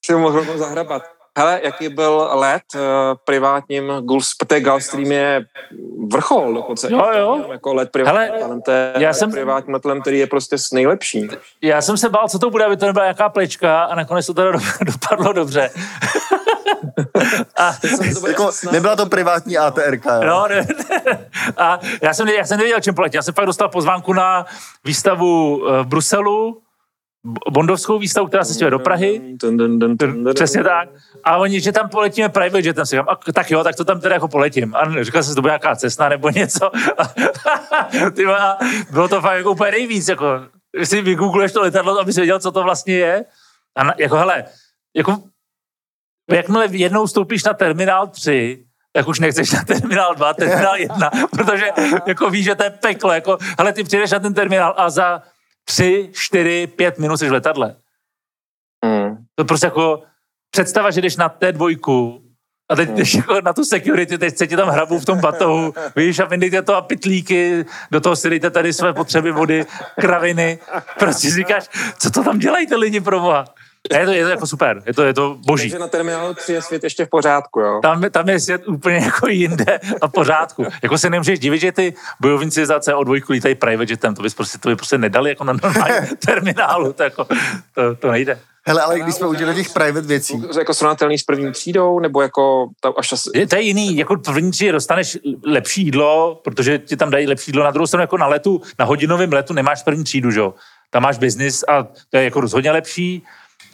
Si ho mohl zahrabat. Hele, jaký byl let uh, privátním Gulf, protože Gulfstream je vrchol dokonce. Jo, jo. Jako let privátním Hele, já jsem- privátním letem, který je prostě s nejlepší. Já jsem se bál, co to bude, aby to nebyla nějaká plečka a nakonec to teda do- <laughs> dopadlo dobře. <laughs> a, Jako, nebyla to privátní ATRK, jo? no, ne, ne. a já jsem, já jsem nevěděl, čem poletět. Já jsem fakt dostal pozvánku na výstavu eh, v Bruselu, bondovskou výstavu, která se stěhuje do Prahy. Přesně tak. A oni, že tam poletíme private jetem, si říkám, a, tak jo, tak to tam teda jako poletím. A říkal jsem, že to bude nějaká cesta nebo něco. <laughs> Ty bylo to fakt jako úplně nejvíc, jako, si vygoogluješ to letadlo, aby si věděl, co to vlastně je. A na, jako hele, jako, jakmile jednou vstoupíš na terminál 3, tak už nechceš na terminál 2, terminál <laughs> 1, protože jako víš, že to je peklo. Jako, hele, ty přijdeš na ten terminál a za 3, 4, 5 minut jsi v letadle. Hmm. To prostě jako představa, že jdeš na té dvojku a teď jdeš jako na tu security, teď se ti tam hrabu v tom batohu, <laughs> víš, a vyndejte to a pitlíky, do toho si dejte tady své potřeby vody, kraviny. Prostě si říkáš, co to tam dělají ty lidi pro boha? Ne, je to, je to jako super, je to, je to boží. Takže na terminálu 3 je svět ještě v pořádku, jo? Tam, tam je svět úplně jako jinde a v pořádku. Jako se nemůžeš divit, že ty bojovníci za CO2 lítají private jetem, to bys prostě, to by prostě nedali jako na normálním <laughs> terminálu, to, jako, to, to nejde. Hele, ale když jsme udělali těch private věcí, Jako srovnatelný s první třídou, nebo jako ta, až asi... Je, to je jiný, jako v první třídě dostaneš lepší jídlo, protože ti tam dají lepší jídlo, na druhou stranu jako na letu, na hodinovém letu nemáš první třídu, že jo? Tam máš biznis a to je jako rozhodně lepší.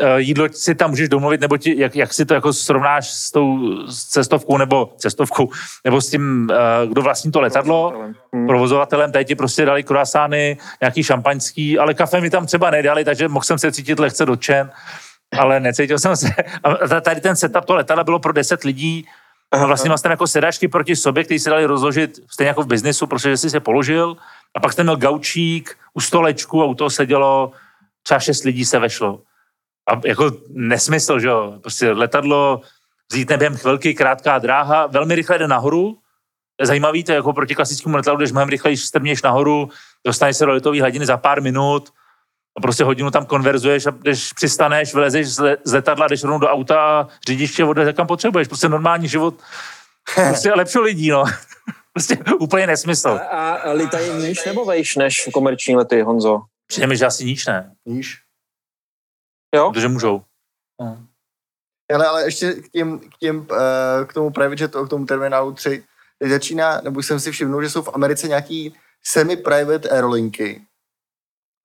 Eh, Jídlo si tam můžeš domluvit, nebo ti, jak, jak si to jako srovnáš s tou s cestovkou nebo cestovkou, nebo s tím, eh, kdo vlastní to letadlo, Hmm. provozovatelem, tady ti prostě dali kruasány, nějaký šampaňský, ale kafe mi tam třeba nedali, takže mohl jsem se cítit lehce dotčen, ale necítil jsem se. A tady ten setup toho letadla bylo pro 10 lidí, a vlastně měl jsem jako sedačky proti sobě, který se dali rozložit stejně jako v biznesu, protože jsi se položil. A pak jsem měl gaučík u stolečku a u toho sedělo třeba šest lidí se vešlo. A jako nesmysl, že jo. Prostě letadlo vzít během chvilky, krátká dráha, velmi rychle jde nahoru. Zajímavý, to je jako proti klasickému letadlu, když mnohem rychleji strměš nahoru, dostaneš se do letové hladiny za pár minut a prostě hodinu tam konverzuješ a když přistaneš, vylezeš z le- z letadla, jdeš rovnou do auta a řidič tě odveze kam potřebuješ. Prostě normální život, <laughs> prostě lepší lidí, no. <laughs> Prostě úplně nesmysl. A, a litají níž nebo vejš než komerční lety, Honzo? Přijde mi, že asi níž ne, víš? Jo? protože můžou. No. Ale, ale ještě k, těm, k, těm, eh, k tomu private jetu, k tomu terminálu 3, teď začíná, nebo jsem si všiml, že jsou v Americe nějaký semi-private aerolinky,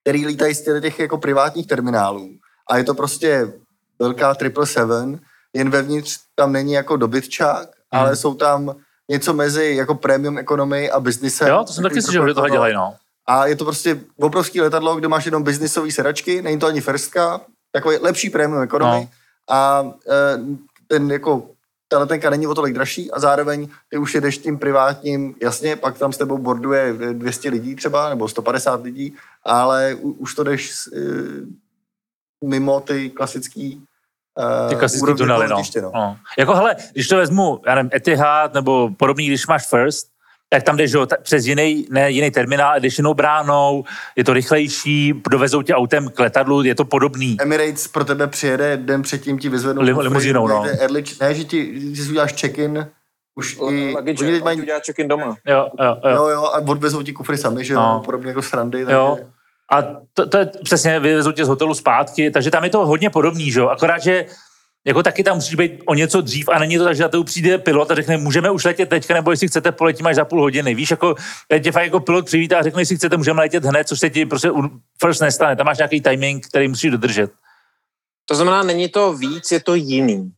který lítají z těch- jako privátních terminálů. A je to prostě velká 777, jen vevnitř tam není jako dobytčák, Hmm. ale jsou tam něco mezi jako premium economy a businessem. Jo, to jsem taky slyšel, že tohle dělají, no. A je to prostě obrovský letadlo, kde máš jenom biznisové sedačky, není to ani firstka, takový lepší premium economy. No. A e, ten jako ta letenka není o tolik dražší a zároveň ty už jedeš tím privátním, jasně, pak tam s tebou borduje 200 lidí třeba, nebo 150 lidí, ale u, už to jdeš e, mimo ty klasický e, Ty klasické úrovně tunely, no. no. no. Jako hele, když to vezmu, já nevím, Etihad nebo podobný, když máš First, tak tam jdeš přes jiný, ne, jiný terminál, jdeš jinou bránou, je to rychlejší, dovezou tě autem k letadlu, je to podobný. Emirates pro tebe přijede den předtím ti vyzvednou Lim- kufry, limuzínou, no. early, ne, že ti, že si uděláš check-in, už i, Luggage, oni teď mají udělat check-in doma. Jo, jo, jo. Jo, jo, a odvezou ti kufry sami, že jo, no. podobně jako srandy. Takže... Jo. A to, to je přesně, vyvezou tě z hotelu zpátky, takže tam je to hodně podobný, že jo? Akorát, že jako taky tam musíš být o něco dřív a není to tak, že na to přijde pilot a řekne, můžeme už letět teďka, nebo jestli chcete, poletíme až za půl hodiny. Víš, jako teď tě fakt jako pilot přivítá a řekne, jestli chcete, můžeme letět hned, což se ti prostě first nestane. Tam máš nějaký timing, který musíš dodržet. To znamená, není to víc, je to jiný.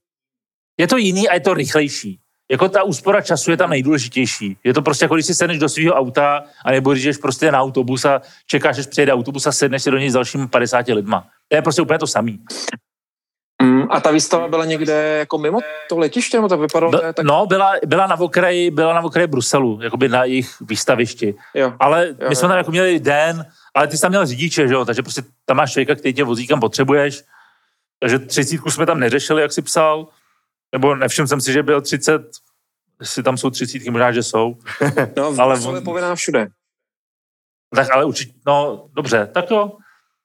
Je to jiný a je to rychlejší. Jako ta úspora času je tam nejdůležitější. Je to prostě jako když si sedneš do svého auta, a nebo když jdeš prostě na autobus a čekáš, až přijede autobus a sedneš si do něj s dalšími 50 lidma. To je prostě úplně to samý. Mm, a ta výstava byla někde jako mimo to letiště, nebo to vypadalo? Byl, tak, no, byla, byla, na okraji, byla na okraji Bruselu, jakoby na jejich výstavišti. jo. Ale Jo, my jsme jo. tam jako měli den, ale ty jsi tam měl řidiče, že jo? takže prostě tam máš člověka, který tě vozí kam potřebuješ. Takže třicítku jsme tam neřešili, jak si psal. Nebo nevšiml jsem si, že byl 30, jestli tam jsou třicítky, možná, že jsou. <laughs> No, Ale ale je povinná všude. Tak ale určitě, no dobře, tak jo.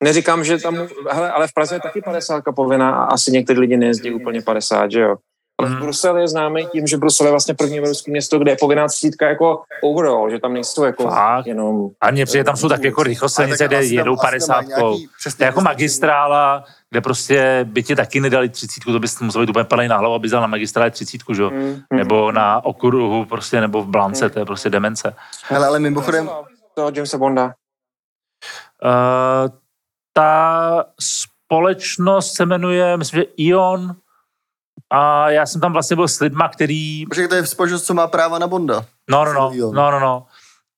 Neříkám, že tam, hele, ale v Praze je taky 50 povinná a asi někteří lidi nejezdí úplně 50, že jo. Ale Mhm. Brusel je známý tím, že Brusel je vlastně první evropské město, kde je povinná třicítka jako overall, že tam nejsou jako Fakt? jenom... A mně přijde, tam jsou tak jako rychlostsilnice, kde jedou 50. To je jako magistrála, kde prostě by ti taky nedali třicítku, to bys musel být úplně plný na hlavu, aby dal na magistrále třicítku, že jo? Mm, mm. Nebo na okruhu, prostě, nebo v blance, to je prostě demence. Hele, ale mimochodem, Toho Jamesa Bonda. Uh, ta společnost se jmenuje, myslím, že Ion, a já jsem tam vlastně byl s lidma, který protože to je společnost, co má práva na Bonda. No, no, no, no, no, no.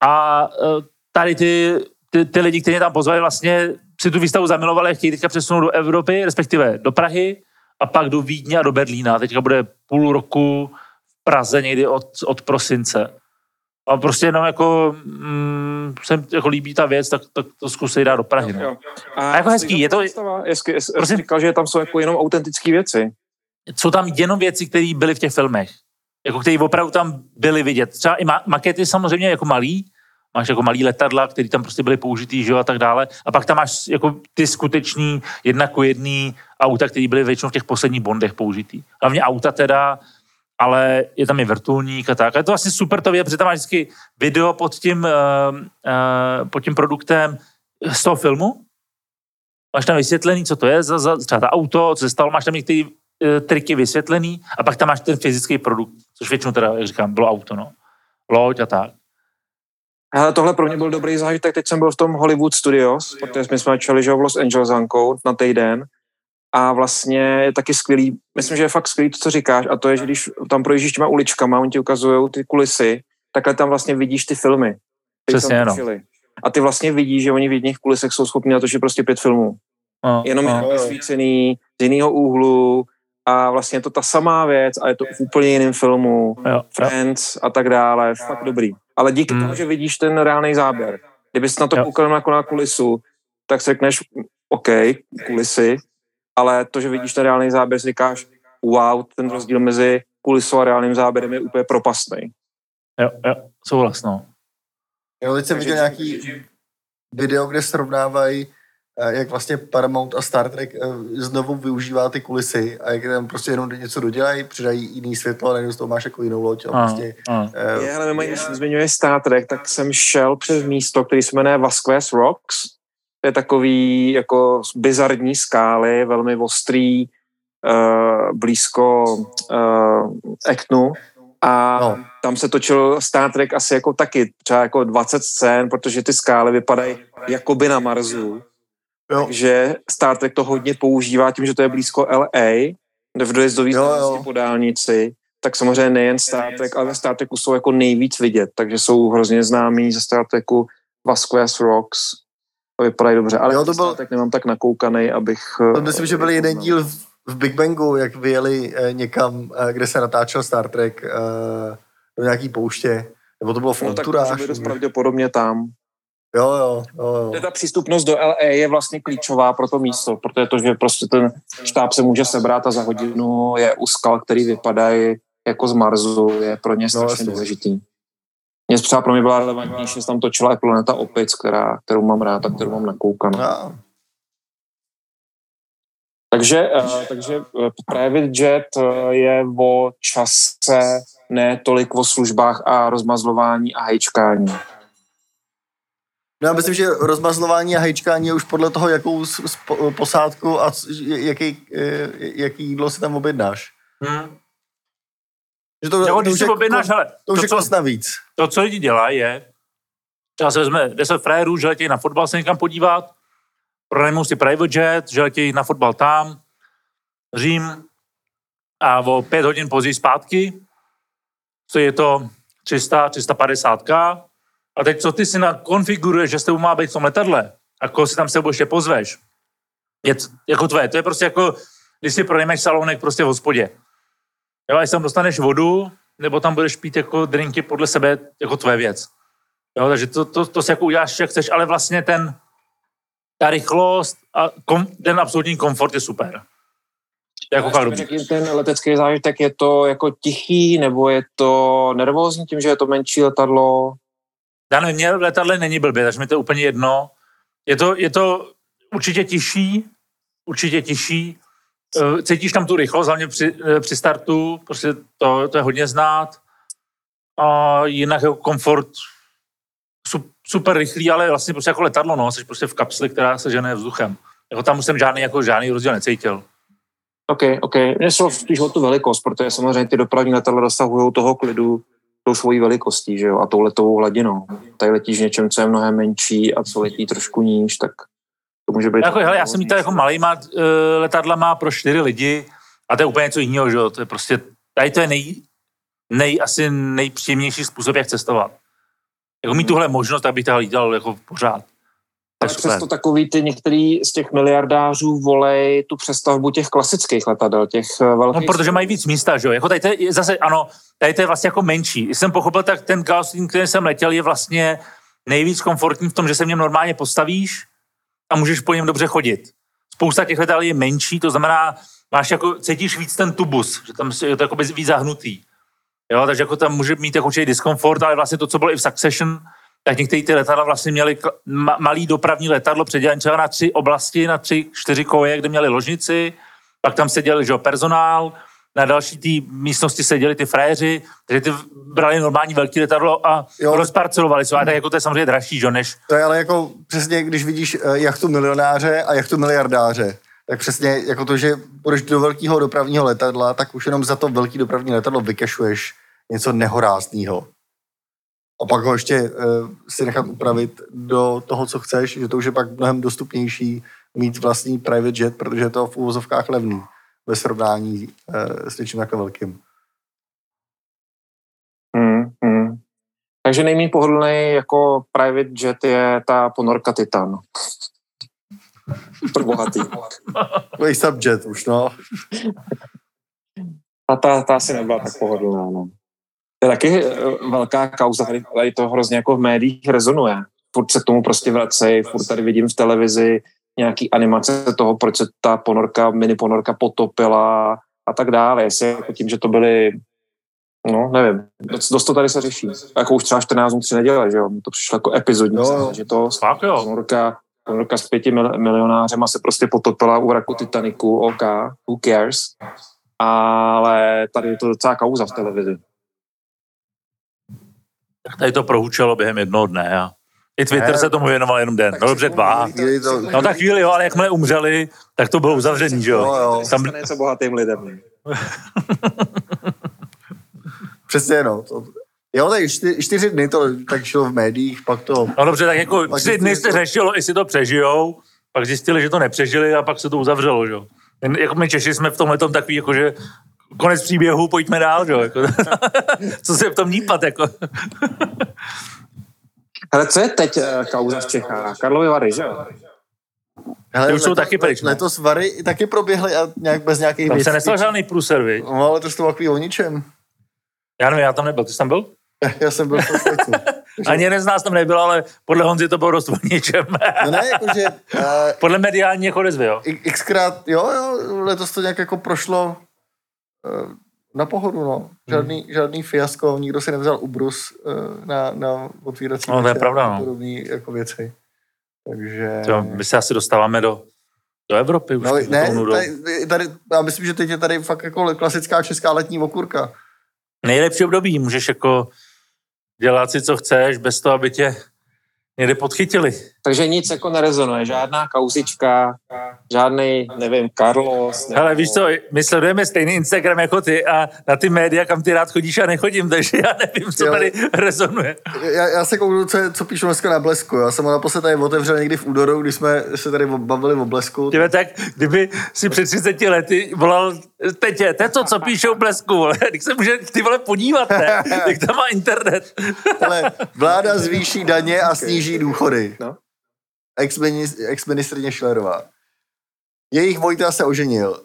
A uh, tady ty, ty, ty lidi, kteří mě tam pozvali, vlastně si tu výstavu zamilovali a chtějí teďka přesunout do Evropy, respektive do Prahy a pak do Vídně a do Berlína. Teďka bude půl roku v Praze někdy od, od prosince. A prostě jenom jako mm, se jako líbí ta věc, tak, tak to zkusej dát do Prahy. No. Jo. A jako hezký, je to- Jestli, jestli, jsi říkal, že tam jsou jako jenom autentické věci. Jsou tam jenom věci, které byly v těch filmech. Jako které opravdu tam byly vidět. Třeba i ma- makety samozřejmě jako malý, máš jako malý letadla, které tam prostě byly použitý, že jo, a tak dále. A pak tam máš jako ty skutečný jedna ku jedný auta, které byly většinou v těch posledních bondech použitý. Hlavně auta teda, ale je tam i vrtulník a tak. A je to vlastně super to vidět, protože tam máš vždycky video pod tím, uh, uh, pod tím produktem z toho filmu. Máš tam vysvětlený, co to je za, za třeba ta auto, co se stalo, máš tam některé uh, triky vysvětlený a pak tam máš ten fyzický produkt, což většinou teda, jak říkám, bylo auto, no. Loď a tak. Hele, tohle pro mě byl dobrý zážitek. Teď jsem byl v tom Hollywood Studios, protože jsme začali že v Los Angeles na týden a vlastně je taky skvělý, myslím, že je fakt skvělý to, co říkáš a to je, že když tam projíždíš těma uličkama, oni ti ukazují ty kulisy, takhle tam vlastně vidíš ty filmy. Přesně, no. A ty vlastně vidíš, že oni v jedných kulisech jsou schopni natočit prostě pět filmů. No, Jenom no. jako vysvícený, z jiného úhlu a vlastně je to ta samá věc a je to v úplně jiném filmu. Jo, jo. Friends a tak dále, fakt dobrý. Ale díky Hmm. tomu, že vidíš ten reálný záběr, kdybys na to Jo. koukal jako na kulisu, tak si řekneš, OK, kulisy, ale to, že vidíš ten reálný záběr, si říkáš, wow, ten rozdíl mezi kulisou a reálným záběrem je úplně propastný. Jo, jo, souhlas, no. Jo, teď jsem viděl nějaký video, kde srovnávají, eh, jak vlastně Paramount a Star Trek eh, znovu využívá ty kulisy a jak tam prostě jenom něco dodělají, přidají jiný světlo a najednou z toho máš jako jinou loď a A, prostě a. eh, Je, ale mimo jiné, když se zmiňuje Star Trek, tak jsem šel přes místo, který se jmenuje Vasquez Rocks. Je takový jako bizarní skály, velmi ostrý, uh, blízko uh, Eknu. A No. tam se točil Star Trek asi jako taky, třeba jako 20 scén, protože ty skály vypadají jakoby na Marsu. jo, Takže Star Trek to hodně používá tím, že to je blízko LA, kde v dojezdový znalosti po dálnici, tak samozřejmě nejen Star Trek, ale ve Star Treku jsou jako nejvíc vidět, takže jsou hrozně známí ze Star Treku Vasquez Rocks. To vypadají dobře, ale Jo, to byl- Trek nemám tak nakoukaný, abych... to myslím, že byl jeden díl v, v Big Bangu, jak vyjeli eh, někam, eh, kde se natáčel Star Trek eh, do nějaký pouště, nebo to bylo v No tak být dost pravděpodobně tam. Jo, jo, jo, jo. Ta přístupnost do LA je vlastně klíčová pro to místo, protože to, že prostě ten štáb se může sebrat a za hodinu je u skal, který vypadají jako z Marsu, je pro ně strašně jasně. důležitý. Mě třeba pro mě byla relevantnější, že tam točila i planeta Opic, která, kterou mám rád a kterou mám nakoukanou. A, Takže, uh, takže eh, private jet eh, je o čase, ne tolik o službách a rozmazlování a hejčkání. No já myslím, že rozmazlování a hejčkání je už podle toho, jakou posádku a jaký, eh, jaký jídlo si tam objednáš. Hmm. Že to, to, když si je, objednáš, to, hele, to to, už je co, kost navíc. to, co lidi dělají, je, třeba se vezme 10 frérů, že letějí na fotbal se někam podívat, pronajmou si private jet, že letějí na fotbal tam, Řím a o pět hodin později zpátky, co je to 300, 350k. A teď co ty si nakonfiguruješ, že s tebou má být v tom letadle a koho si tam s sebou ještě pozveš, je jako tvé. To je prostě jako, když si pronajmeš salonek prostě v hospodě. Jo, a jestli tam dostaneš vodu, nebo tam budeš pít jako drinky podle sebe, jako tvoje věc. Jo, takže to, to, to si jako uděláš, jak chceš, ale vlastně ten, ta rychlost a kom, ten absolutní komfort je super. Jako ten letecký zážitek, je to jako tichý, nebo je to nervózní tím, že je to menší letadlo? Já nevím, mě letadle není blbě, takže mi to je úplně jedno. Je to, je to určitě tižší, určitě tižší. Eh, Cítíš tam tu rychlost, hlavně při, eh, při startu, prostě to, to je hodně znát. A jinak jako komfort su- super rychlý, ale vlastně prostě jako letadlo, no, jsi prostě v kapsli, která se žene vzduchem. Jako tam jsem žádný, jako žádný rozdíl necítil. OK, OK. Mně šlo spíš o tu velikost, protože samozřejmě ty dopravní letadla dosahují toho klidu tou svojí velikostí, že jo, a tou letovou hladinou. Tady letíš něčem, co je mnohem menší a co letí trošku níž, tak to může být... Jako, hele, já jsem lítal jako malýma uh, letadlama pro čtyři lidi a to je úplně něco jiného, že jo? To je prostě, tady to je nej, nej, asi nejpříjemnější způsob, jak cestovat. Jako mít tuhle možnost, abych tady lítal jako pořád. Ale přesto takový ty některý z těch miliardářů volej tu přestavbu těch klasických letadel, těch eh, velkých... No, protože mají víc místa, že jo? Jako tady to je zase, ano, tady to je vlastně jako menší. Když jsem pochopil, tak ten Gulfstream, který jsem letěl, je vlastně nejvíc komfortní v tom, že se v něm normálně postavíš a můžeš po něm dobře chodit. Spousta těch letadel je menší, to znamená, máš jako, cítíš víc ten tubus, že tam je to jako víc zahnutý. Jo, takže jako tam může mít jako určitý diskomfort, ale vlastně to, co bylo i v Succession, tak některé ty letadla vlastně měly ma- malý dopravní letadlo předělané třeba na tři oblasti, na tři, čtyři koje, kde měli ložnici, pak tam seděli že personál, na další té místnosti seděli ty frajeři, takže ty brali normální velké letadlo a Jo. rozparcelovali se. A tak jako to je samozřejmě dražší, že, než To je ale jako přesně, když vidíš eh, jachtu milionáře a jachtu miliardáře, tak přesně jako to, že půjdeš do velkého dopravního letadla, tak už jenom za to velký dopravní letadlo vykešuješ něco nehorázného. A pak ho ještě uh, si nechat upravit do toho, co chceš, že to už je pak mnohem dostupnější mít vlastní private jet, protože je to v úvozovkách levný ve srovnání uh, s něčím takhle velkým. Hmm, hmm. Takže nejméně pohodlný jako private jet je ta ponorka Titan. Pro bohatý. <laughs> Takový subjet už, no. A ta, ta asi nebyla tak pohodlná. No. To je taky eh, velká kauza, tady, tady to hrozně jako v médiích rezonuje. Furt se k tomu prostě vracejí, furt tady vidím v televizi nějaký animace toho, proč se ta ponorka, mini ponorka potopila a tak dále. Jestli jako tím, že to byly No, nevím. Dost, dost to tady se řeší. Jako už třeba 14 dnů tři neděle, že jo? Mně to přišlo jako epizodní, že to fakt jo. ponorka, ponorka s pěti mil, milionářema se prostě potopila u raku Titaniku, OK, who cares? Ale tady je to docela kauza v televizi. Tady to prohučelo během jednoho dne a i Twitter Ne. se tomu věnoval jenom den. No dobře, dva. To, No tak chvíli, jo, ale jakmile umřeli, tak to bylo uzavřený, že jo, jo. jo. Tam, se bohatým lidem. <laughs> Přesně, no. To, jo, tak čtyři, čtyři dny to tak šlo v médiích, pak to... no dobře, tak jako Pak tři dny se řešilo, jestli to přežijou, pak zjistili, že to nepřežili a pak se to uzavřelo, že jo. Jen Jako my Češi jsme v tomhle tom takový, jako že konec příběhu, pojďme dál, že jo. Jako, <laughs> co se v tom nípat, jako. Ale co je teď eh, kauza v Čechách? Karlovy Vary, že jo? Hele, Ty už jsou taky pryč, no. Letos Vary taky proběhly a nějak bez nějakých Tam se nestal žádný průser, viď? No, ale to bylo takový o ničem. Já nevím, já tam nebyl, ty jsi tam byl? <laughs> Já jsem byl v Švýcu. <laughs> Ani jeden z nás tam nebyl, ale podle Honzy to bylo dost o ničem. <laughs> No ne, jakože uh, podle mediální jako odezvy, jo. xkrát, jo, jo, letos to nějak jako prošlo uh, na pohodu, no. Žádný, Hmm. žádný fiasko, nikdo si nevzal ubrus uh, na, na otvírací No, to je pravda, no. podobný jako věci. Takže... To, my se asi dostáváme do, do Evropy už. No, ne, nudou. tady, tady, já myslím, že teď je tady fakt jako klasická česká letní okurka. Nejlepší období, můžeš jako dělat si, co chceš, bez toho, aby tě někde podchytili. Takže nic jako nerezonuje, žádná kauzička, žádný, nevím, Carlos. nebo- Hele, víš co, my sledujeme stejný Instagram jako ty a na ty média, kam ty rád chodíš, já nechodím, takže já nevím, co Jo. tady rezonuje. Já, já se kouknu, co, je- co píšu dneska na Blesku. Já jsem ho naposled tady otevřel někdy v údoru, když jsme se tady bavili o Blesku. Tyve, tak kdyby si před 30 lety volal, teď je, to, co píšou v blesku, vole, když se může ty vole podívat, ne? <laughs> Jak tam má internet. Ale vláda zvýší daně a sníží důchody. No. Ex-minis- Ex-ministrině Schillerová. Jejich Vojta se oženil.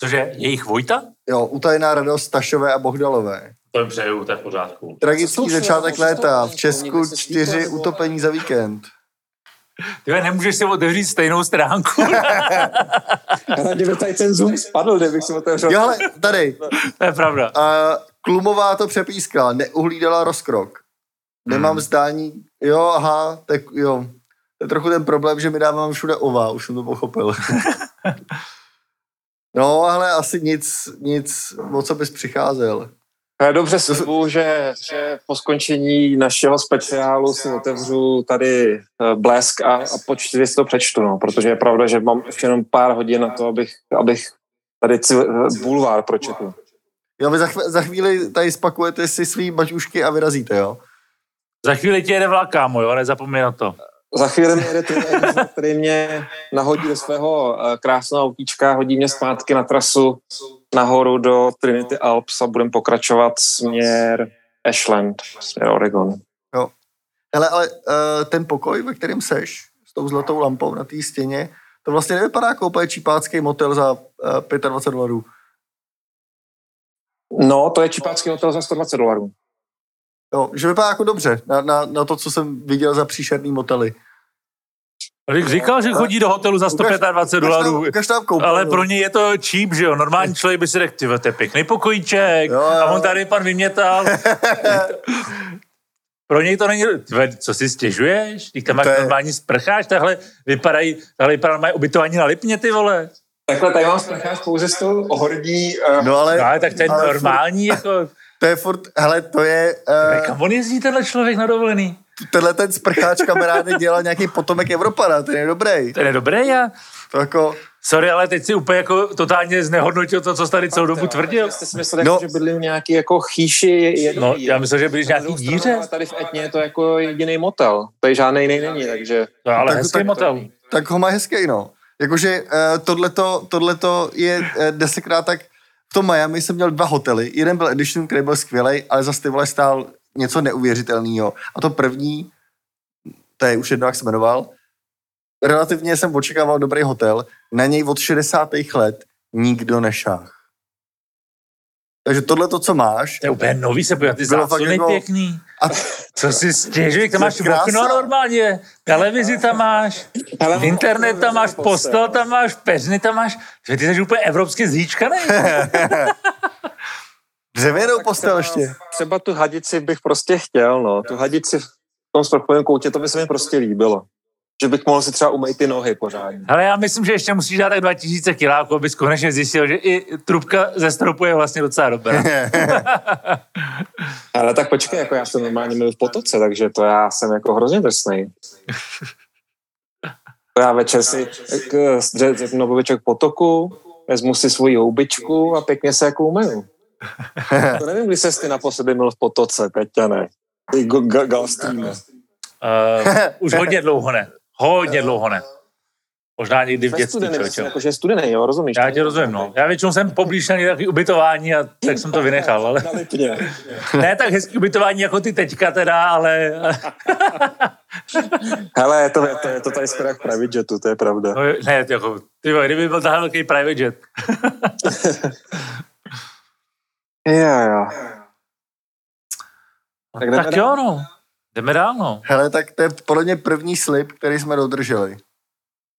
Cože, jejich Vojta? Jo, utajená radost Tašové a Bohdalové. To jim přeju, to je v pořádku. Tragický začátek léta. V Česku čtyři utopení za víkend. Tyve, nemůžeš si otevřít stejnou stránku. <laughs> Rádi by tady ten Zoom spadl, kdybych si otevřel. Jo, ale tady. to je pravda. A Klumová to přepískala. Neuhlídala rozkrok. Nemám Hmm. zdání. Jo, aha, tak jo. To je trochu ten problém, že mi dávám všude ova, už jsem to pochopil. <laughs> no, ale asi nic, nic, o co bys přicházel. Já dobře slibuju, že, že po skončení našeho speciálu si otevřu tady eh, blesk a, a počty si to přečtu, no, protože je pravda, že mám ještě jenom pár hodin na to, abych, abych tady ci- eh, bulvár pročetl. Jo, vy za, chv- za chvíli tady spakujete si svý baťušky a vyrazíte, jo? Za chvíli ti jede vlak, kámo, jo, nezapomeň na to. Za chvíli mi jede ten, který mě nahodí do svého eh, krásného autíčka, hodí mě zpátky na trasu nahoru do Trinity Alps a budeme pokračovat směr Ashland, směr Oregon. Hele, ale uh, ten pokoj, ve kterém seš, s tou zlatou lampou na té stěně, to vlastně nevypadá jako úplně čipácký motel za uh, 25 dolarů. No, to je čipácký hotel za 120 dolarů. Jo, že vypadá jako dobře na, na, na to, co jsem viděl za příšerný motely. Rick říkal, že chodí do hotelu za 125 dolarů, ale jo. pro ně je to cheap, že jo. Normální člověk by si řekl, ty to je pěkný pokojíček. Jo, jo. A on tady pan vymětal. <laughs> pro něj to není, Tve, co si stěžuješ? Ty tam máš je- normální sprcháč, tahle vypadají, tahle vypadá, mají ubytování na Lipně, ty vole. Takhle tady mám sprcháč pouze s tou ohordní... Uh, No ale, No, ale tak to je ale normální, jako, to je furt, hele, to je, uh, kam on jezdí tenhle člověk na dovolený? tenhle ten sprcháč kamaráde dělal nějaký potomek Evropana, ten je dobrý. To je dobré, já. To jako, Sorry, ale teď si úplně jako totálně znehodnotil to, co jsi tady celou dobu tvrdil. Jste si mysleli, No. jako, že bydlím v nějaký jako chýši jedno No, já myslel, že byli Na nějaký díře. ale Tady v Etně je to jako jediný motel. Tady žádný jiný není, takže... To je ale Tak- hezký tak- motel. tak ho má hezký, no. Jakože uh, tohleto, tohleto je uh, desetkrát tak, v tom Miami jsem měl dva hotely, jeden byl Edition, který byl skvělý, ale za ty vole stál něco neuvěřitelného. A to první, to je už jedno, jak se jmenoval, relativně jsem očekával dobrý hotel, na něj od 60. let nikdo nešách. Takže tohle to, co máš, To je úplně nový se podívat, ty Bylo fakt záclony jako- pěkný. a Co si stěžuj, tam máš okno normálně, televizi tam máš, Hele, internet tam máš, postel tam máš, peřiny tam máš. Ty ty jsi úplně evropsky zhýčkaný. <laughs> dřevěnou postel ještě. Třeba tu hadici bych prostě chtěl, no. Tu hadici v tom sprchovém koutě, to by se mi prostě líbilo. Že bych mohl si třeba umýt ty nohy pořádně. Ale já myslím, že ještě musíš dát tak 2000 kiláků, abys konečně zjistil, že i trubka ze stropu je vlastně docela dobrá. <laughs> Ale tak počkej, jako já jsem normálně byl v potoce, takže to já jsem jako hrozně drsnej. To já večer si řeknu novoviček potoku, vezmu si svoji houbičku a pěkně se jako umyju. To nevím, kdy se ty naposledy byl v potoce, Peťa, ne. Ty. Uh, už hodně dlouho ne. Hodně dlouho ne. Možná někdy v dětství, studený, myslím, jakože je studený, jo, rozumíš? Já tě rozumím, no. Já většinou jsem poblíž na nějaký ubytování a tak jsem to vynechal, ale <laughs> ne tak hezký ubytování jako ty teďka teda, ale <laughs> Hele, je to, je to, je to tady skoro jak private jetu, to je pravda. no, ne, jako, ty vole, kdyby byl tahle velký private jet. <laughs> Jo, jo. Tak tak jo, no. Jdeme dál, no. Hele, tak to je podle mě první slib, který jsme dodrželi.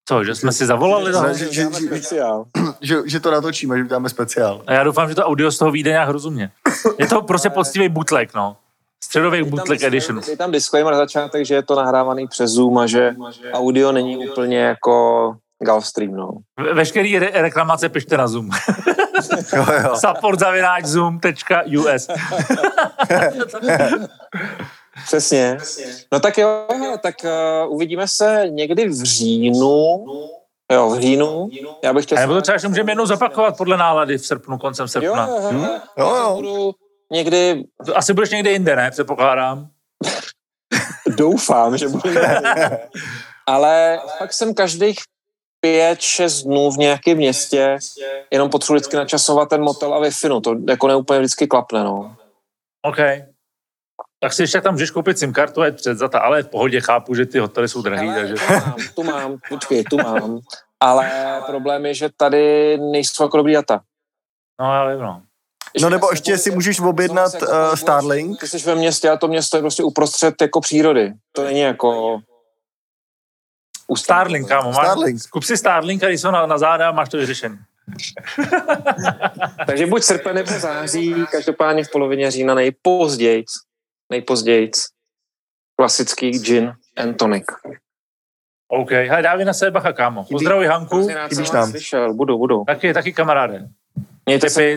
Co, že jsme si zavolali? No? že- že- že- speciál. Že, že to natočíme, že uděláme speciál. A já doufám, že to audio z toho vyjde nějak rozumně. Je to prostě poctivý bootleg, no. Středový bootleg edition. Je tam disclaimer na začátek, že je to nahrávaný přes Zoom a že audio není úplně jako Gulfstream, no. Ve- Veškerý re- reklamace pište na Zoom. <laughs> Jo, jo. Support zavináč zoom.us. <laughs> Přesně. No tak jo, tak uh, uvidíme se někdy v říjnu. Jo, v říjnu. Já bych chtěl... A nebo to třeba ještě můžeme jednou zopakovat podle nálady v srpnu, koncem Jo, srpna. jo, jo. Jo, jo. Budu někdy, Asi budeš někde jinde, ne? Předpokládám. <laughs> doufám, že budu <laughs> Ale fakt jsem každých pět, šest dnů v nějakém městě, jenom potřebuji vždycky načasovat ten motel a wi no, to jako neúplně vždycky klapne, no. OK. Tak si ještě tam můžeš koupit SIM kartu a jet před zata, ale v pohodě chápu, že ty hotely jsou drahý, takže... tu mám, tu mám, počkej, tu mám. Ale problém je, že tady nejsou jako dobrý data. No já vím, no. No nebo ještě si můžeš objednat uh, Starlink. Ty jsi ve městě a to město je prostě uprostřed jako přírody. To není jako... U Starlink, kámo. Starlink. Kup si Starlink a když jsou na, na záda a máš to vyřešený. <laughs> Takže buď srpen nebo září, každopádně v polovině října nejpozději. Nejpozději. Klasický gin and tonic. OK. Hele, dávej na sebe bacha, kámo. Pozdravuj Hanku. Chybíš nám. Slyšel, budu, budu. Taky, taky kamaráde. Mějte se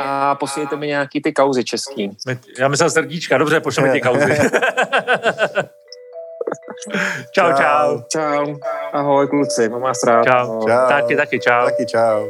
a posílejte mi nějaký ty kauzy český. Já myslel srdíčka, dobře, pošleme ti kauzy. <laughs> čau, čau. Čau. Ahoj kluci, mám vás rád. Čau. Čau. Taky, taky, čau. Taky čau.